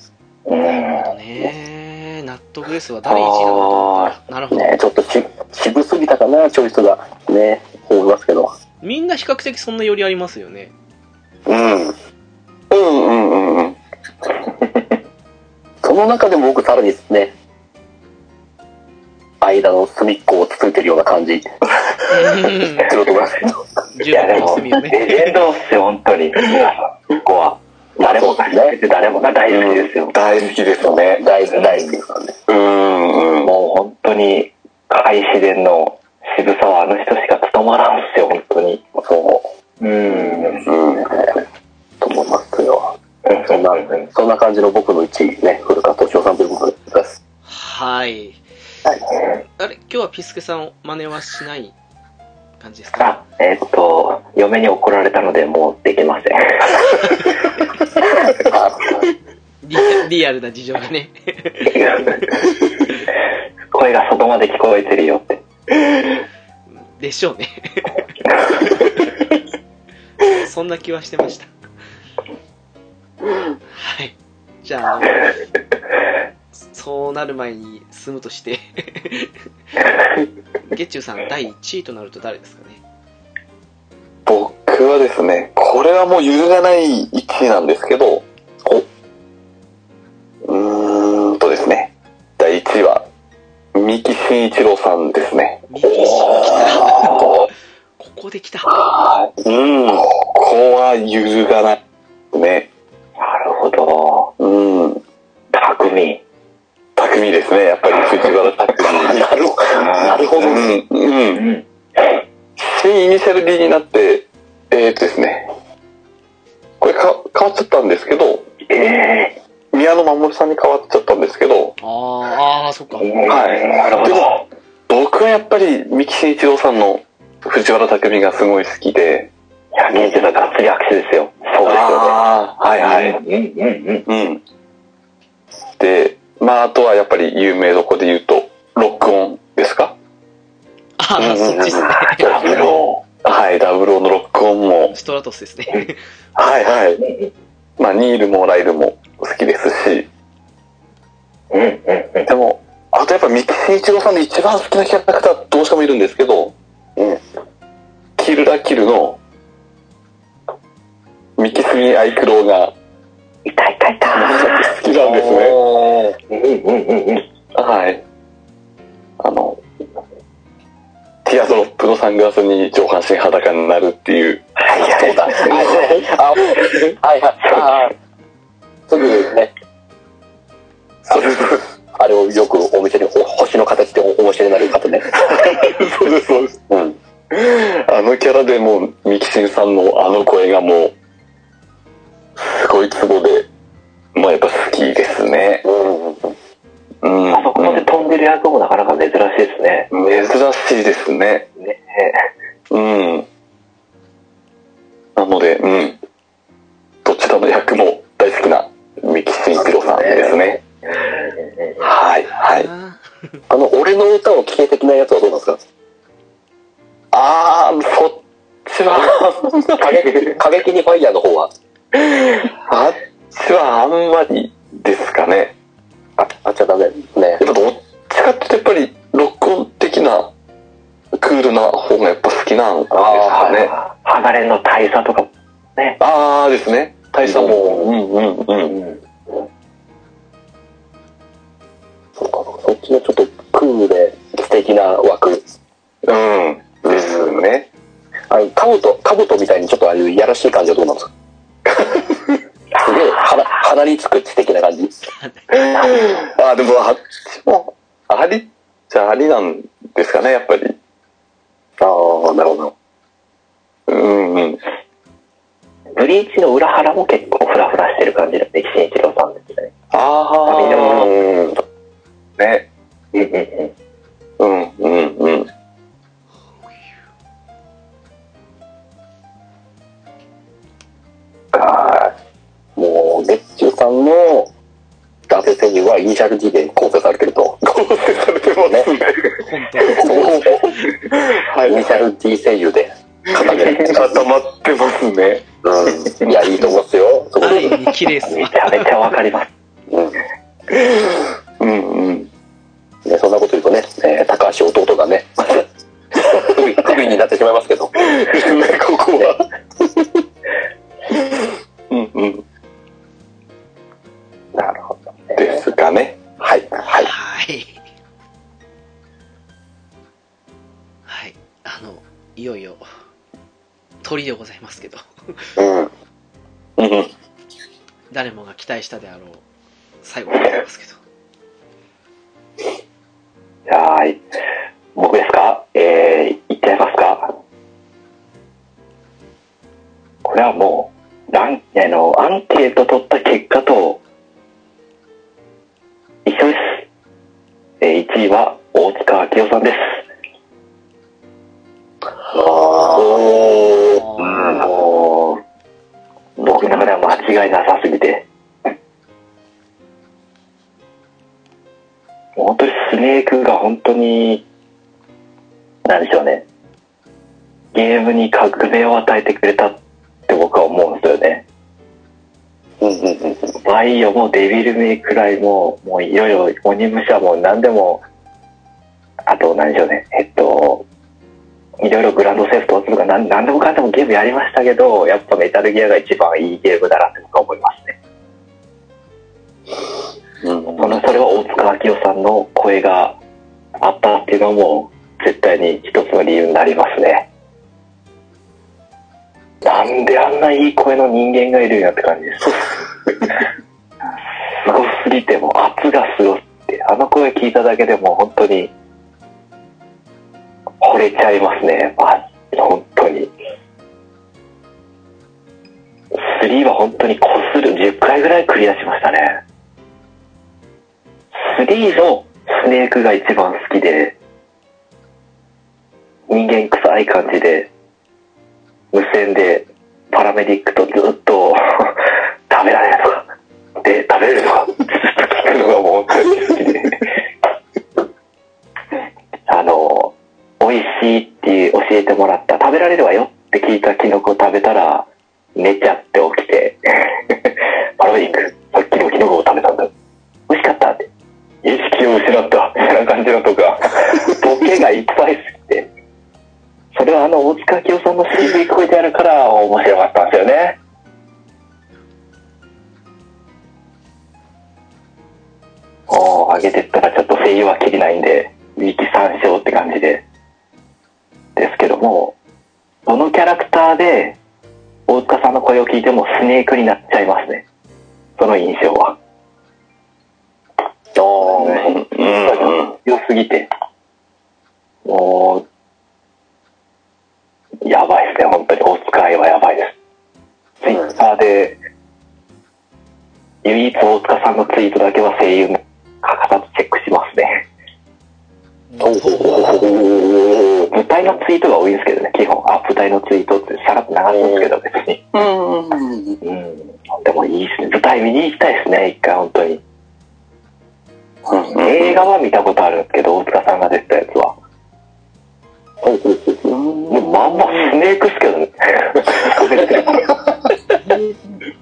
なるほどね。納得ですわ。誰1位だ。なるほど。ね、ちょっとし渋すぎたかな、チョイスが。ね、思いますけど。みんな比較的そんな寄りありますよね。うん。うんうんその中でも僕さらにね、間の隅っこをつついてるような感じすうんると思いますけど。いや、でも。レジェンドっすよ、本当に。ここは。誰もが誰もが大好きですよ。大好きですね。大好き大好きですからね。うんうん。もう本当に、開始伝の渋さはあの人しか務まらんっすよ、本当に。そう。うん。うん。と思いますよ。そんな、そんな感じの僕の1位ね、古川敏夫さんということです。はい。はい。あれ今日はピスケさん真似はしない感じですかあ、えーっと、嫁に怒られたので、もうできません。あ リリアルな事情がね。声が外まで聞こえてるよって。でしょうね。そんな気はしてました。はい。じゃあ、あのそうなる前に進むとして、ゲッチューさん第1位となると誰ですかね？僕はですね、これはもう揺るがない1位なんですけど、おうーんとですね、第1位は、三木慎一郎さんですね。ミキシ来た。ここで来た。うん。ここは揺るがないね。なるほど。うん。匠。匠ですね、やっぱり藤原匠。なるほど。なるほど。うん。うん。うん。新イニシャル D になって、えー、っとですね、これか変わっちゃったんですけど、ええ宮野真守さんに変わっちゃったんですけど、あー、あー、そっか。はい。なるほど。でも、僕はやっぱり三木慎一郎さんの藤原匠がすごい好きで、いや、現地さんがっつり握手ですよ。そうですよね。ああ、はいはい。うんうんうん。うん。で、まあ、あとはやっぱり有名どこで言うと、ロックオンですか？あー、そっちですね。ダブロはい、ダブルオーのロックオンも、ストラトスですね。はいはい。まあ、ニールもライルも好きですし、ー。うんうんうん。でも、あとやっぱ三木慎一郎さんで一番好きなキャラクターどうしてもいるんですけど、うんキルラキルの、三木杉アイクロウがいたいたいた。好きなんですね。うんうんうんうん。はい。あの、ティアドロップのサングラスに上半身裸になるっていう。はいはい。そうだ。はいはい。はいすぐね、それあれをよくお店にほ星の形でおお召しになる方ね。そうです、そうです。うん。あのキャラでもう、ミキシンさんのあの声がもう、すごいツボで、もうやっぱ好きですね。うん。うん。あそこまで飛んでる役もなかなか珍しいですね。珍しいですね。ねうん。なので、うん。どちらの役も大好きな三木慎一郎さんですね。はい、はい。ああの、俺の歌を聴け的なやつはどうなんですか？あー、そっちは、過激過激にファイヤーの方は。あっちはあんまりですかね。あ、あっちゃダメ。ね。やっぱどっちかっていうとやっぱり、ロックオン的な、クールな方がやっぱ好きなんですかね。ハガレンの大佐とか、ね。あーですね。大佐も、うんうんうん。そうか、そっちのちょっとクールで素敵な枠。うん。ですね。あの、カブト、カブトみたいにちょっとああいうやらしい感じはどうなんですか？鼻、鼻につく素敵な感じ。あ、でもあっちも、ありじゃありなんですかね、やっぱり。ああ、なるほど。うんうん。ブリーチの裏腹も結構フラフラしてる感じの歴史一郎さんですね。ああ、うん。ね。うんうんうん。うんうんうん。はい。もう、ゲッはイニシャル D で構成されてると。構成されてますね。イニシャル D 声優で固める。固まってますね。うん。いや、いいと思いますよ。そこ安易に綺麗っすわ。めちゃめちゃわかります。うん。うんうん。ね、そんなこと言うとね、えー高橋弟がね、不備不備になってしまいますけど。ね、ここは。うんうん。なるほど、ね。ですかね。はい、はい。はい。はい。あの、いよいよ、鳥でございますけど、うん。うんうん。誰もが期待したであろう、最後でございますけど。じゃあ、僕ですか？えー、言っちゃいますか？これはもう、ラン、あの、アンケート取った結果と、一緒です。えー、1位は大塚明夫さんです。あおうんもう、僕の中では間違いなさすぎて。本当にスネークが本当に、なんでしょうね。ゲームに革命を与えてくれたって僕は思うんですよね。うんうんうんバイオもデビルメイクライも、もういろいろ鬼武者も何でも、あと何でしょうね。えっと、いろいろグランドセーフトとか何何でもかんでもゲームやりましたけど、やっぱメタルギアが一番いいゲームだなって僕は思いますね。うん。そのそれは大塚明夫さんの声があったっていうのも絶対に一つの理由になりますね。なんであんないい声の人間がいるんやって感じです。すごすぎても圧がすごくて、あの声聞いただけでも本当に惚れちゃいますね。あ本当に。3は本当にこする10回ぐらいクリアしましたね。3のスネークが一番好きで、人間臭い感じで、無線でパラメディックとずっと 食べられるとか、で、食べれるとか、ずっと聞くのがもう本当に好きで。あの、美味しいって教えてもらった、食べられるわよって聞いたキノコ食べたら、寝ちゃって起きて、パラメディック、さっきのキノコを食べたんだ。美味しかったって。意識を失った、みたいな感じのとか、ボケがいっぱいすぎて、それはあの、大塚明夫さんの渋い声であるから面白かったんですよね。おー、上げてったらちょっと声優は切りないんで、力参照って感じで。ですけども、どのキャラクターで、大塚さんの声を聞いてもスネークになっちゃいますね。その印象は。あーうんうん。良すぎて、もう、やばいですね、本当に。お使いはやばいです。ツイッターで、唯一大塚さんのツイートだけは声優欠かさずチェックしますね。おお舞台のツイートが多いんですけどね、基本。あ、舞台のツイートってさらっと流すんですけど、別に。うん。うん。でもいいですね。舞台見に行きたいですね、一回、本当に。うん映画は見たことあるんですけど、大塚さんが出てたやつは。もうまんまスネークっすけどね。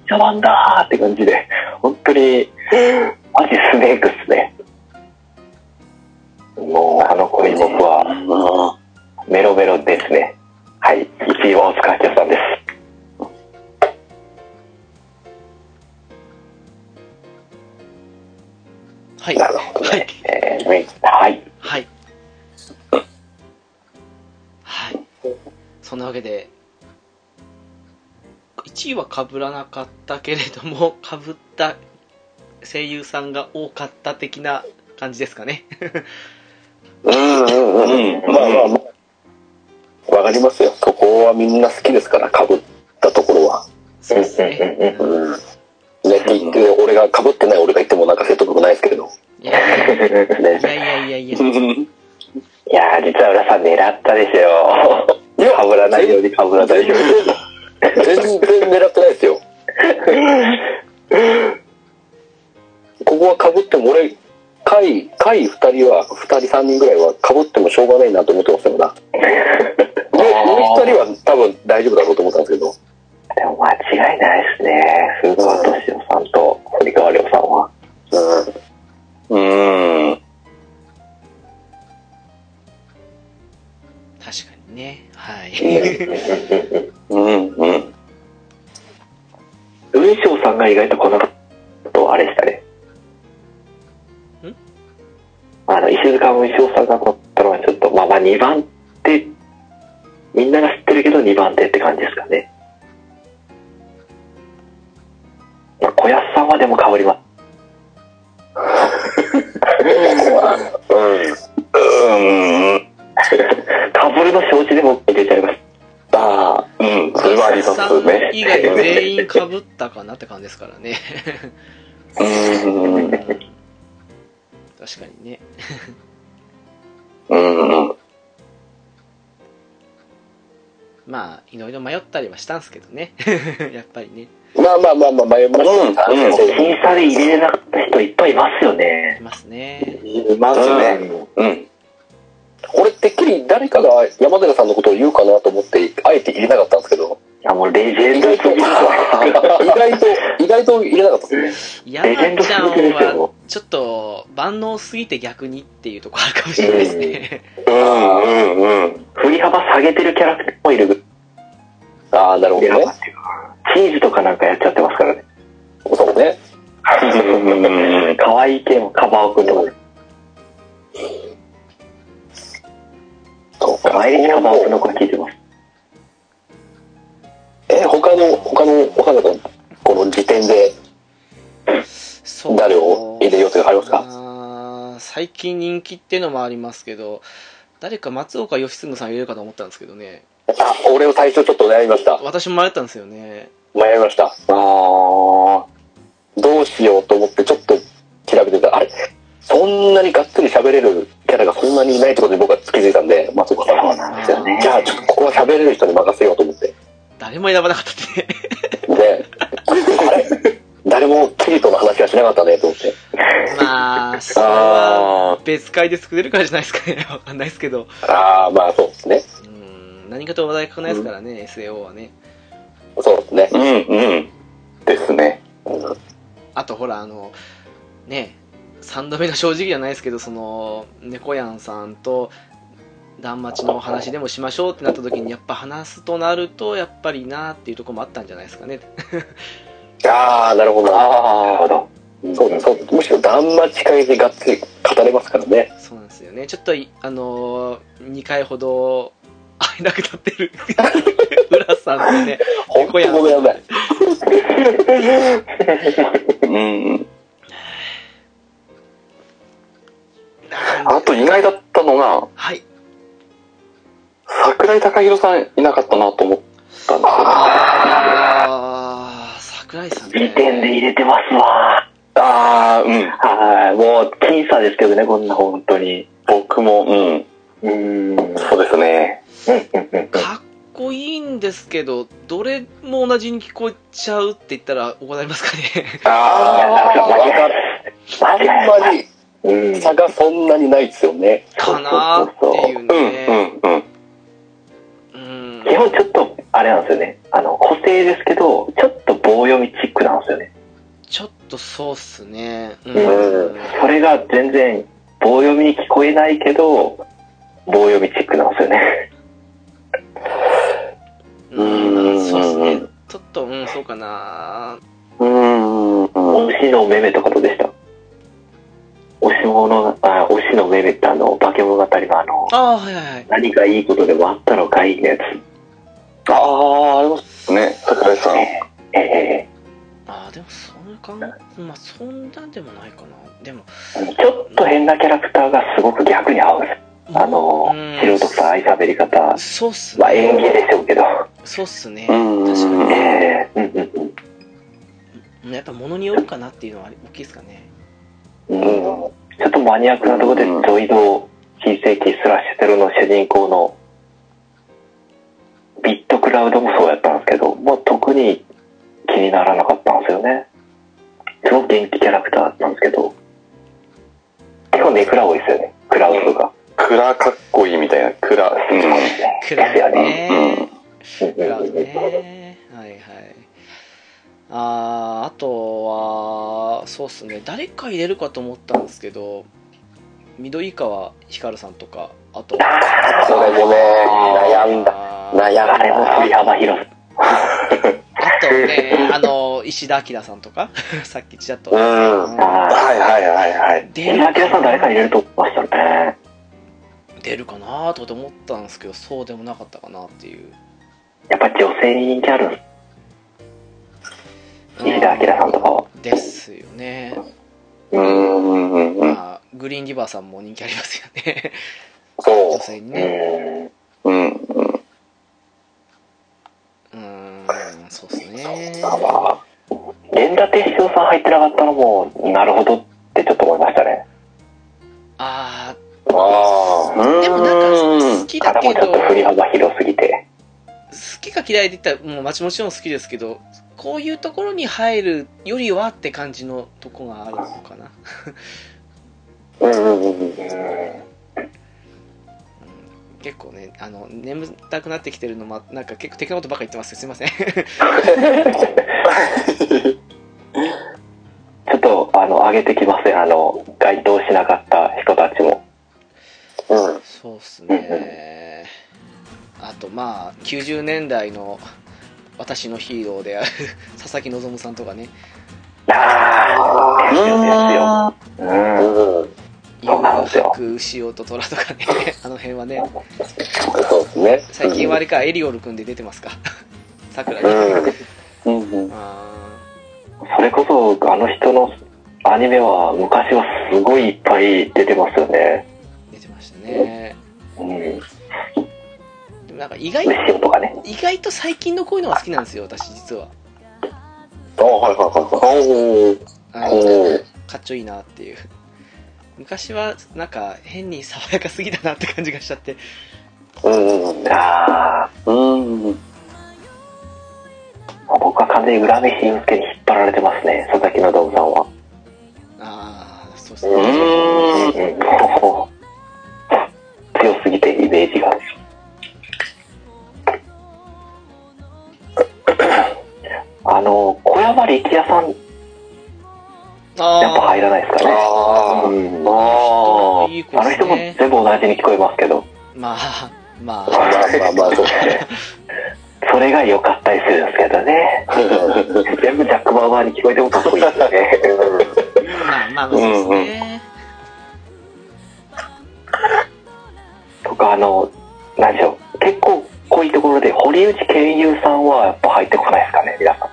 茶番だーって感じで、本当に、マジスネークっすね。もう、あの子に僕は、メロメロですね。はい、1位は大塚明夫さんです。はい。なるほどはい。えー、はい。はい。はい。そんなわけで、1位は被らなかったけれども、被った声優さんが多かった的な感じですかね。うんうんうん。まあまあまあ。わかりますよ。そこはみんな好きですから、被ったところは。そうですね。うん。ね、って言って、俺が被ってない俺が言ってもなんか説得力ないですけど。いやいやいね。やいやいやいや。実は浦さん狙ったでしょ。いやかぶらないようにかぶらないように。全然狙ってないですよ。ここは被っても俺、回、回二人は、二人三人ぐらいは被ってもしょうがないなと思ってましたよな。で、もう一人は多分大丈夫だろうと思ったんですけど。でも間違いないですね。古川敏夫さんと堀川亮さんは。うん。うん。確かにね。はい。うん。うん。雲翔さんが意外とこのとあれでしたね。ん？あの、石塚雲翔さんが乗ったのはちょっと、まあまあ2番手、みんなが知ってるけど2番手って感じですかね。まあ、小安さんはでも変わります。うん。うん。かぶるの承知でも入れちゃいます。ああ、うん。それはありまさんすね。以外全員被ったかなって感じですからね。うん。うん確かにね。うん。まあ、いろいろ迷ったりはしたんですけどね。やっぱりね。まあまあまあまあ、迷いました。うんうん審査で入れれなかった人いっぱいいますよいね。ますね。いますね。うん。俺、てっきり誰かが山寺さんのことを言うかなと思って、あえて入れなかったんですけど、いやもうレジェンドすぎる意外と、意外と入れなかったですね。山ちゃんは、ちょっと、万能すぎて逆にっていうところあるかもしれないですね。うん。うん。うん。振り幅下げてるキャラクターもいる。ああ、なるほどね。チーズとかなんかやっちゃってますからね。そうね。うん。可愛い系もカバオくんとかね。そうか。毎日カバオの声聞いてます。え、他の、他のお方々、この時点で、誰を入れようというのありますか？あー最近人気っていうのもありますけど、誰か松岡義嗣さん入れるかと思ったんですけどね。あ、俺も最初ちょっと悩みました。私も迷ったんですよね。迷いました。ああ。どうしようと思ってちょっと調べてたら、あれそんなにがっつり喋れるキャラがそんなにいないってことに僕は気づいたんで、松岡さんは。なんですよねじゃあちょっとここは喋れる人に任せようと思って。誰も選ばなかったってね。で、あれ？誰もキリトの話はしなかったねと思って。まあ、それは別会で作れるからじゃないですかね。わかんないですけど。ああ、まあそうですね。うん、何かと話題書かないですからね、SAO はね。そうですね。うん。うん。ですね。あとほら、あの、ね、3度目の正直じゃないですけど、その、猫やんさんと、断末のお話でもしましょうってなった時に、やっぱ話すとなると、やっぱりなっていうところもあったんじゃないですかね。ああ、なるほど。なるほど。そうだ、そうむしろ断末会でがっつり語れますからね。そうなんですよね。ちょっとい、あのー、2回ほど会えなくなってる 浦さんとね、本当ごめんなさい。うん。あと意外だったのが、はい。桜井貴弘さんいなかったなと思ったんですよね。あー、桜井さんね。時点で入れてますわ。ああ、うん。はい。もう、僅差ですけどね、こんな本当に。僕も、うん。うーん。そうですね。かっこいいんですけど、どれも同じに聞こえちゃうって言ったら怒られますかね。ああ、わかる。あんまりうん。差がそんなにないですよね。かなーっていううん、ね。うん、うん。うん。基本ちょっと、あれなんですよね。あの、個性ですけど、ちょっと棒読みチックなんですよね。ちょっとそうっすね。う。うんそれが全然、棒読みに聞こえないけど、棒読みチックなんですよね。うん、そうっすね。ちょっと、うん、そうかな。うん、うん。推しのめめとかどうでした？推し物、あ、推しのめめってあの、化け物語のあの、ああ、はいはいはい。何がいいことでもあったのかいのやつ。ああ、ありますね。桜井さん。ええああ、でも、そんなかん、まあ、そんなんでもないかな。でも、ちょっと変なキャラクターがすごく逆に合うんです。あの、うん素人さん愛喋り方。そうっすまあ演技ね。でしょうけど。そうっすね。うん確かに。ええうんうんやっぱ物によるかなっていうのは大きいですかね。うん。うん。ちょっとマニアックなところで、うんゾイド、新世紀スラッシュテロの主人公の、ビットクラウドもそうやったんですけど、もう特に気にならなかったんですよね。すごく元気キャラクターなんですけど、結構ネクラ多いですよね。クラウドとか。クラかっこいいみたいな、クラ、うん。クラね。うんクラウドね。はいはい。あー、あとは、そうっすね。誰か入れるかと思ったんですけど、緑川ひかるさんとか、あと、それもね、悩んだ。あ悩んだ。あれも振り幅広い。あとね、あの、石田明さんとか、さっきちらっと。うんはいはいはいはい。出ー。稲木さん誰か入れると思いましたね。出るかなと思ったんですけど、そうでもなかったかなっていう。やっぱり女性に人気あるんです。石田明さんとかは。ですよね。うんうんうんうん。まあ、グリーンリバーさんも人気ありますよね。そう女。性にうね。ん。うんうん。うーん、そうですね。連田鉄章さん入ってなかったのも、なるほどってちょっと思いましたね。ああでもなんか好きだけど、ちょっと振り好幅広すぎて。きか嫌いで言ったら、もうもちもちろん好きですけど、こういうところに入るよりはって感じのとこがあるのかな。結構ね、あの、眠たくなってきてるのも、なんか結構適当なことばっか言ってますすいません。ちょっと、あの、上げてきますね。あの、該当しなかった人たちも。うん。そうっすね。あと、まあ、90年代の私のヒーローである 佐々木希さんとかね、ああ、ですよ、ですよ。うん。そうなんですよ白潮と虎とかね、あの辺はね、そうですね。最近はあれか、エリオル君で出てますか？さくらうんね。うんそれこそ、あの人のアニメは、昔はすごいいっぱい出てますよね。ー出てましたね。か意外、とかね。意外と最近のこういうのが好きなんですよ、私実は。あはいはいはいあはい。のおーかっちょいいなっていう。昔はなんか変に爽やかすぎだなって感じがしちゃって。うんうん。あうん。あ、僕は完全に浦飯祐介に引っ張られてますね、佐々木の信さんは。ああ、そうですうね。うん。強すぎてイメージが。あの、小山力也さん、やっぱあ入らないですかね。あうんあ、あの人も。全部同じに聞こえますけど、まあ、まあ、まあまあまあ、そうですね。それが良かったりするんですけどね。全部ジャック・バウアーに聞こえてもかっこいいですよね。まあまあ、そうですね。とか、あの、何でしょう。結構濃いところで、堀内健優さんはやっぱ入ってこないですかね、皆さん。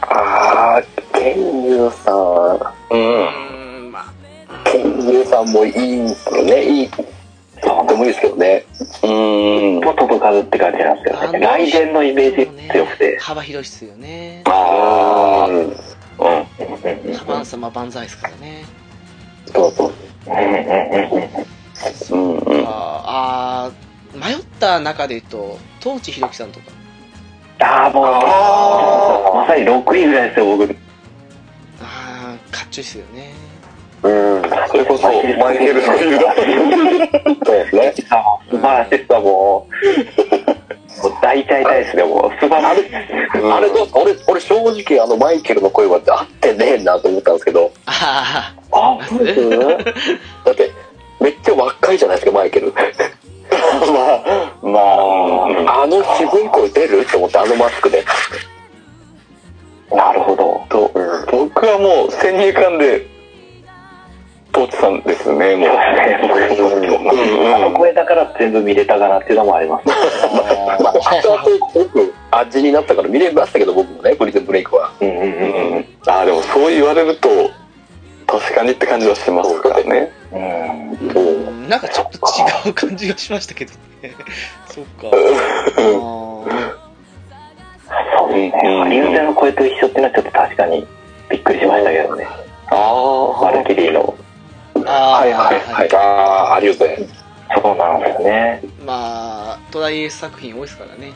ああ、ケンユさん。うん。うーん、まあ、ケンユさんもいいすよね。いい。とってもいいですけどね。うん。も届かずって感じなんですけどね。来年のイメージ強くて。幅広いっすよね。ああ。うん。万歳ですからね。そうそう。うんうんうんうんうんうん。ああー、迷った中で言うと、東地弘樹さんとか。ああ、もう、まさに6位ぐらいですよ、僕。ああ、かっちょいいっすよね。うん。それこそ、マイケル・フィルダそうですね。素晴らしいさ、もう。もう大体大ですね、もう。素晴らしい。あれどう俺、俺正直あのマイケルの声は合ってねえなと思ったんですけど。ああ、あ、そうです だって、めっちゃ若いじゃないですか、マイケル。まあ、まあ、あの渋い声出るって思って、あのマスクで。なるほど。と、僕はもう先入観で、トーチさんですね、もう。あの声だから全部見れたかなっていうのもあります。まあ、後々僕、味になったから見れましたけど、僕もね、プリズンブレイクは。うんうんうんううんん。ああ、でもそう言われると、確かにって感じはしますからね。うん。なんかちょっと違う感じがしましたけどね。そっか。そうですね。ハリウッドの声と一緒っていうのはちょっと確かにびっくりしましたけどね。ああマルキリーの。あー、はいはいはい。ああ、ありがとうございます。そうなん。ですね。まあ、トライエース作品多いですからね。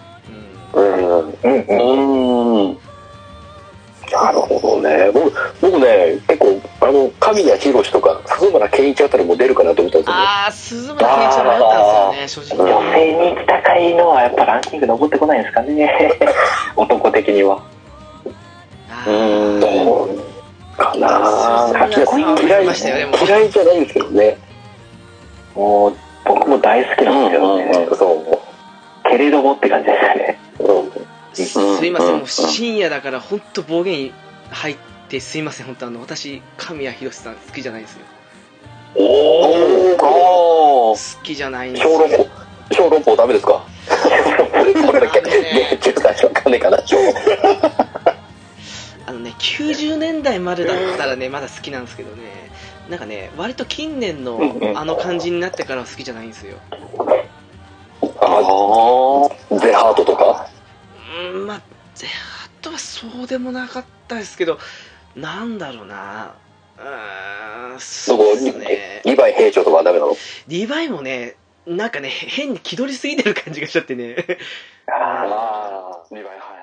うん。うん。うん。うん。うん。なるほどね。僕、僕ね、結構、あの、神谷博士とか、鈴村健一あたりも出るかなと思ったんですよね。あー、鈴村健一は迷ったんですよね、正直。女性に高いのはやっぱランキング残ってこないんですかね。男的には。あうーん。どうかな嫌い嫌いじゃないんですけどね。もう、僕も大好きなんですけどね。うんうんそけれどもって感じですよね。う。うんすいません、うんもう深夜だから本当暴言入ってすいません、本当あの、私、神谷博さん好きじゃないんですよ。おーお好きじゃないんですよ。小籠包、小籠包ダメですか？それだけ、あのねね、中華わかんねえかな、小籠包。あのね、90年代までだったらね、まだ好きなんですけどね、なんかね、割と近年のあの感じになってからは好きじゃないんですよ。あゼハートとか？うん、まあ、ゼハットはそうでもなかったですけど、なんだろうな、うーん、そうですね。リヴァイ兵長とかはダメなの？リヴァイもね、なんかね、変に気取りすぎてる感じがしちゃってね。ああリヴァイはいはい